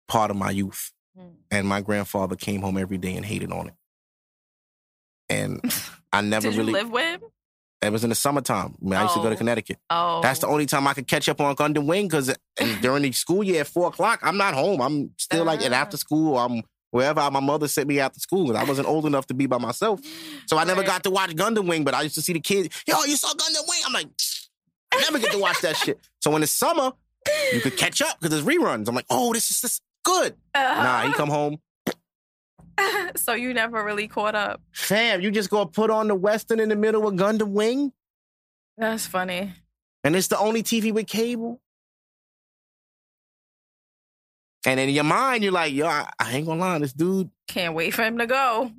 part of my youth. Hmm. And my grandfather came home every day and hated on it. And I never did you really. live with? him? It was in the summertime. I, mean, I used to go to Oh. Connecticut. Oh, That's the only time I could catch up on Gundam Wing because during the school year at four o'clock, I'm not home. I'm still like at Ah. after school. I'm wherever my mother sent me after school. 'cause I wasn't old enough to be by myself. So I never got to watch Gundam Wing, but I used to see the kids. Yo, you saw Gundam Wing? I'm like, I never get to watch that shit. So in the summer, you could catch up because there's reruns. I'm like, oh, this is this good. Uh-huh. Nah, he come home. so you never really caught up. Fam, you just gonna put on the Western in the middle of Gundam Wing? That's funny. and it's the only TV with cable. And in your mind, you're like, yo, I, I ain't gonna lie, this dude, Can't wait for him to go.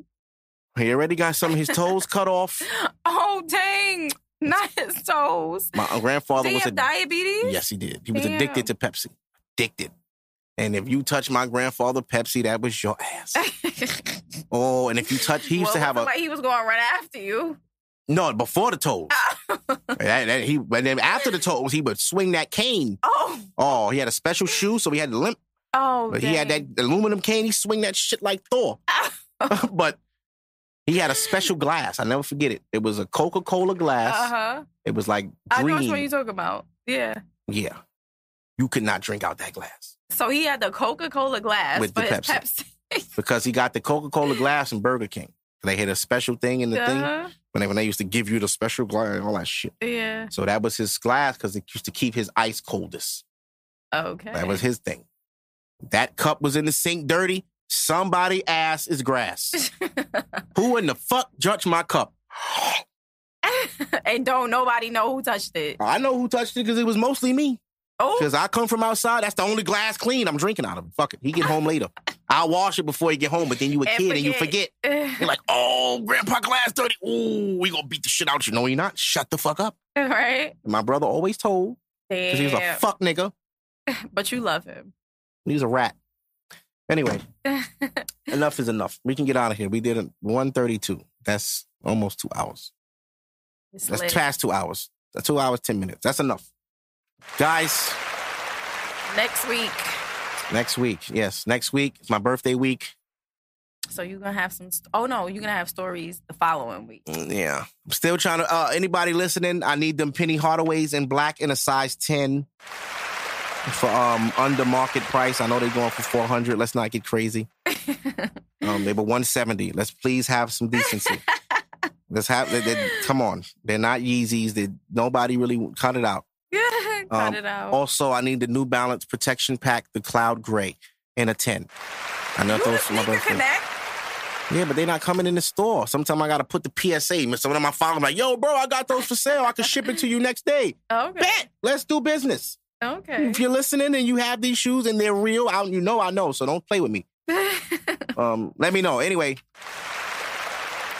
he already got some of his toes cut off. Oh dang! Not his toes. My grandfather Did he was a diabetes? yes, he did. He was Damn. addicted to Pepsi, addicted. And if you touch my grandfather Pepsi, that was your ass. oh, and if you touch, he used well, to have a like he was going run after you. no before the toes. Oh. That- that- he, and then after the toes, he would swing that cane. Oh, Oh, he had a special shoe, so he had to limp. oh, But he had that aluminum cane. He swing that shit like Thor. but he had a special glass. I never forget it. It was a Coca Cola glass. Uh huh. It was like green. I know what you're talking about. Yeah. yeah, you could not drink out that glass So he had the Coca Cola glass With the Pepsi. Pepsi. because he got the Coca Cola glass in Burger King. They had a special thing in the thing Uh-huh. when they when they used to give you the special glass and all that shit. Yeah. So that was his glass because it used to keep his ice coldest. Okay. That was his thing. That cup was in the sink dirty. Somebody ass is grass. Who in the fuck judged my cup? and don't nobody know who touched it. I know who touched it because it was mostly me. Oh, Because I come from outside. That's the only glass clean I'm drinking out of. it. Fuck it. He get home later. I'll wash it before he get home, but then you a And kid and you forget. forget. You're like, oh, grandpa glass dirty. Ooh, we gonna beat the shit out you. No, you're not. Shut the fuck up. right? My brother always told because he was a fuck nigga. But you love him. He's a rat. Anyway, enough is enough. We can get out of here. We did a 132. That's almost two hours. It's That's lit. past two hours. That's two hours, 10 minutes. That's enough. Guys, Next week. next week. Yes, next week. It's my birthday week. So you're gonna have some. St- oh no, you're gonna have stories the following week. Mm, Yeah. I'm still trying to uh anybody listening, I need them Penny Hardaways in black in a size 10 for um under market price. I know they're going for 400. Let's not get crazy. um they were 170. Let's please have some decency. Let's have they, they- come on. They're not Yeezys. They nobody really cut it out. Cut Um, it out. Also, I need the New Balance protection pack, the Cloud Gray, in a 10. I know you those my connect. Yeah, but they're not coming in the store. Sometimes I gotta put the PSA. Some of my followers like, yo, bro, I got those for sale. I can ship it to you next day. Okay. Bet. Let's do business. Okay. If you're listening and you have these shoes and they're real, I, you know I know, so don't play with me. um, let me know. Anyway,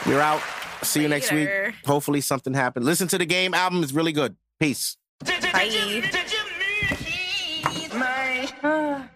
we're out. See you next week. Hopefully something happened. Listen to the game album. It's really good. Peace. Bye. Bye.